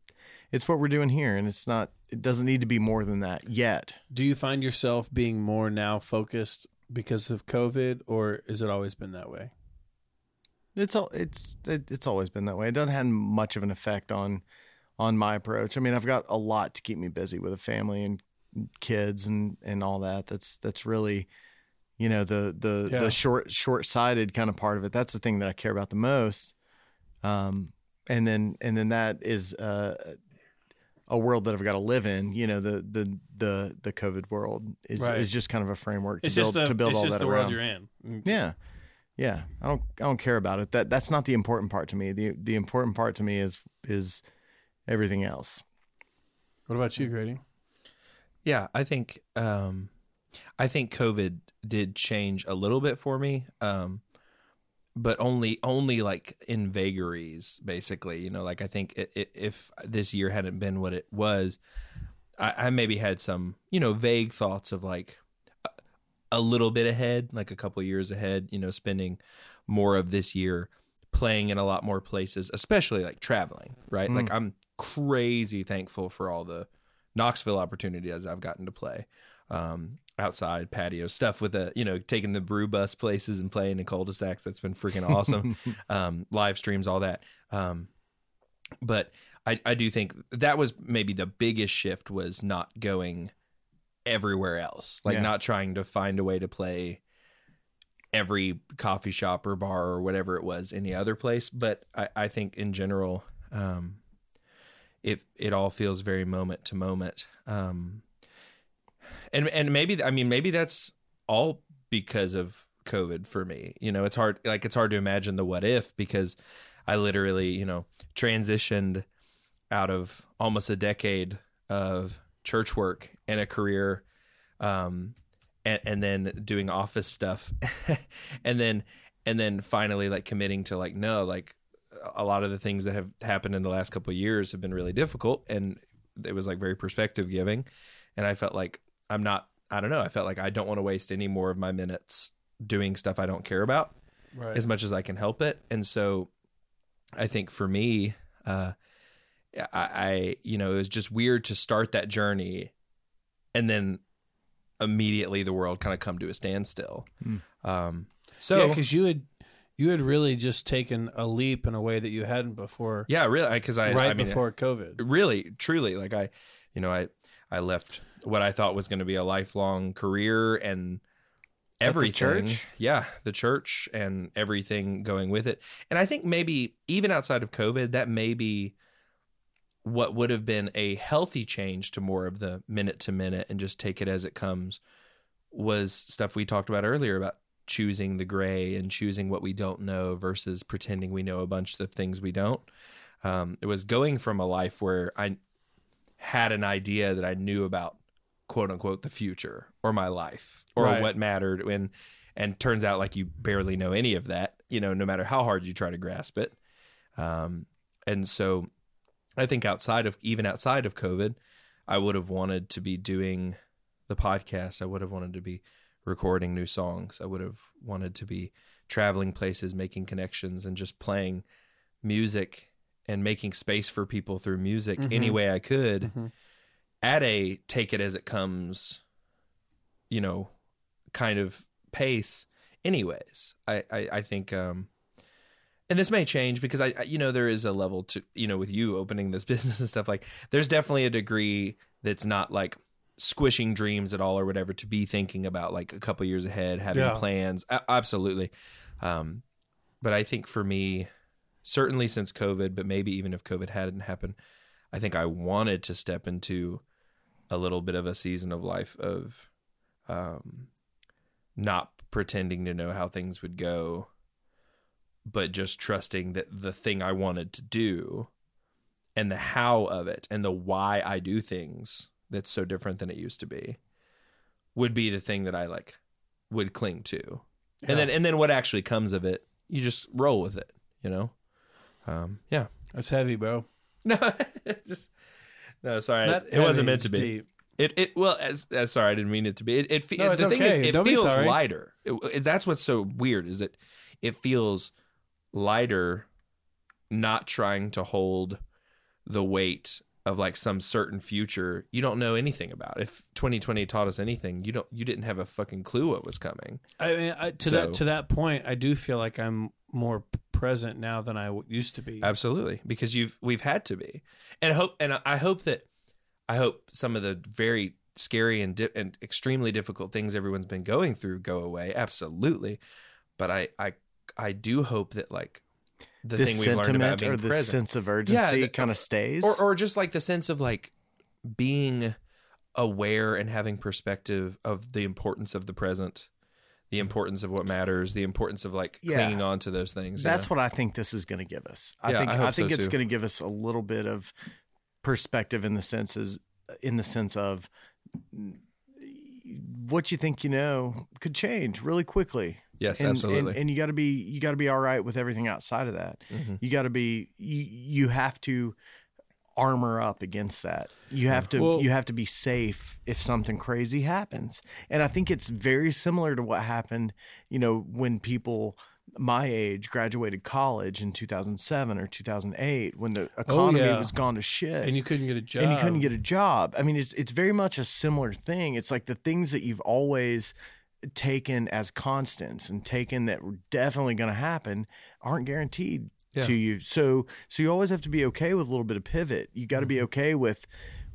it's what we're doing here, and it's not it doesn't need to be more than that yet. Do you find yourself being more now focused because of COVID, or has it always been that way? It's all it's it, it's always been that way. It doesn't have much of an effect on on my approach. I mean, I've got a lot to keep me busy with a family and kids and and all that. That's that's really you know the the Yeah. the short short sighted kind of part of it. That's the thing that I care about the most. Um, and then and then that is uh, a world that I've got to live in. You know, the the the the COVID world is Right. is just kind of a framework to It's build just a, to build it's all just that the around. world you're in. Mm. Yeah. Yeah. I don't I don't care about it. That that's not the important part to me. The the important part to me is is everything else. What about you, Grady? Yeah, I think um I think COVID did change a little bit for me. Um but only only like in vagaries basically, you know, like I think i i if this year hadn't been what it was, I, I maybe had some, you know, vague thoughts of like a, a little bit ahead, like a couple years ahead, you know, spending more of this year playing in a lot more places, especially like traveling, right? Like I'm crazy thankful for all the Knoxville opportunities I've gotten to play. Um, outside patio stuff with a you know, taking the brew bus places and playing in cul-de-sacs. That's been freaking awesome. um, live streams, all that. Um, but I, I do think that was maybe the biggest shift was not going everywhere else, like Yeah. not trying to find a way to play every coffee shop or bar or whatever it was any other place. But I, I think in general, um, it it all feels very moment to moment. Um, and and maybe I mean maybe that's all because of COVID for me. You know, it's hard like it's hard to imagine the what if because I literally you know transitioned out of almost a decade of church work and a career um and, and then doing office stuff and then and then finally like committing to like no like a lot of the things that have happened in the last couple years have been really difficult and it was like very perspective giving and i felt like i'm not i don't know i felt like i don't want to waste any more of my minutes doing stuff i don't care about Right. as much as I can help it. And so I think for me, uh, I, I, you know, it was just weird to start that journey and then immediately the world kind of come to a standstill. Um, so yeah, because you had you had really just taken a leap in a way that you hadn't before. yeah, really, because I, right I mean, before COVID. really truly like i you know i i left what i thought was going to be a lifelong career and the everything. church? yeah the church and everything going with it. And i think maybe even outside of covid that may be what would have been a healthy change to more of the minute to minute and just take it as it comes was stuff we talked about earlier about choosing the gray and choosing what we don't know versus pretending we know a bunch of things we don't. Um, it was going from a life where I had an idea that I knew about quote unquote the future or my life or Right. what mattered when and turns out like you barely know any of that you know no matter how hard you try to grasp it. Um, and so I think outside of even outside of COVID I would have wanted to be doing the podcast. I would have wanted to be recording new songs. I would have wanted to be traveling places making connections and just playing music and making space for people through music any way I could at a take it as it comes, you know, kind of pace. Anyways, I, I, I think, um, and this may change because I, I- you know, there is a level to, you know, with you opening this business and stuff like there's definitely a degree that's not like squishing dreams at all or whatever to be thinking about like a couple years ahead, having Yeah. plans. A- absolutely. Um, but I think for me, certainly since COVID, but maybe even if COVID hadn't happened, I think I wanted to step into a little bit of a season of life of um, not pretending to know how things would go, but just trusting that the thing I wanted to do and the how of it and the why I do things that's so different than it used to be would be the thing that I like would cling to. And then and then what actually comes of it, you just roll with it. You know, um, yeah. That's heavy, bro. No, just no. Sorry, Not it wasn't meant to be. deep. It it well as, as sorry I didn't mean it to be. It, it No, it's the thing okay. is it Don't be feels sorry. lighter. It- it- that's what's so weird is that it feels lighter, not trying to hold the weight of like some certain future you don't know anything about. If 2020 taught us anything, you don't you didn't have a fucking clue what was coming. I mean, I, to So- that to that point, I do feel like I'm more p- present now than I used to be. Absolutely, because you've we've had to be, and I hope and I hope that I hope some of the very scary and di- and extremely difficult things everyone's been going through go away. Absolutely, but I I I do hope that like the this thing we've learned about sentiment being or the present, sense of urgency the- kind of stays. or or just like the sense of like being aware and having perspective of the importance of the present. The importance of what matters, the importance of like Yeah. clinging on to those things. That's know? what I think this is going to give us. I Yeah, think I I, think so, it's going to give us a little bit of perspective in the senses in the sense of what you think you know could change really quickly. yes, and, absolutely. And, and you got to be you got to be all right with everything outside of that. Mhm. You got to be you you have to armor up against that. You have to Well- you have to be safe if something crazy happens. And I think it's very similar to what happened, you know, when people my age graduated college in 2007 or 2008 when the oh, economy Oh, yeah. was gone to shit and you couldn't get a job. and you couldn't get a job. I mean, it's it's very much a similar thing. It's like the things that you've always taken as constants and taken that were definitely going to happen aren't guaranteed Yeah. to you. So so you always have to be okay with a little bit of pivot. You got to be okay with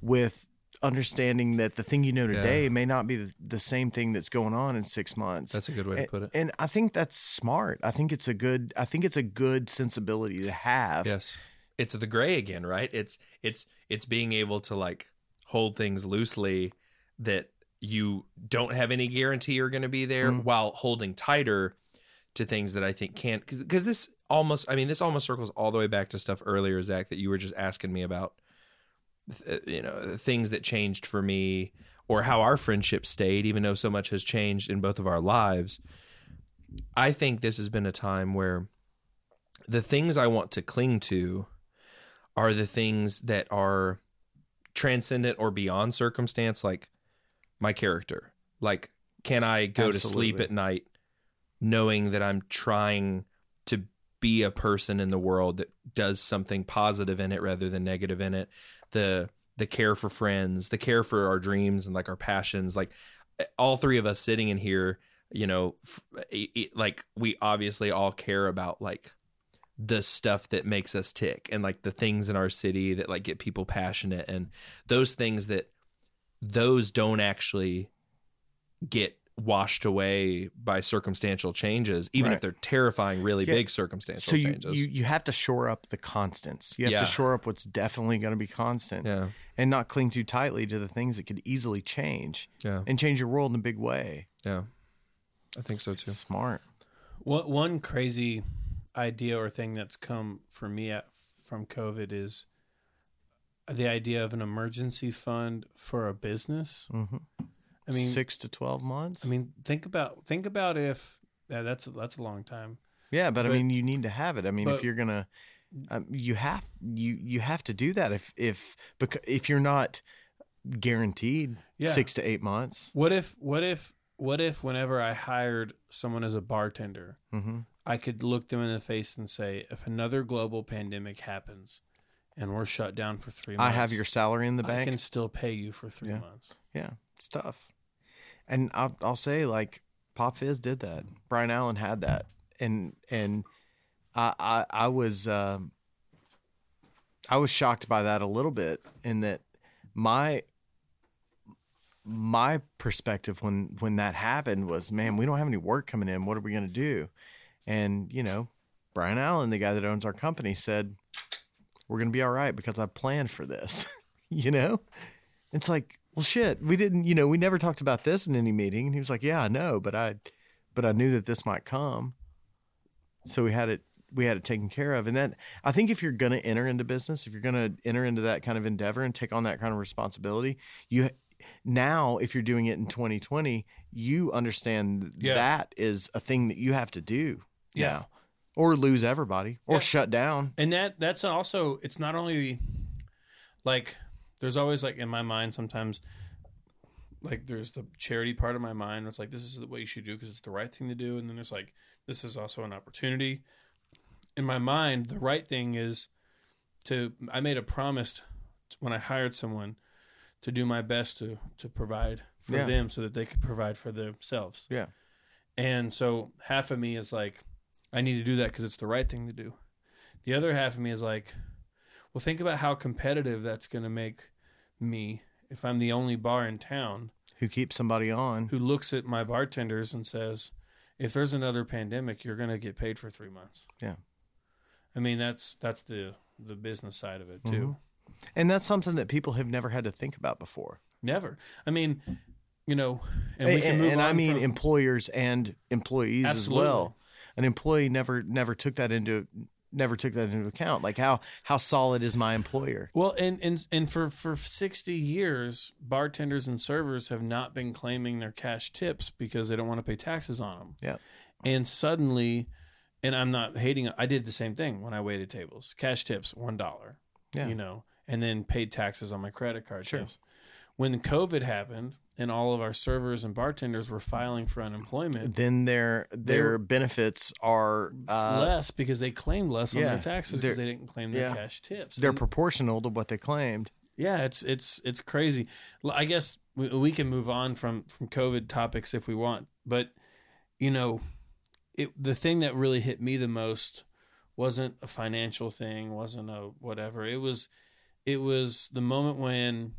with understanding that the thing you know today may not be the, the same thing that's going on in 6 months. That's a good way to put it. and I think that's smart. I think it's a good I think it's a good sensibility to have. Yes. It's the gray again, right? It's it's it's being able to like hold things loosely that you don't have any guarantee are going to be there Mhm. while holding tighter to things that I think can't because this almost I mean this almost circles all the way back to stuff earlier Zach that you were just asking me about you know things that changed for me or how our friendship stayed even though so much has changed in both of our lives I think this has been a time where the things I want to cling to are the things that are transcendent or beyond circumstance, like my character. Like, can I go to sleep at night knowing that I'm trying be a person in the world that does something positive in it rather than negative in it? The the care for friends, the care for our dreams and like our passions, like all three of us sitting in here, you know, it- it- like we obviously all care about like the stuff that makes us tick and like the things in our city that like get people passionate and those things that those don't actually get washed away by circumstantial changes even if they're terrifying really Yeah. big circumstantial So you, changes you you have to shore up the constants. You have Yeah. to shore up what's definitely going to be constant. yeah and not cling too tightly to the things that could easily change yeah and change your world in a big way. yeah i think so too Smart. What one crazy idea or thing that's come for me at, from COVID is the idea of an emergency fund for a business. hmm I mean, six to twelve months. I mean, think about think about if yeah, that's that's a long time. yeah, but, I mean, you need to have it. I mean, but- if you're gonna, um, you have you you have to do that. If if because if you're not guaranteed Yeah. six to eight months. What if what if what if whenever I hired someone as a bartender, hmm I could look them in the face and say, if another global pandemic happens and we're shut down for three months, I have your salary in the bank. I can still pay you for three Yeah. months. Yeah, it's tough. And I'll, I'll say like Pop Fizz did that. Brian Allen had that, and and I I, I was um, I was shocked by that a little bit in that my my perspective when when that happened was man we don't have any work coming in. What are we going to do? And you know brian allen the guy that owns our company said we're going to be all right because i planned for this. You know? It's like, well, shit, we didn't, you know, we never talked about this in any meeting. And he was like, yeah, I know, but I, but I knew that this might come. So we had it, we had it taken care of. And that, I think if you're going to enter into business, if you're going to enter into that kind of endeavor and take on that kind of responsibility, you, now, if you're doing it in 2020, you understand Yeah. that is a thing that you have to do Yeah. now. or lose everybody or Yeah. shut down. and that that's also it's not only like there's always like in my mind sometimes like there's the charity part of my mind where it's like this is what you should do because it's the right thing to do and then there's like this is also an opportunity in my mind the right thing is to i made a promise t- when i hired someone to do my best to to provide for Yeah. them so that they could provide for themselves Yeah. and so half of me is like i need to do that because it's the right thing to do the other half of me is like well think about how competitive that's going to make me if i'm the only bar in town Who keeps somebody on? who looks at my bartenders and says, "If there's another pandemic, you're going to get paid for three months." Yeah. I mean that's that's the the business side of it too. Mm-hmm. And that's something that people have never had to think about before. Never. I mean, you know, and we And, and I mean from- employers and employees Absolutely. as well. An employee never never took that into never took that into account. Like how how solid is my employer? Well, and and and for for sixty years, bartenders and servers have not been claiming their cash tips because they don't want to pay taxes on them. Yeah. And suddenly, and I'm not hating. I did the same thing when I waited tables. Cash tips one dollar. Yeah. You know, and then paid taxes on my credit card Sure. tips. When COVID happened and all of our servers and bartenders were filing for unemployment, Then their their benefits are uh, less because they claimed less on their taxes because they're- didn't claim their yeah. cash tips. they're And- proportional to what they claimed. yeah, it's it's it's crazy. I guess we, we can move on from from COVID topics if we want, but you know, it the thing that really hit me the most wasn't a financial thing, wasn't a whatever. It was it was the moment when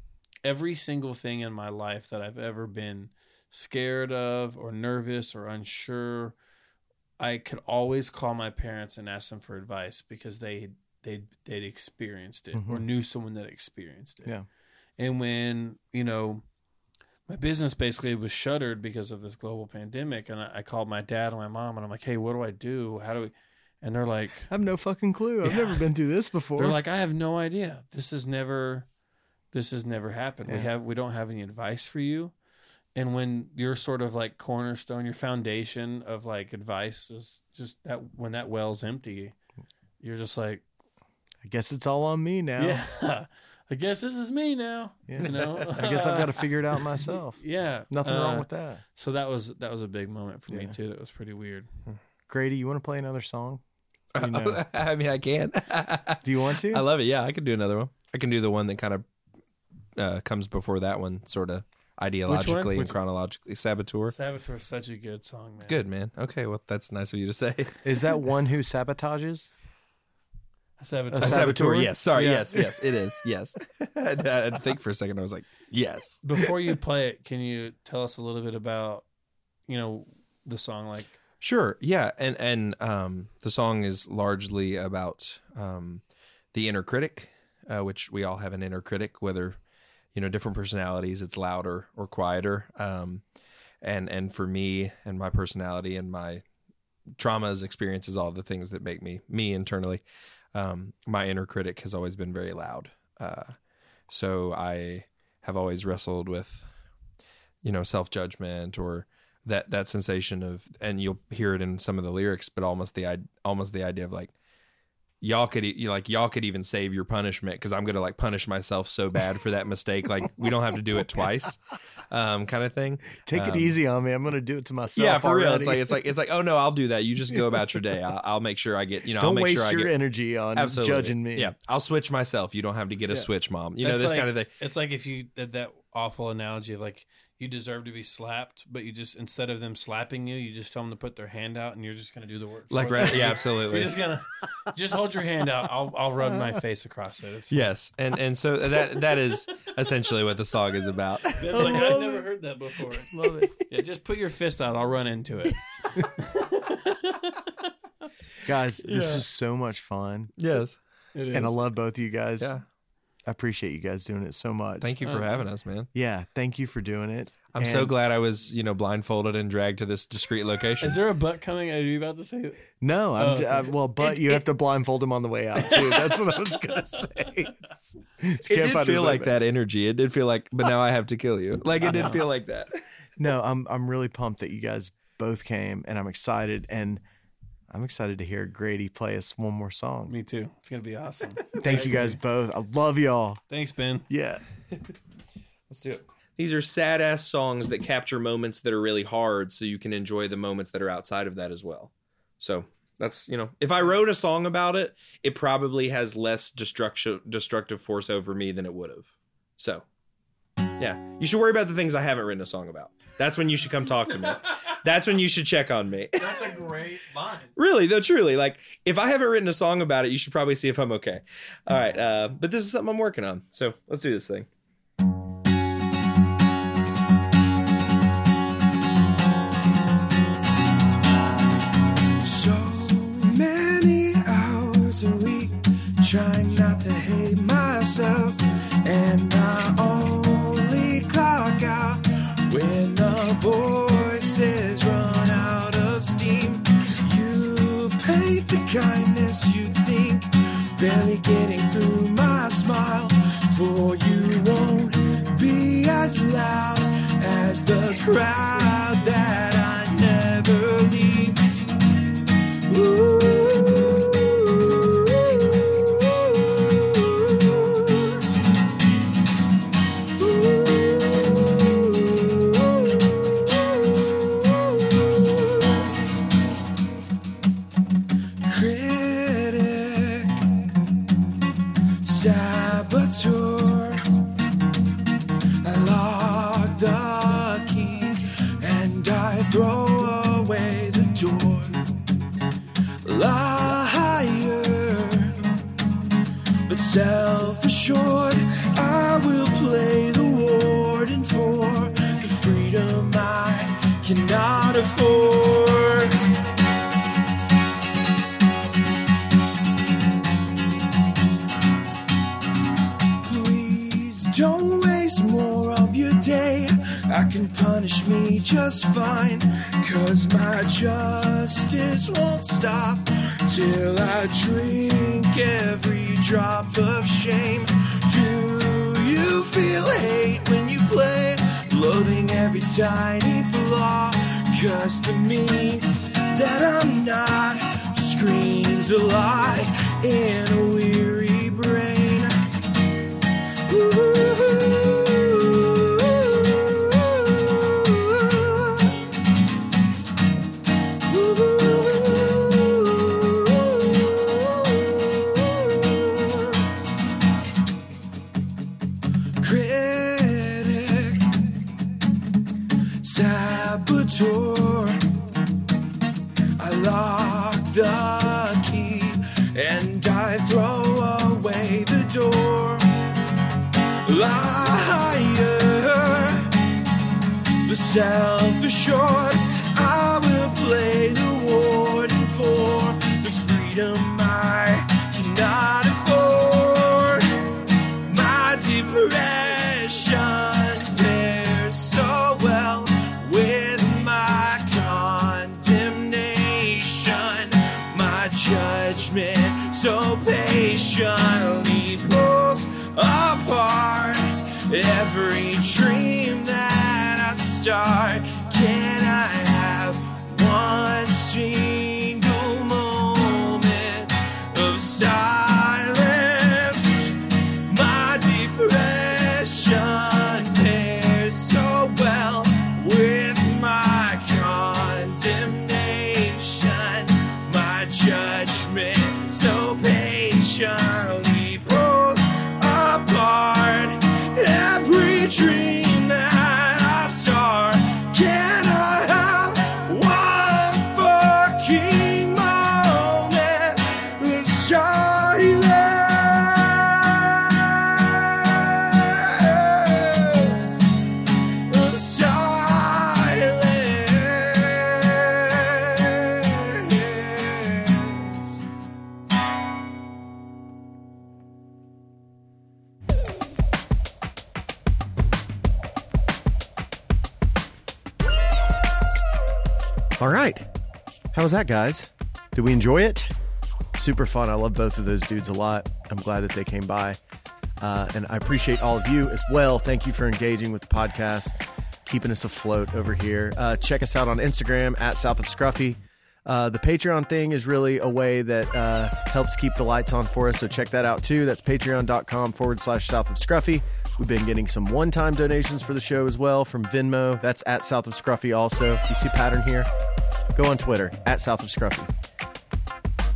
every single thing in my life that I've ever been scared of or nervous or unsure, I could always call my parents and ask them for advice because they they they'd experienced it or Mhm. knew someone that experienced it. Yeah. And when you know my business basically was shuttered because of this global pandemic, and I, I called my dad and my mom, and I'm like, "Hey, what do I do? How do we?" And they're like, I have no fucking clue. I've Yeah. never been through this before. they're like, I have no idea. This has never, this has never happened. We have, we don't have any advice for you. And when your sort of like cornerstone, your foundation of like advice is just that when that well's empty, you're just like, I guess it's all on me now. yeah, I guess this is me now. Yeah. You know, I guess I've got to figure it out myself. yeah, Nothing wrong uh, with that. So that was that was a big moment for me too. That was pretty weird. Grady, you want to play another song? You know. I mean, I can. Do you want to? I love it. Yeah, I can do another one. I can do the one that kind of uh, comes before that one, sort of ideologically and Which- chronologically. Saboteur. Saboteur is such a good song, man. Good man. Okay, well that's nice of you to say. Is that one who sabotages? Saboteur. A Saboteur. Saboteur? Yes. Sorry. Yeah. Yes. Yes. It is. Yes. I had I had to think for a second. I was like, yes. Before you play it, can you tell us a little bit about, you know, the song? Like, Sure. Yeah. And and um, the song is largely about um, the inner critic, uh, which we all have an inner critic, whether you know different personalities, it's louder or quieter. Um, and and for me and my personality and my traumas, experiences, all the things that make me me internally, um, my inner critic has always been very loud. Uh, so I have always wrestled with, you know, self judgment or that that sensation of, and you'll hear it in some of the lyrics, but almost the almost the idea of like. Y'all could e- you like y'all could even save your punishment because I'm gonna like punish myself so bad for that mistake. Like we don't have to do it twice, um, kind of thing. Take it Um, easy on me. I'm going to do it to myself. yeah, for real. It's like it's like it's like oh no, I'll do that. You just go about your day. I'll, I'll make sure I get you know. I'll don't make waste sure I your get energy on absolutely judging me. Yeah, I'll switch myself. You don't have to get a Yeah. switch, mom. You know That's this like- kind of thing. It's like if you did that awful analogy of like you deserve to be slapped, but you just instead of them slapping you, you just tell them to put their hand out, and you're just gonna do the work. Like for right, them. yeah, You're absolutely. just gonna just hold your hand out. I'll I'll run my face across it. It's, Yes, and and so that that is essentially what the song is about. That's like I've never heard that before. Love it. Yeah, just put your fist out. I'll run into it. Guys, this Yeah. is so much fun. Yes, It And I love both of you guys. yeah. I appreciate you guys doing it so much. Thank you for Uh, having us, man. Yeah, thank you for doing it. I'm so glad I was you know blindfolded and dragged to this discreet location. Is there a butt coming? Are you about to say? No, I'm Oh, j- I- okay. well, but you have to blindfold him on the way out too. That's what I was gonna say. it did feel like that energy. It did feel like, but now I have to kill you. Like it did feel like that. No, I'm I'm really pumped that you guys both came, and I'm excited. And I'm excited to hear Grady play us one more song. Me too. It's gonna be awesome. Thank you guys both. I love y'all. Thanks, Ben. Yeah. Let's do it. These are sad ass songs that capture moments that are really hard so you can enjoy the moments that are outside of that as well. So that's, you know, if I wrote a song about it, it probably has less destruction destructive force over me than it would have. So yeah. You should worry about the things I haven't written a song about. That's when you should come talk to me. That's when you should check on me. That's a great line. really, though, truly. Like, if I haven't written a song about it, you should probably see if I'm okay. All right. Uh, but this is something I'm working on. So let's do this thing. So many hours a week trying not to hate myself, and kindness you think, barely getting through my smile, for you won't be as loud as the crowd saboteur. I lock the key and I throw away the door liar, but self assured, I will play the warden for the freedom I cannot afford. Punish me just fine. Cause my justice won't stop till I drink every drop of shame. Do you feel hate when you play? Loathing every tiny flaw. Cause to me, that I'm not screams a lie in a weary brain. The self assured. Was that, guys? Did we enjoy it? Super fun. I love both of those dudes a lot. I'm glad that they came by. Uh, and I appreciate all of you as well. Thank you for engaging with the podcast, keeping us afloat over here. Uh, check us out on Instagram at South of Scruffy. Uh, the Patreon thing is really a way that uh, helps keep the lights on for us. So check that out too. That's patreon.com forward slash south of scruffy. We've been getting some one time donations for the show as well from Venmo. That's at south of scruffy also. You see pattern here? Go on Twitter at south of scruffy.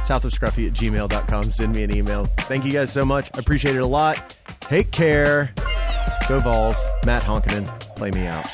South of scruffy at gmail.com. Send me an email. Thank you guys so much. I appreciate it a lot. Take care. Go Vols. Matt Honkinen, play me out.